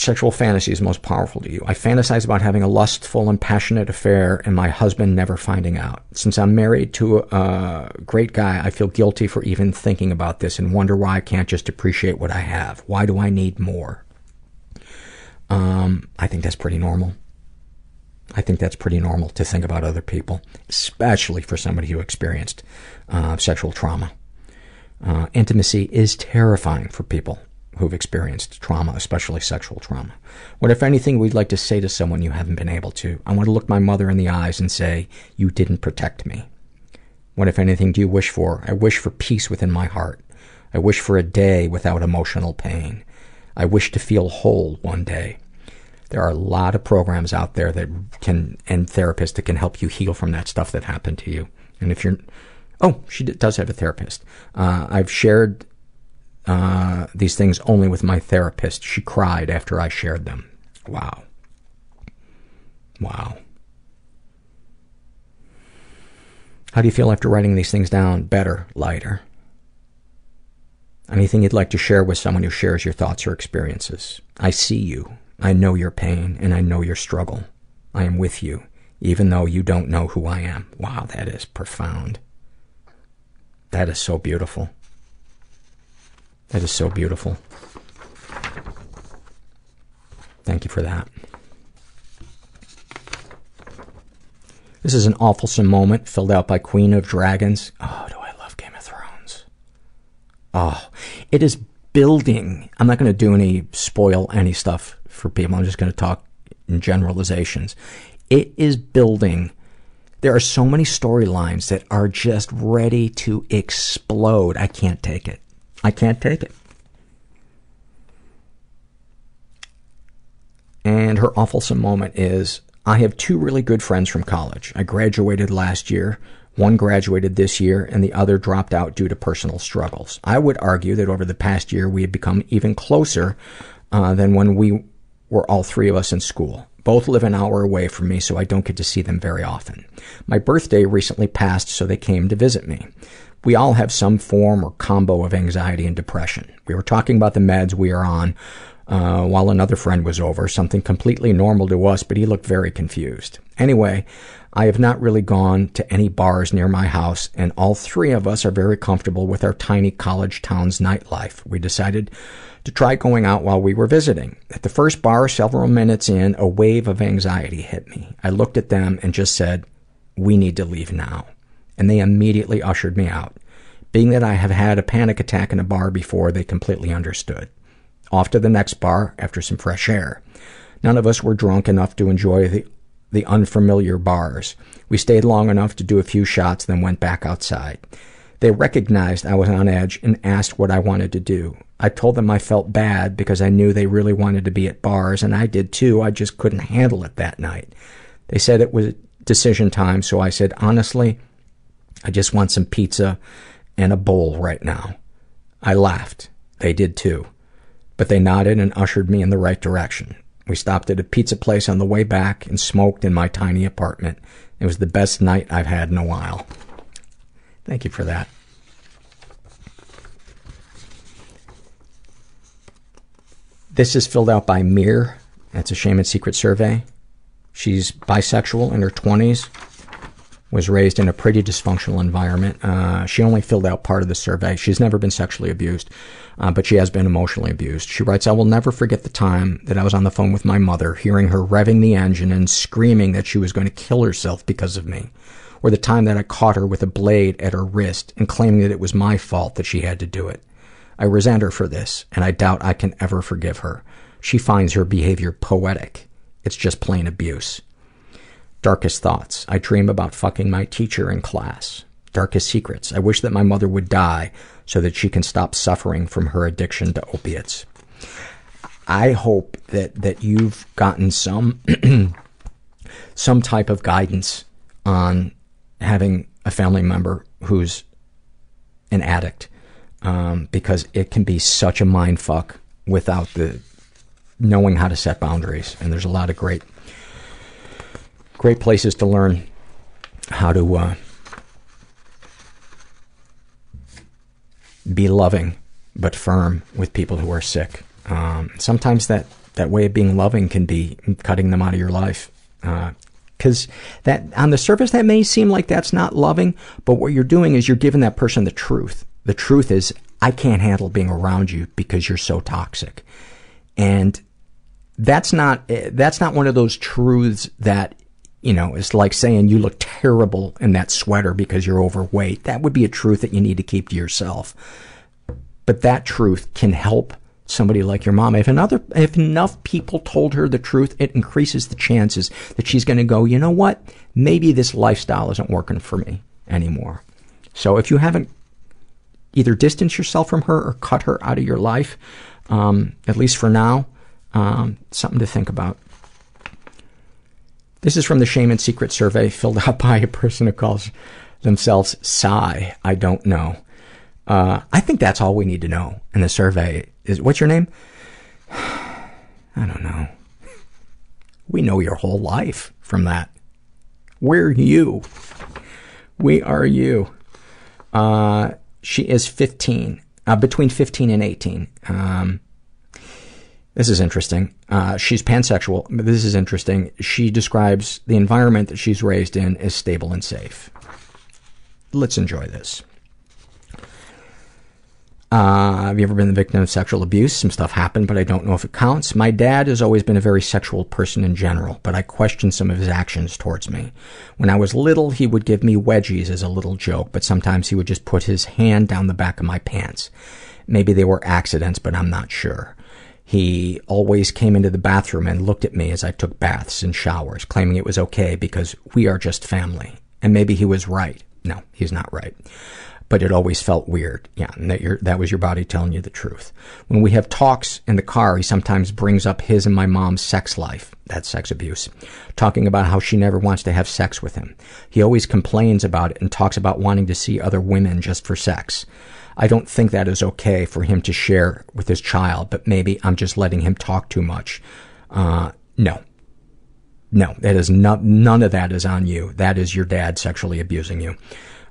Sexual fantasies most powerful to you. I fantasize about having a lustful and passionate affair and my husband never finding out. Since I'm married to a great guy, I feel guilty for even thinking about this and wonder why I can't just appreciate what I have. Why do I need more? Um, I think that's pretty normal. I think that's pretty normal to think about other people, especially for somebody who experienced uh, sexual trauma. Uh, intimacy is terrifying for people who've experienced trauma, especially sexual trauma. What, if anything, we'd like to say to someone you haven't been able to? I want to look my mother in the eyes and say, You didn't protect me. What, if anything, do you wish for? I wish for peace within my heart. I wish for a day without emotional pain. I wish to feel whole one day. There are a lot of programs out there that can, and therapists that can help you heal from that stuff that happened to you. And if you're, oh, she does have a therapist. Uh, I've shared Uh, these things only with my therapist. She cried after I shared them. Wow. Wow. How do you feel after writing these things down? Better, lighter. Anything you'd like to share with someone who shares your thoughts or experiences? I see you. I know your pain and I know your struggle. I am with you, even though you don't know who I am. Wow, that is profound. That is so beautiful. That is so beautiful. Thank you for that. This is an awfulsome moment filled out by Queen of Dragons. Oh, do I love Game of Thrones. Oh, it is building. I'm not going to do any spoil any stuff for people. I'm just going to talk in generalizations. It is building. There are so many storylines that are just ready to explode. I can't take it. I can't take it. And her awfulsome moment is I have two really good friends from college. I graduated last year. One graduated this year, and the other dropped out due to personal struggles. I would argue that over the past year, we have become even closer uh, than when we were all three of us in school. Both live an hour away from me, so I don't get to see them very often. My birthday recently passed, so they came to visit me. We all have some form or combo of anxiety and depression. We were talking about the meds we are on uh, while another friend was over, something completely normal to us, but he looked very confused. Anyway, I have not really gone to any bars near my house, and all three of us are very comfortable with our tiny college town's nightlife. We decided to try going out while we were visiting. At the first bar, several minutes in, a wave of anxiety hit me. I looked at them and just said, We need to leave now and they immediately ushered me out. Being that I have had a panic attack in a bar before, they completely understood. Off to the next bar after some fresh air. None of us were drunk enough to enjoy the, the unfamiliar bars. We stayed long enough to do a few shots, then went back outside. They recognized I was on edge and asked what I wanted to do. I told them I felt bad because I knew they really wanted to be at bars, and I did too. I just couldn't handle it that night. They said it was decision time, so I said, honestly, I just want some pizza and a bowl right now. I laughed. They did too. But they nodded and ushered me in the right direction. We stopped at a pizza place on the way back and smoked in my tiny apartment. It was the best night I've had in a while. Thank you for that. This is filled out by Mir. That's a shame and secret survey. She's bisexual in her 20s, was raised in a pretty dysfunctional environment. Uh, she only filled out part of the survey. She's never been sexually abused, uh, but she has been emotionally abused. She writes, I will never forget the time that I was on the phone with my mother, hearing her revving the engine and screaming that she was going to kill herself because of me. Or the time that I caught her with a blade at her wrist and claiming that it was my fault that she had to do it. I resent her for this, and I doubt I can ever forgive her. She finds her behavior poetic. It's just plain abuse. Darkest thoughts. I dream about fucking my teacher in class. Darkest secrets. I wish that my mother would die so that she can stop suffering from her addiction to opiates. I hope that, that you've gotten some, some type of guidance on having a family member who's an addict, um, because it can be such a mind fuck without the knowing how to set boundaries. And there's a lot of great, great places to learn how to uh, be loving but firm with people who are sick. Um, sometimes that, that way of being loving can be cutting them out of your life. Because uh, that on the surface that may seem like that's not loving, but what you're doing is you're giving that person the truth. The truth is, I can't handle being around you because you're so toxic. And that's not that's not one of those truths that you know it's like saying you look terrible in that sweater because you're overweight. That would be a truth that you need to keep to yourself. But that truth can help somebody like your mom. If another if enough people told her the truth, it increases the chances that she's going to go, "You know what? Maybe this lifestyle isn't working for me anymore." So if you haven't either distanced yourself from her or cut her out of your life, um, at least for now, um, something to think about. This is from the Shame and Secret survey filled out by a person who calls themselves Sigh. I don't know. Uh, I think that's all we need to know in the survey is, what's your name? I don't know. We know your whole life from that. We're you. We are you. Uh, she is 15, uh, between 15 and 18. Um, this is interesting. Uh, she's pansexual. This is interesting. She describes the environment that she's raised in as stable and safe. Let's enjoy this. Uh, have you ever been the victim of sexual abuse? Some stuff happened, but I don't know if it counts. My dad has always been a very sexual person in general, but I question some of his actions towards me. When I was little, he would give me wedgies as a little joke, but sometimes he would just put his hand down the back of my pants. Maybe they were accidents, but I'm not sure. He always came into the bathroom and looked at me as I took baths and showers, claiming it was okay because we are just family. And maybe he was right. No, he's not right but it always felt weird. Yeah, and that, that was your body telling you the truth. When we have talks in the car, he sometimes brings up his and my mom's sex life. That's sex abuse. Talking about how she never wants to have sex with him. He always complains about it and talks about wanting to see other women just for sex. I don't think that is okay for him to share with his child, but maybe I'm just letting him talk too much. Uh, no. No, that is not, none of that is on you. That is your dad sexually abusing you.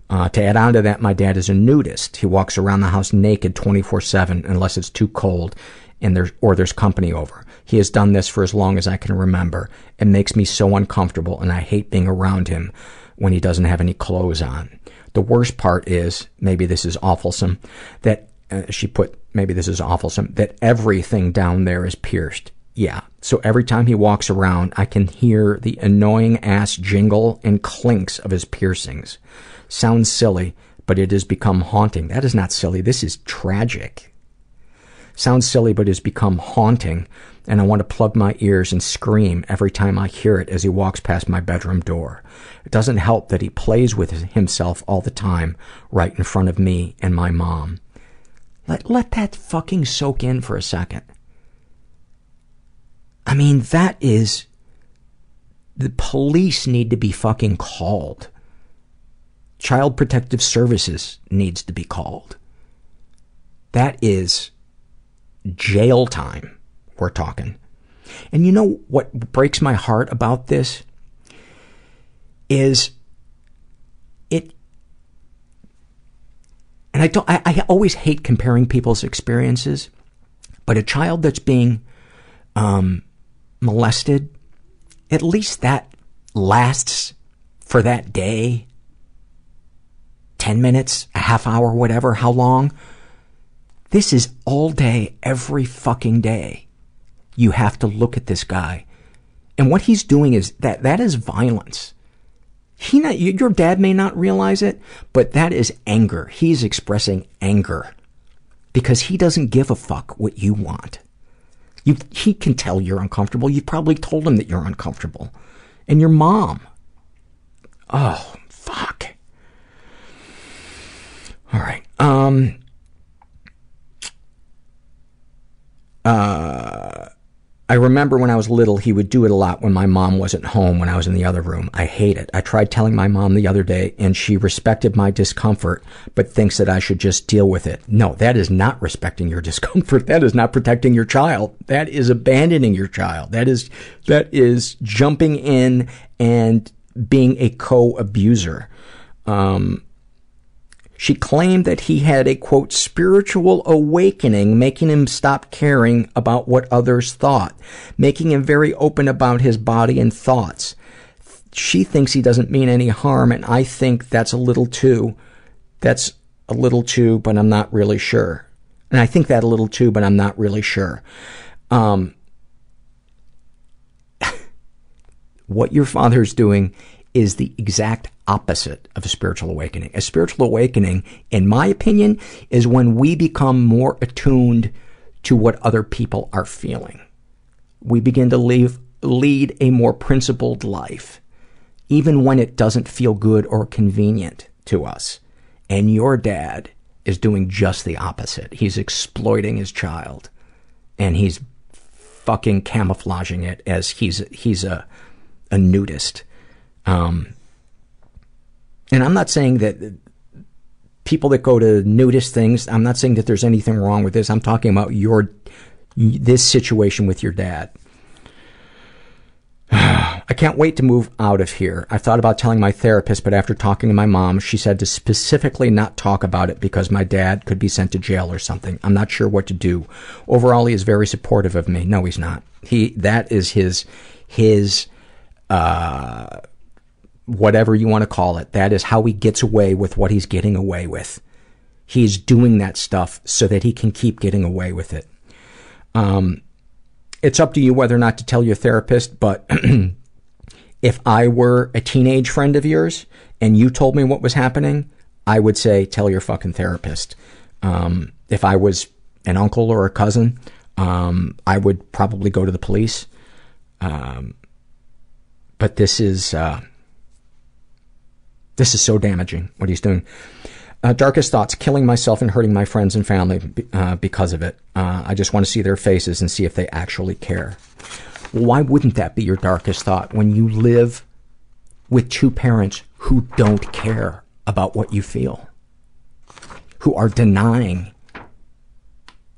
Uh, to add on to that, my dad is a nudist. He walks around the house naked 24-7 unless it's too cold and there's, or there's company over. He has done this for as long as I can remember. It makes me so uncomfortable and I hate being around him when he doesn't have any clothes on. The worst part is, maybe this is awfulsome, that uh, she put, maybe this is awfulsome, that everything down there is pierced. Yeah. So every time he walks around, I can hear the annoying ass jingle and clinks of his piercings. Sounds silly, but it has become haunting. That is not silly. This is tragic. Sounds silly, but it has become haunting, and I want to plug my ears and scream every time I hear it as he walks past my bedroom door. It doesn't help that he plays with himself all the time, right in front of me and my mom. Let, let that fucking soak in for a second. I mean, that is. The police need to be fucking called. Child Protective Services needs to be called. That is jail time we're talking. And you know what breaks my heart about this is it and I don't I, I always hate comparing people's experiences, but a child that's being um, molested, at least that lasts for that day 10 minutes, a half hour, whatever, how long. This is all day, every fucking day. You have to look at this guy. And what he's doing is that, that is violence. He not, your dad may not realize it, but that is anger. He's expressing anger because he doesn't give a fuck what you want. You, he can tell you're uncomfortable. You've probably told him that you're uncomfortable. And your mom. Oh, fuck. All right. Um, uh, I remember when I was little, he would do it a lot when my mom wasn't home when I was in the other room. I hate it. I tried telling my mom the other day, and she respected my discomfort, but thinks that I should just deal with it. No, that is not respecting your discomfort. That is not protecting your child. That is abandoning your child. That is, that is jumping in and being a co-abuser. Um, she claimed that he had a quote, spiritual awakening, making him stop caring about what others thought, making him very open about his body and thoughts. She thinks he doesn't mean any harm, and I think that's a little too, that's a little too, but I'm not really sure. And I think that a little too, but I'm not really sure. Um, what your father's doing is the exact opposite of a spiritual awakening. A spiritual awakening, in my opinion, is when we become more attuned to what other people are feeling. We begin to leave, lead a more principled life, even when it doesn't feel good or convenient to us. And your dad is doing just the opposite. He's exploiting his child, and he's fucking camouflaging it as he's he's a a nudist um, and I'm not saying that people that go to nudist things, I'm not saying that there's anything wrong with this. I'm talking about your, this situation with your dad. I can't wait to move out of here. I thought about telling my therapist, but after talking to my mom, she said to specifically not talk about it because my dad could be sent to jail or something. I'm not sure what to do. Overall, he is very supportive of me. No, he's not. He, that is his, his, uh, whatever you want to call it. That is how he gets away with what he's getting away with. He's doing that stuff so that he can keep getting away with it. Um, it's up to you whether or not to tell your therapist, but if I were a teenage friend of yours and you told me what was happening, I would say tell your fucking therapist. Um, if I was an uncle or a cousin, um, I would probably go to the police. Um, but this is, uh, this is so damaging, what he's doing. Uh, darkest thoughts, killing myself and hurting my friends and family uh, because of it. Uh, I just want to see their faces and see if they actually care. Why wouldn't that be your darkest thought when you live with two parents who don't care about what you feel? Who are denying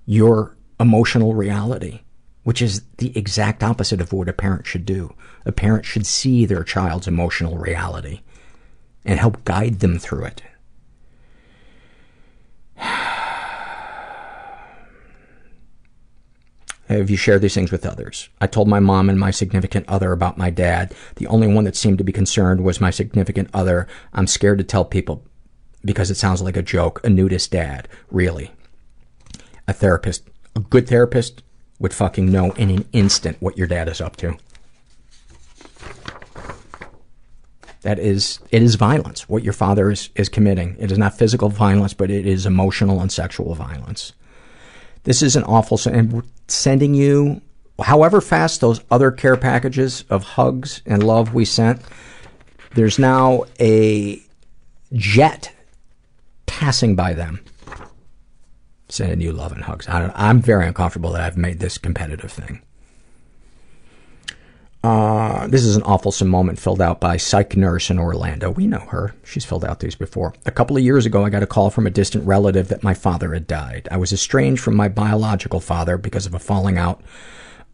your emotional reality, which is the exact opposite of what a parent should do. A parent should see their child's emotional reality and help guide them through it. Have you shared these things with others? I told my mom and my significant other about my dad. The only one that seemed to be concerned was my significant other. I'm scared to tell people because it sounds like a joke. A nudist dad. Really. A therapist, a good therapist would fucking know in an instant what your dad is up to. That is, it is violence, what your father is, is committing. It is not physical violence, but it is emotional and sexual violence. This is an awful, and sending you, however fast those other care packages of hugs and love we sent, there's now a jet passing by them sending you love and hugs. I I'm very uncomfortable that I've made this competitive thing. Uh, this is an awful moment filled out by psych nurse in Orlando. We know her. She's filled out these before. A couple of years ago, I got a call from a distant relative that my father had died. I was estranged from my biological father because of a falling out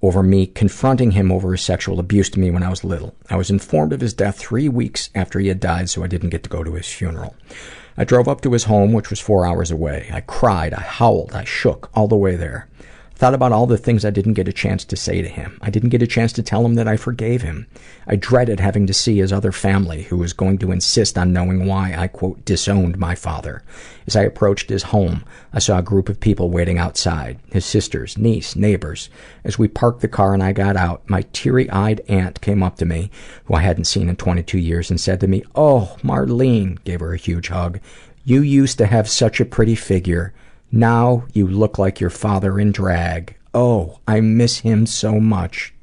over me confronting him over his sexual abuse to me when I was little. I was informed of his death three weeks after he had died, so I didn't get to go to his funeral. I drove up to his home, which was four hours away. I cried, I howled, I shook all the way there. Thought about all the things I didn't get a chance to say to him. I didn't get a chance to tell him that I forgave him. I dreaded having to see his other family, who was going to insist on knowing why I, quote, disowned my father. As I approached his home, I saw a group of people waiting outside. His sisters, niece, neighbors. As we parked the car and I got out, my teary-eyed aunt came up to me, who I hadn't seen in 22 years, and said to me, Oh, Marlene, gave her a huge hug. You used to have such a pretty figure. Now you look like your father in drag. Oh, I miss him so much.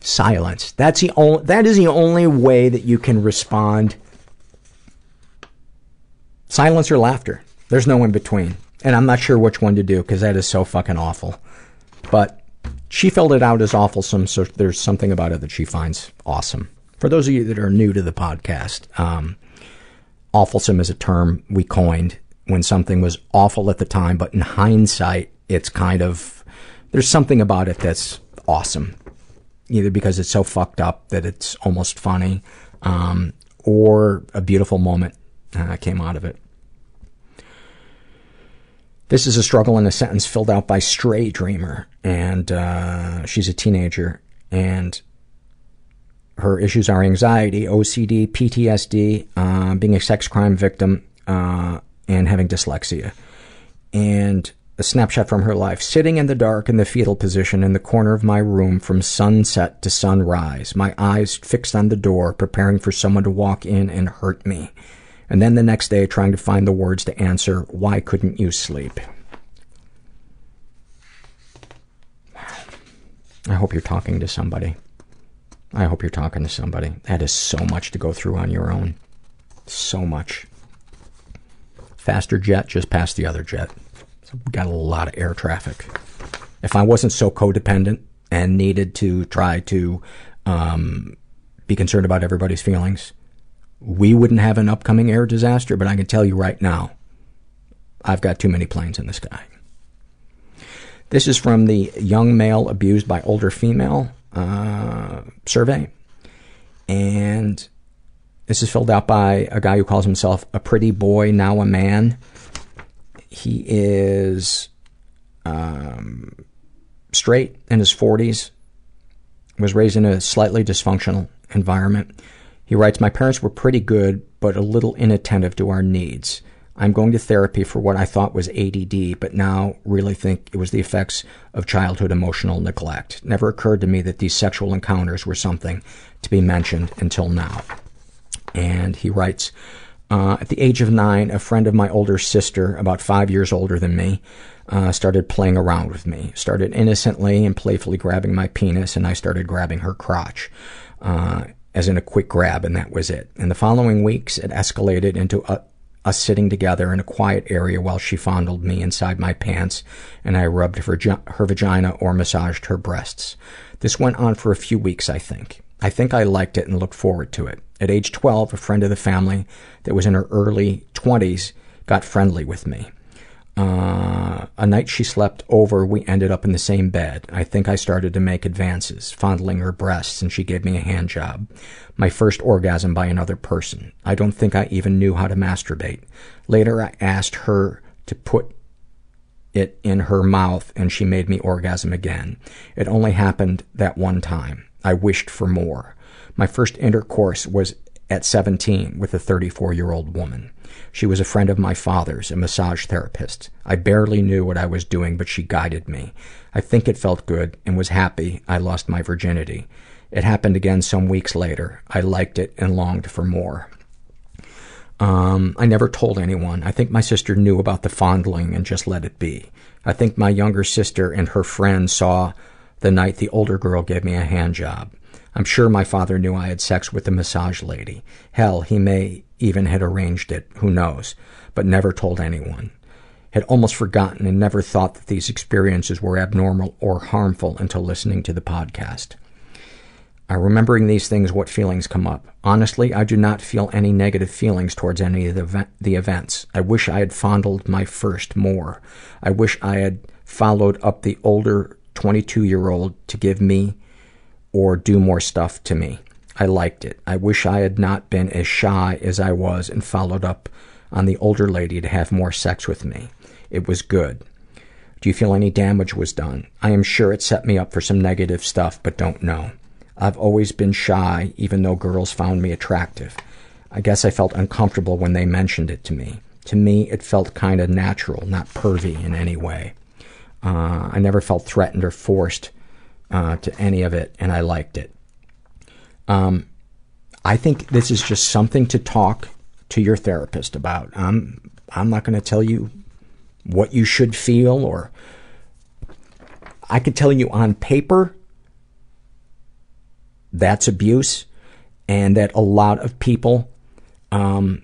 Silence. That's the only, that is the only way that you can respond. Silence or laughter. There's no in between. And I'm not sure which one to do because that is so fucking awful. But she filled it out as awfulsome, so there's something about it that she finds awesome. For those of you that are new to the podcast, um, awfulsome is a term we coined when something was awful at the time, but in hindsight, it's kind of, there's something about it that's awesome. Either because it's so fucked up that it's almost funny, um, or a beautiful moment uh, came out of it. This is a struggle in a sentence filled out by Stray Dreamer, and uh, she's a teenager, and her issues are anxiety, OCD, PTSD, uh, being a sex crime victim, uh, and having dyslexia. And a snapshot from her life. Sitting in the dark in the fetal position in the corner of my room from sunset to sunrise, my eyes fixed on the door, preparing for someone to walk in and hurt me. And then the next day trying to find the words to answer, why couldn't you sleep? I hope you're talking to somebody. I hope you're talking to somebody. That is so much to go through on your own. So much. Faster jet just passed the other jet. So we got a lot of air traffic. If I wasn't so codependent and needed to try to um, be concerned about everybody's feelings, we wouldn't have an upcoming air disaster, but I can tell you right now, I've got too many planes in the sky. This is from the young male abused by older female survey. And this is filled out by a guy who calls himself a pretty boy, now a man. He is um, straight in his 40s, was raised in a slightly dysfunctional environment. He writes, My parents were pretty good, but a little inattentive to our needs. I'm going to therapy for what I thought was ADD, but now really think it was the effects of childhood emotional neglect. Never occurred to me that these sexual encounters were something to be mentioned until now. And he writes, uh, at the age of nine, a friend of my older sister, about five years older than me, uh, started playing around with me. Started innocently and playfully grabbing my penis, and I started grabbing her crotch. Uh, as in a quick grab, and that was it. In the following weeks, it escalated into a, us sitting together in a quiet area while she fondled me inside my pants and I rubbed her, her vagina or massaged her breasts. This went on for a few weeks, I think. I think I liked it and looked forward to it. At age 12, a friend of the family that was in her early 20s got friendly with me. Uh, a night she slept over, we ended up in the same bed. I think I started to make advances, fondling her breasts, and she gave me a hand job. My first orgasm by another person. I don't think I even knew how to masturbate. Later, I asked her to put it in her mouth, and she made me orgasm again. It only happened that one time. I wished for more. My first intercourse was at 17 with a 34 year old woman. She was a friend of my father's, a massage therapist. I barely knew what I was doing, but she guided me. I think it felt good and was happy I lost my virginity. It happened again some weeks later. I liked it and longed for more. Um, I never told anyone. I think my sister knew about the fondling and just let it be. I think my younger sister and her friend saw the night the older girl gave me a hand job. I'm sure my father knew I had sex with the massage lady. Hell, he may even had arranged it, who knows, but never told anyone. Had almost forgotten and never thought that these experiences were abnormal or harmful until listening to the podcast. Uh, remembering these things, what feelings come up? Honestly, I do not feel any negative feelings towards any of the, the events. I wish I had fondled my first more. I wish I had followed up the older 22 year old to give me or do more stuff to me. I liked it. I wish I had not been as shy as I was and followed up on the older lady to have more sex with me. It was good. Do you feel any damage was done? I am sure it set me up for some negative stuff, but don't know. I've always been shy, even though girls found me attractive. I guess I felt uncomfortable when they mentioned it to me. To me, it felt kind of natural, not pervy in any way. Uh, I never felt threatened or forced uh, to any of it, and I liked it. Um, I think this is just something to talk to your therapist about. I'm I'm not going to tell you what you should feel or I could tell you on paper that's abuse and that a lot of people um,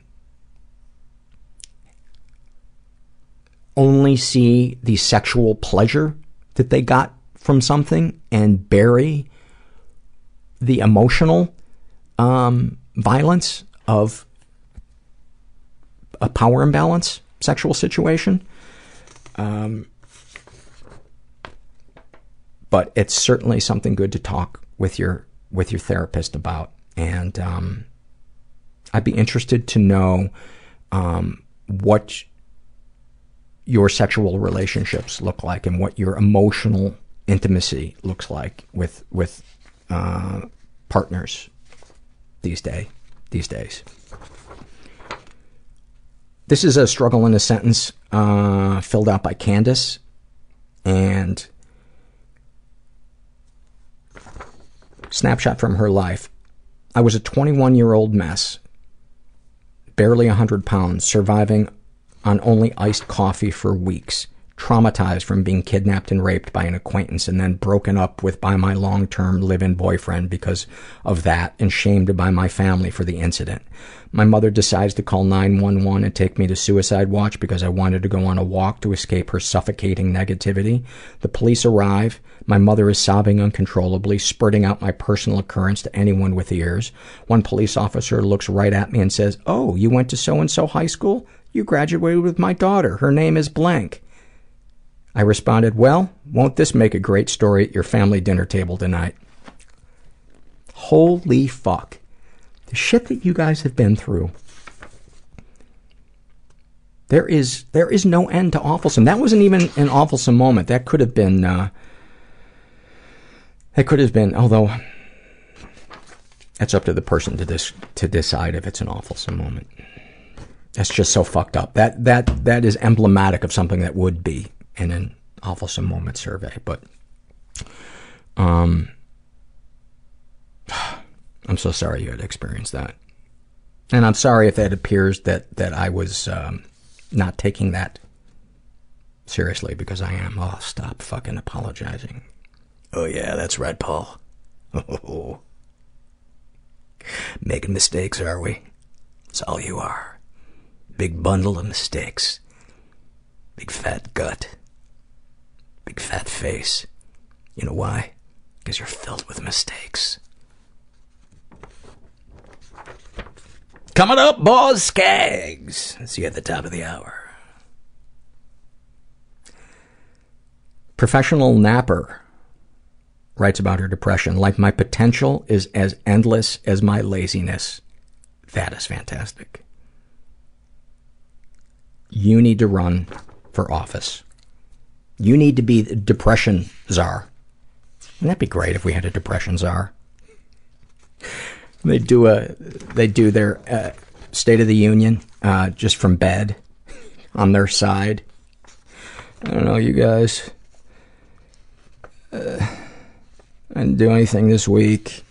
only see the sexual pleasure that they got from something and bury the emotional um, violence of a power imbalance sexual situation. Um, but it's certainly something good to talk with your with your therapist about, and um, I'd be interested to know um, what your sexual relationships look like and what your emotional intimacy looks like with with partners these day these days. This is a struggle in a sentence uh, filled out by Candace, and snapshot from her life. I was a 21 year old mess, barely 100 pounds, surviving on only iced coffee for weeks traumatized from being kidnapped and raped by an acquaintance and then broken up with by my long-term live-in boyfriend because of that and shamed by my family for the incident. My mother decides to call 911 and take me to suicide watch because I wanted to go on a walk to escape her suffocating negativity. The police arrive. My mother is sobbing uncontrollably, spurting out my personal occurrence to anyone with ears. One police officer looks right at me and says, Oh, you went to so-and-so high school? You graduated with my daughter. Her name is blank. I responded, Well, won't this make a great story at your family dinner table tonight? Holy fuck. The shit that you guys have been through. There is there is no end to awfulsome. That wasn't even an awfulsome moment. That could have been uh, that could have been although it's up to the person to this to decide if it's an awfulsome moment. That's just so fucked up. That that that is emblematic of something that would be in an awfulsome moment survey. But, um, I'm so sorry you had experienced that. And I'm sorry if that appears that, that I was, um, not taking that seriously because I am. Oh, stop fucking apologizing. Oh yeah, that's right, Paul. Oh, making mistakes, are we? That's all you are. Big bundle of mistakes. Big fat gut. Big fat face. You know why? Because you're filled with mistakes. Coming up, Boz Scaggs. See you at the top of the hour. Professional napper writes about her depression. Like my potential is as endless as my laziness. That is fantastic. You need to run for office. You need to be the depression czar. Wouldn't that be great if we had a depression czar? They do a, they do their uh, State of the Union uh, just from bed on their side. I don't know, you guys. Uh, I didn't do anything this week.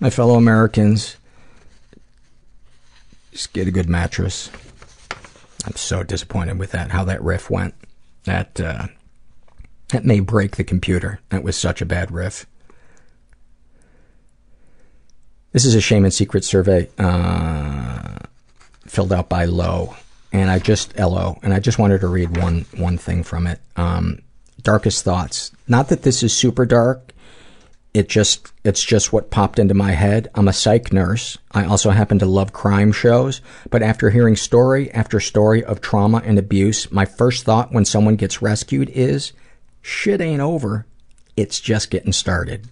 My fellow Americans, just get a good mattress. I'm so disappointed with that, how that riff went. That, uh, that may break the computer. That was such a bad riff. This is a shame and secret survey uh, filled out by Lo, and I just Lo, and I just wanted to read one one thing from it. Um, darkest thoughts. Not that this is super dark. It just it's just what popped into my head. I'm a psych nurse. I also happen to love crime shows, but after hearing story after story of trauma and abuse, my first thought when someone gets rescued is shit ain't over. It's just getting started.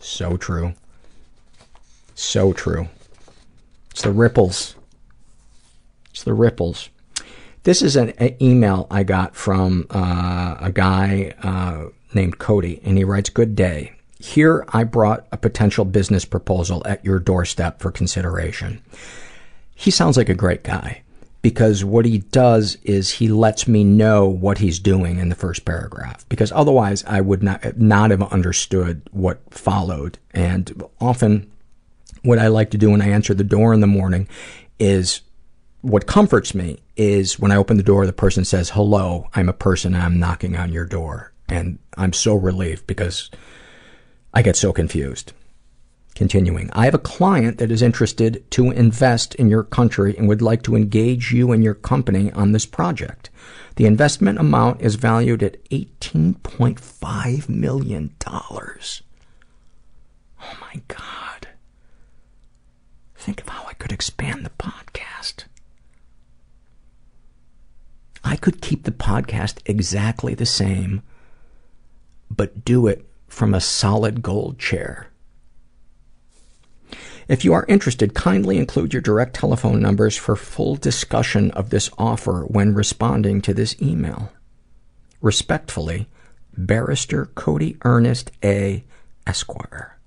So true. So true. It's the ripples. It's the ripples. This is an, an email I got from uh, a guy uh, named Cody, and he writes, Good day. Here I brought a potential business proposal at your doorstep for consideration. He sounds like a great guy because what he does is he lets me know what he's doing in the first paragraph. Because otherwise I would not not have understood what followed. And often what I like to do when I answer the door in the morning is what comforts me is when I open the door the person says hello I'm a person and I'm knocking on your door. And I'm so relieved because I get so confused. Continuing, I have a client that is interested to invest in your country and would like to engage you and your company on this project. The investment amount is valued at $18.5 million. Oh my God. Think of how I could expand the podcast. I could keep the podcast exactly the same, but do it from a solid gold chair. If you are interested, kindly include your direct telephone numbers for full discussion of this offer when responding to this email. Respectfully, Barrister Cody Ernest A. Esquire.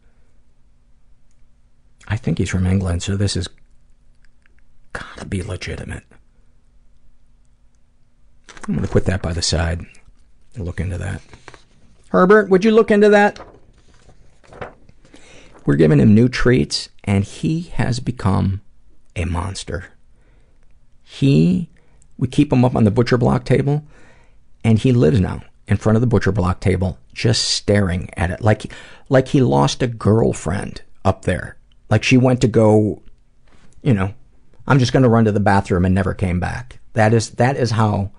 I think he's from England, so this is gotta be legitimate. I'm gonna put that by the side and look into that. Herbert, would you look into that? We're giving him new treats, and he has become a monster. He, we keep him up on the butcher block table, and he lives now in front of the butcher block table, just staring at it like, like he lost a girlfriend up there. Like she went to go, you know, I'm just going to run to the bathroom and never came back. That is, that is how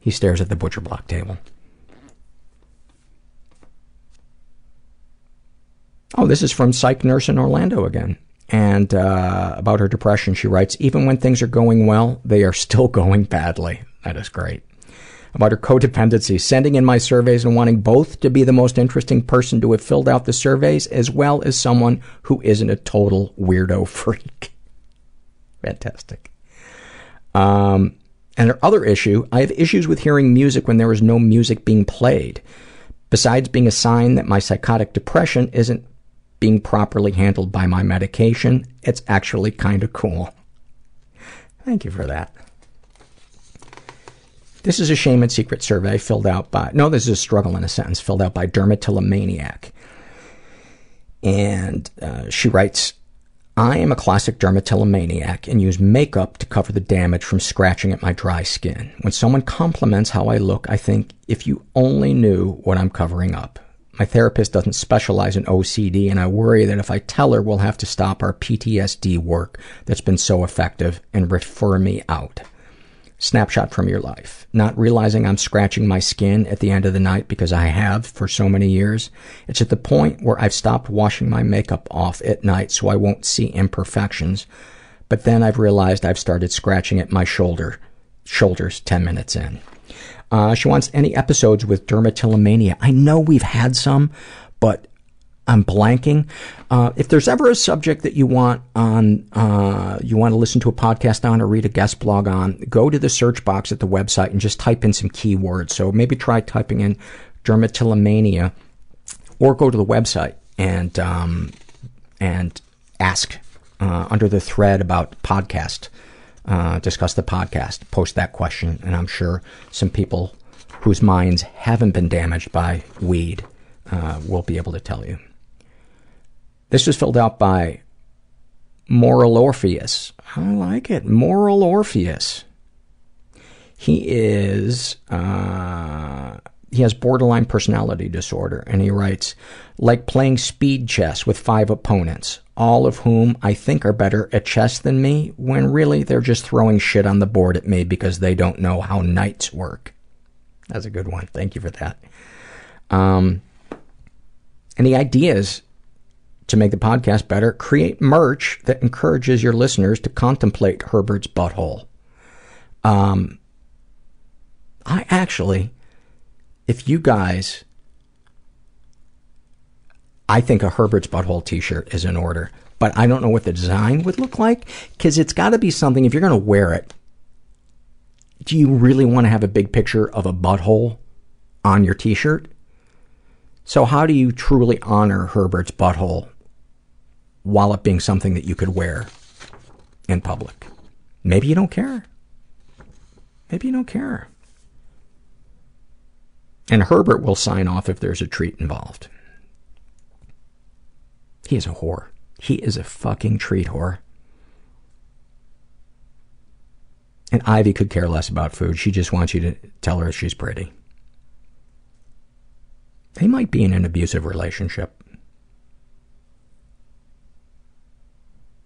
he stares at the butcher block table. Oh, this is from Psych Nurse in Orlando again. And uh, about her depression, she writes, Even when things are going well, they are still going badly. That is great. About her codependency, sending in my surveys and wanting both to be the most interesting person to have filled out the surveys, as well as someone who isn't a total weirdo freak. Fantastic. Um, and her other issue, I have issues with hearing music when there is no music being played. Besides being a sign that my psychotic depression isn't being properly handled by my medication, it's actually kind of cool. Thank you for that. This is a shame and secret survey filled out by, no, this is a struggle in a sentence, filled out by Dermatillomaniac. And uh, she writes, I am a classic dermatillomaniac and use makeup to cover the damage from scratching at my dry skin. When someone compliments how I look, I think, if you only knew what I'm covering up. My therapist doesn't specialize in OCD, and I worry that if I tell her, we'll have to stop our PTSD work that's been so effective and refer me out. Snapshot from your life. Not realizing I'm scratching my skin at the end of the night because I have for so many years. It's at the point where I've stopped washing my makeup off at night so I won't see imperfections. But then I've realized I've started scratching at my shoulder, shoulders 10 minutes in. Uh, she wants any episodes with dermatillomania. I know we've had some, but I'm blanking. Uh, if there's ever a subject that you want on, uh, you want to listen to a podcast on or read a guest blog on, go to the search box at the website and just type in some keywords. So maybe try typing in dermatillomania or go to the website and, um, and ask, uh, under the thread about podcast discuss the podcast, post that question, and I'm sure some people whose minds haven't been damaged by weed uh, will be able to tell you. This was filled out by Moral Orpheus. I like it. Moral Orpheus. He is, uh, he has borderline personality disorder, and he writes, like playing speed chess with five opponents all of whom I think are better at chess than me, when really they're just throwing shit on the board at me because they don't know how knights work. That's a good one. Thank you for that. Um, any ideas to make the podcast better? Create merch that encourages your listeners to contemplate Herbert's butthole. Um, I actually, if you guys I think a Herbert's Butthole t-shirt is in order. but I don't know what the design would look like because it's got to be something. If you're going to wear it, do you really want to have a big picture of a butthole on your T-shirt? So how do you truly honor Herbert's butthole while it being something that you could wear in public? Maybe you don't care. Maybe you don't care. And Herbert will sign off if there's a treat involved. He is a whore. He is a fucking treat whore. And Ivy could care less about food. She just wants you to tell her she's pretty. They might be in an abusive relationship.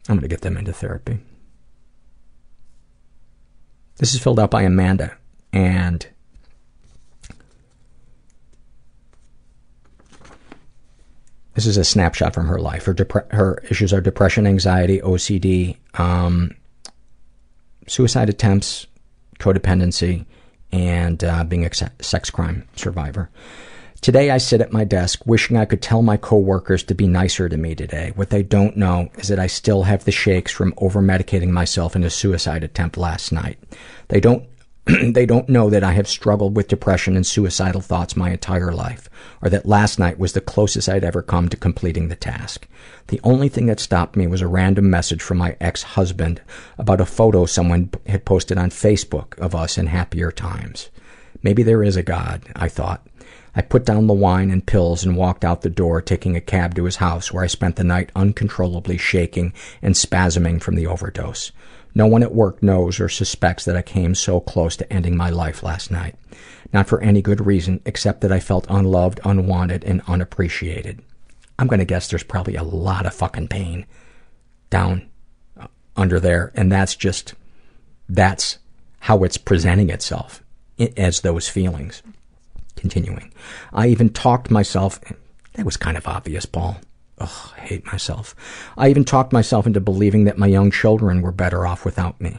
I'm going to get them into therapy. This is filled out by Amanda, and this is a snapshot from her life. Her, depre- her issues are depression, anxiety, OCD, um, suicide attempts, codependency, and uh, being a sex crime survivor. Today I sit at my desk wishing I could tell my coworkers to be nicer to me today. What they don't know is that I still have the shakes from over-medicating myself in a suicide attempt last night. They don't they don't know that I have struggled with depression and suicidal thoughts my entire life, or that last night was the closest I'd ever come to completing the task. The only thing that stopped me was a random message from my ex-husband about a photo someone had posted on Facebook of us in happier times. Maybe there is a God, I thought. I put down the wine and pills and walked out the door, taking a cab to his house, where I spent the night uncontrollably shaking and spasming from the overdose. No one at work knows or suspects that I came so close to ending my life last night. Not for any good reason, except that I felt unloved, unwanted, and unappreciated. I'm gonna guess there's probably a lot of fucking pain down uh, under there, and that's just, that's how it's presenting itself as those feelings. Continuing. I even talked myself, that was kind of obvious, Paul. Ugh, I hate myself. I even talked myself into believing that my young children were better off without me.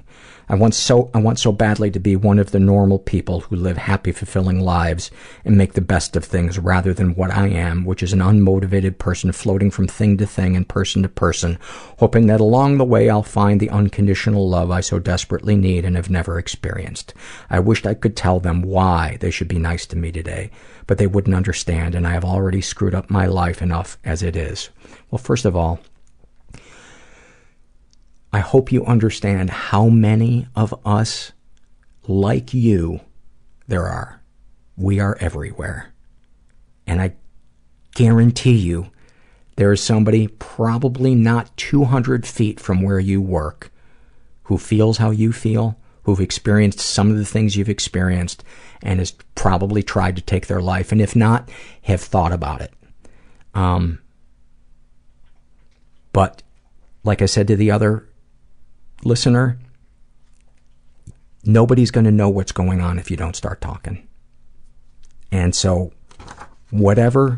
I want so I want so badly to be one of the normal people who live happy, fulfilling lives and make the best of things rather than what I am, which is an unmotivated person floating from thing to thing and person to person, hoping that along the way I'll find the unconditional love I so desperately need and have never experienced. I wished I could tell them why they should be nice to me today, but they wouldn't understand and I have already screwed up my life enough as it is. Well, first of all, I hope you understand how many of us, like you, there are. We are everywhere. And I guarantee you, there is somebody probably not 200 feet from where you work who feels how you feel, who've experienced some of the things you've experienced, and has probably tried to take their life, and if not, have thought about it. Um, but, like I said to the other listener, nobody's going to know what's going on if you don't start talking. And so, whatever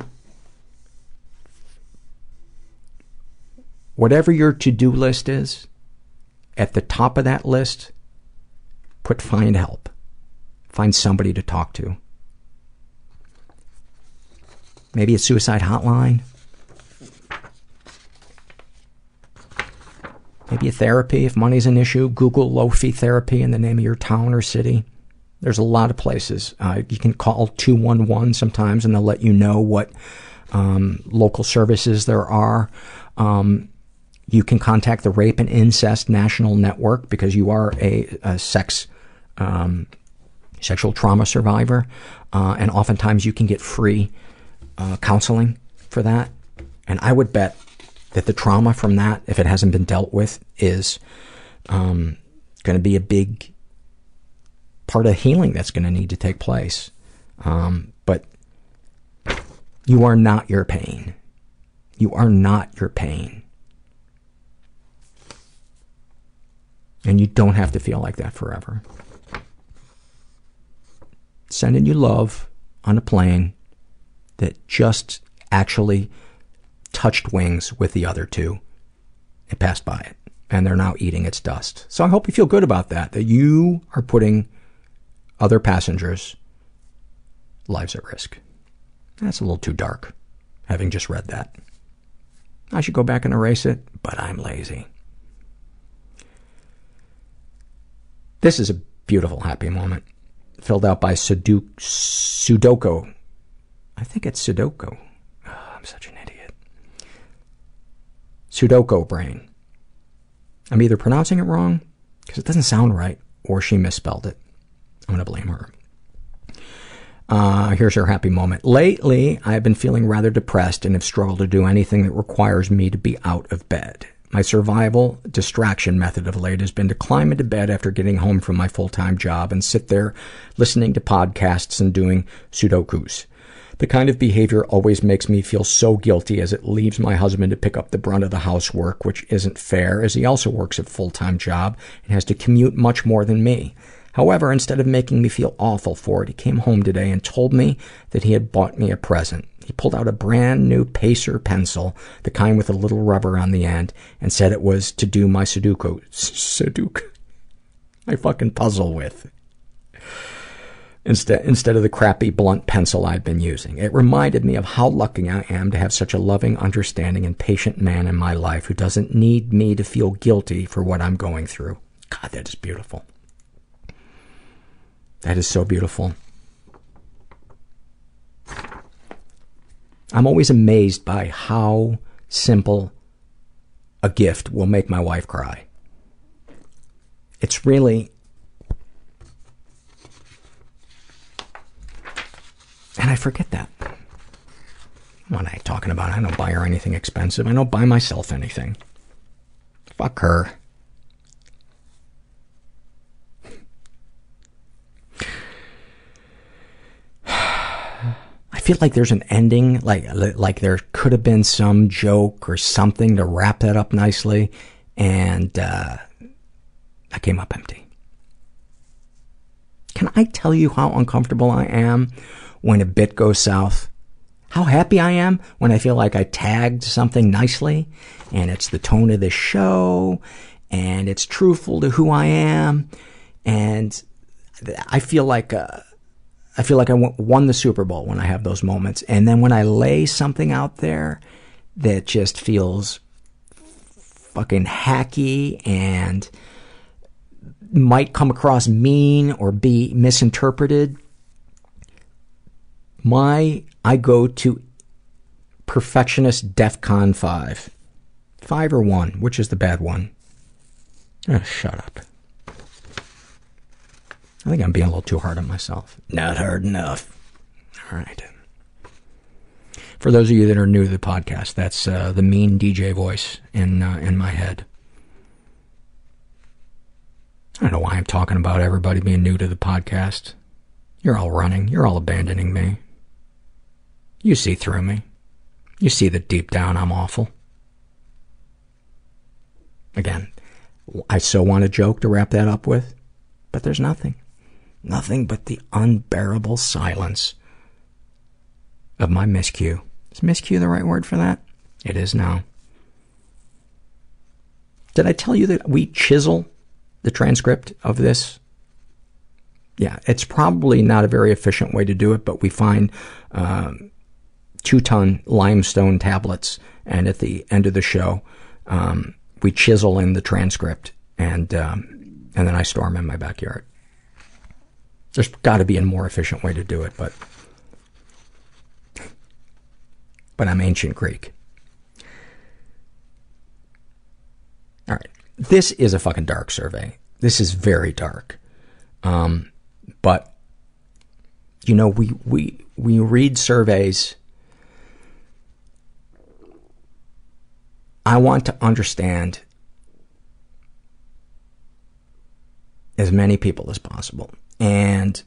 whatever your to-do list is, at the top of that list, put find help. Find somebody to talk to. Maybe a suicide hotline. Maybe a therapy if money's an issue. Google low fee therapy in the name of your town or city. There's a lot of places. Uh, you can call 211 sometimes and they'll let you know what um, local services there are. Um, you can contact the Rape and Incest National Network because you are a, a sex, um, sexual trauma survivor. Uh, and oftentimes you can get free uh, counseling for that. And I would bet that the trauma from that, if it hasn't been dealt with, is um, going to be a big part of healing that's going to need to take place. Um, but you are not your pain. You are not your pain. And you don't have to feel like that forever. Sending you love on a plane that just actually touched wings with the other two. It passed by it. And they're now eating its dust. So I hope you feel good about that, that you are putting other passengers' lives at risk. That's a little too dark, having just read that. I should go back and erase it, but I'm lazy. This is a beautiful happy moment filled out by Sudoku. Sudoku. I think it's Sudoku. Oh, I'm such an. Sudoku brain. I'm either pronouncing it wrong, because it doesn't sound right, or she misspelled it. I'm going to blame her. Uh, here's her happy moment. Lately, I've been feeling rather depressed and have struggled to do anything that requires me to be out of bed. My survival distraction method of late has been to climb into bed after getting home from my full-time job and sit there listening to podcasts and doing sudokus. The kind of behavior always makes me feel so guilty as it leaves my husband to pick up the brunt of the housework, which isn't fair as he also works a full-time job and has to commute much more than me. However, instead of making me feel awful for it, he came home today and told me that he had bought me a present. He pulled out a brand new Pacer pencil, the kind with a little rubber on the end, and said it was to do my Sudoku. Sudoku. My fucking puzzle with. Instead, instead of the crappy blunt pencil I'd been using. It reminded me of how lucky I am to have such a loving, understanding, and patient man in my life who doesn't need me to feel guilty for what I'm going through. God, that is beautiful. That is so beautiful. I'm always amazed by how simple a gift will make my wife cry. It's really. And I forget that. What am I talking about? I don't buy her anything expensive. I don't buy myself anything. Fuck her. I feel like there's an ending, like like there could have been some joke or something to wrap that up nicely, and uh, I came up empty. Can I tell you how uncomfortable I am when a bit goes south? How happy I am when I feel like I tagged something nicely, and it's the tone of the show, and it's truthful to who I am, and I feel like. Uh, I feel like I won the Super Bowl when I have those moments. And then when I lay something out there that just feels fucking hacky and might come across mean or be misinterpreted, my, I go to perfectionist DEFCON 5. 5 or 1, which is the bad one? Oh, shut up. I think I'm being a little too hard on myself. Not hard enough. All right. For those of you that are new to the podcast, that's uh, the mean DJ voice in uh, in my head. I don't know why I'm talking about everybody being new to the podcast. You're all running. You're all abandoning me. You see through me. You see that deep down I'm awful. Again, I so want a joke to wrap that up with, but there's nothing. Nothing but the unbearable silence of my miscue. Is miscue the right word for that? It is now. Did I tell you that we chisel the transcript of this? Yeah, it's probably not a very efficient way to do it, but we find um, two ton limestone tablets, and at the end of the show, um, we chisel in the transcript, and um, and then I store them in my backyard. There's got to be a more efficient way to do it, but but I'm ancient Greek. All right, this is a fucking dark survey. This is very dark, um, but you know we we we read surveys. I want to understand as many people as possible. And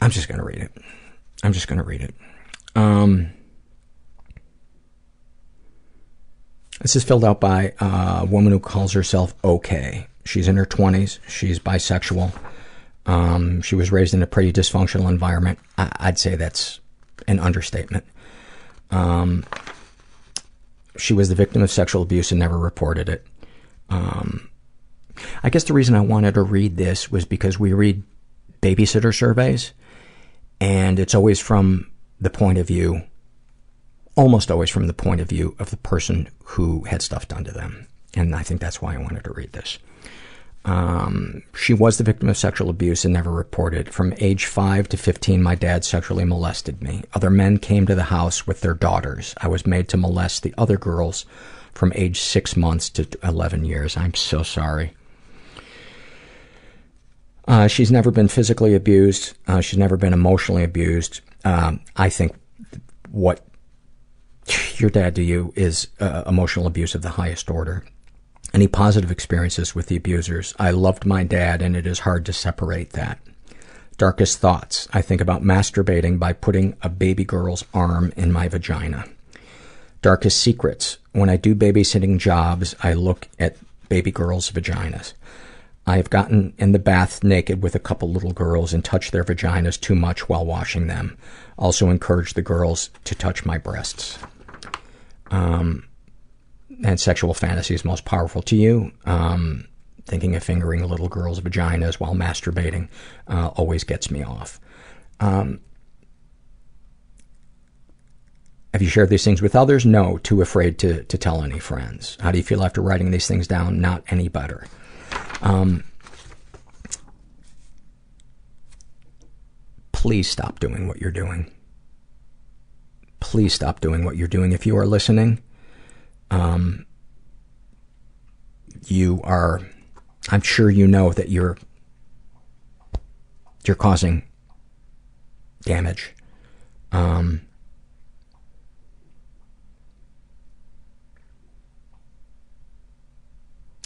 I'm just going to read it. I'm just going to read it. Um, this is filled out by a woman who calls herself OK. She's in her 20s. She's bisexual. Um, she was raised in a pretty dysfunctional environment. I- would say that's an understatement. Um, she was the victim of sexual abuse and never reported it. Um, I guess the reason I wanted to read this was because we read babysitter surveys, and it's always from the point of view almost always from the point of view of the person who had stuff done to them. And I think that's why I wanted to read this. Um, she was the victim of sexual abuse and never reported. From age 5 to 15, my dad sexually molested me. Other men came to the house with their daughters. I was made to molest the other girls from age 6 months to 11 years. I'm so sorry. Uh, she's never been physically abused. Uh, she's never been emotionally abused. Um, I think what your dad to you is uh, emotional abuse of the highest order. Any positive experiences with the abusers? I loved my dad, and it is hard to separate that. Darkest thoughts. I think about masturbating by putting a baby girl's arm in my vagina. Darkest secrets. When I do babysitting jobs, I look at baby girls' vaginas. I have gotten in the bath naked with a couple little girls and touched their vaginas too much while washing them. Also encourage the girls to touch my breasts. Um, and sexual fantasies most powerful to you. Um, thinking of fingering little girls' vaginas while masturbating uh, always gets me off. Um, have you shared these things with others? No, too afraid to, to tell any friends. How do you feel after writing these things down? Not any better. Um, please stop doing what you're doing. Please stop doing what you're doing. If you are listening, um, you are, I'm sure you know that you're, you're causing damage. Um,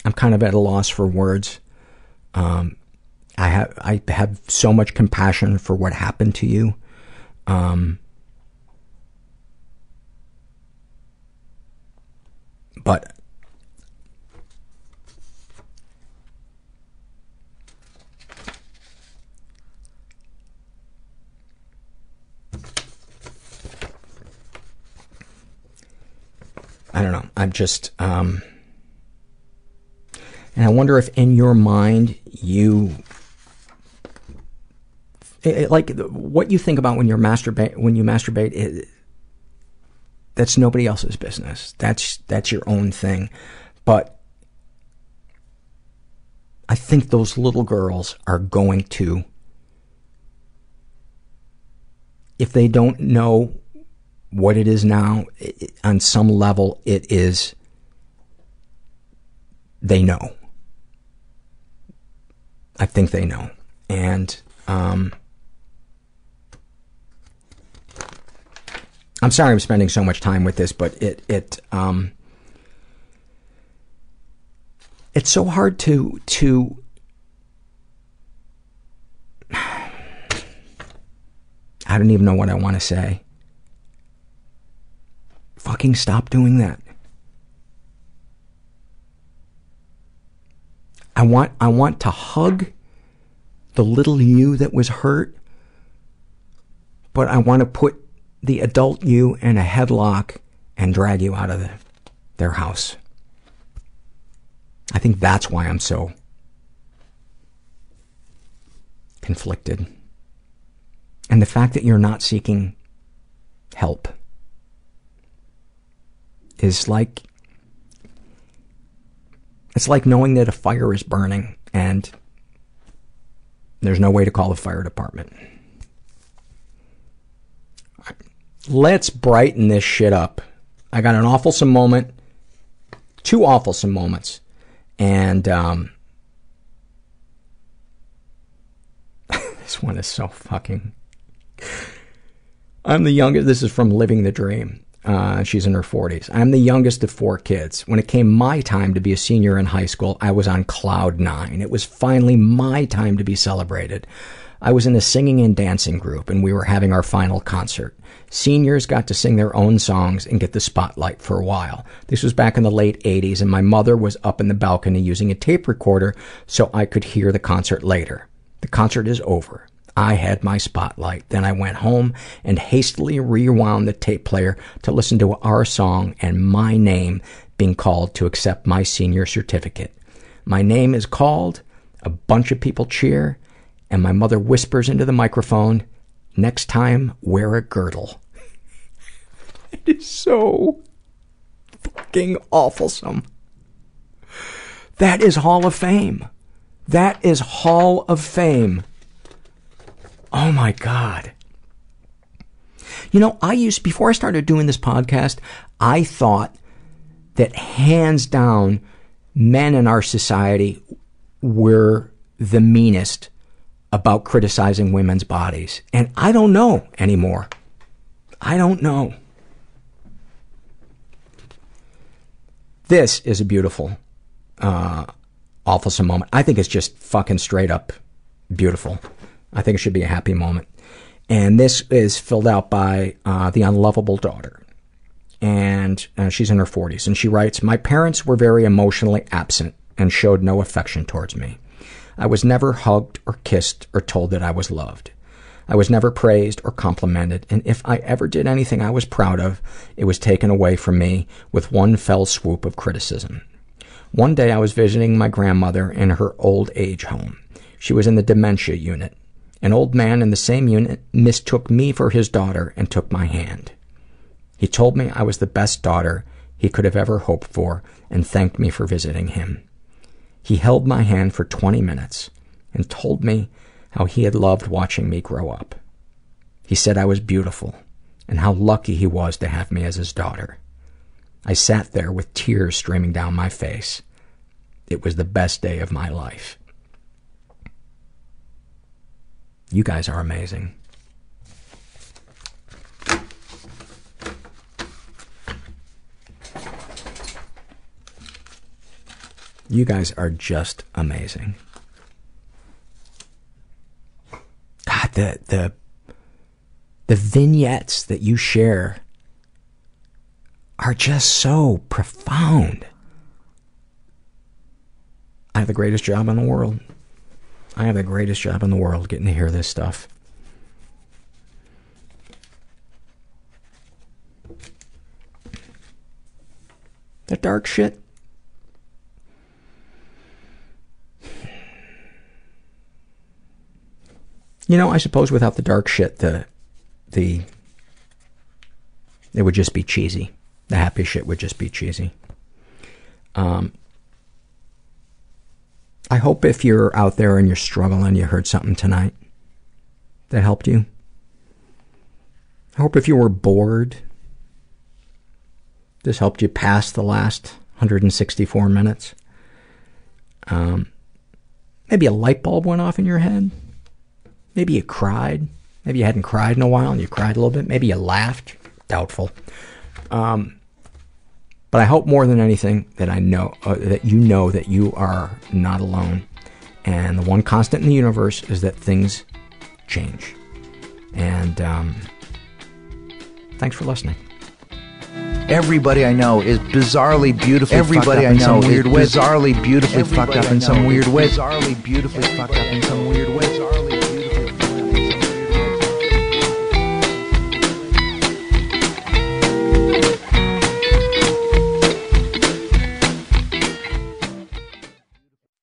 I'm kind of at a loss for words. Um, I have I have so much compassion for what happened to you. Um, but I don't know. I'm just um, and I wonder if in your mind you it, like what you think about when you're masturbate when you masturbate it, that's nobody else's business. That's that's your own thing. But I think those little girls are going to if they don't know what it is now, it, on some level it is they know. I think they know. And um, I'm sorry I'm spending so much time with this, but it it um, it's so hard to to I don't even know what I want to say. Fucking stop doing that. I want I want to hug the little you that was hurt, but I want to put the adult you in a headlock and drag you out of the, their house. I think that's why I'm so conflicted. And the fact that you're not seeking help is like it's like knowing that a fire is burning and there's no way to call the fire department. Let's brighten this shit up. I got an awful moment, two awful moments, and um, this one is so fucking. I'm the youngest. This is from Living the Dream. Uh, she's in her 40s. I'm the youngest of four kids. When it came my time to be a senior in high school, I was on cloud nine. It was finally my time to be celebrated. I was in a singing and dancing group, and we were having our final concert. Seniors got to sing their own songs and get the spotlight for a while. This was back in the late 80s, and my mother was up in the balcony using a tape recorder so I could hear the concert later. The concert is over. I had my spotlight. Then I went home and hastily rewound the tape player to listen to our song and my name being called to accept my senior certificate. My name is called, a bunch of people cheer, and my mother whispers into the microphone, next time wear a girdle. it is so fucking awfulsome. That is Hall of Fame. That is Hall of Fame. Oh my God. You know, I used, before I started doing this podcast, I thought that hands down, men in our society were the meanest about criticizing women's bodies. And I don't know anymore. I don't know. This is a beautiful, uh, awfulsome moment. I think it's just fucking straight up beautiful. I think it should be a happy moment. And this is filled out by uh, the unlovable daughter. And uh, she's in her 40s. And she writes My parents were very emotionally absent and showed no affection towards me. I was never hugged or kissed or told that I was loved. I was never praised or complimented, and if I ever did anything I was proud of, it was taken away from me with one fell swoop of criticism. One day I was visiting my grandmother in her old age home. She was in the dementia unit. An old man in the same unit mistook me for his daughter and took my hand. He told me I was the best daughter he could have ever hoped for and thanked me for visiting him. He held my hand for 20 minutes and told me how he had loved watching me grow up. He said I was beautiful and how lucky he was to have me as his daughter. I sat there with tears streaming down my face. It was the best day of my life. You guys are amazing. You guys are just amazing. God, the the the vignettes that you share are just so profound. I have the greatest job in the world. I have the greatest job in the world getting to hear this stuff. The dark shit. You know, I suppose without the dark shit, the the it would just be cheesy. The happy shit would just be cheesy. Um, I hope if you're out there and you're struggling, you heard something tonight that helped you. I hope if you were bored, this helped you pass the last 164 minutes. Um, maybe a light bulb went off in your head. Maybe you cried. Maybe you hadn't cried in a while and you cried a little bit. Maybe you laughed. Doubtful. Um, but I hope more than anything that I know uh, that you know that you are not alone, and the one constant in the universe is that things change. And um, thanks for listening. Everybody I know is bizarrely beautifully Everybody fucked up I in know some is weird way. bizarrely beautifully Everybody fucked up in some weird way. Bizarrely beautifully fucked up in some weird way.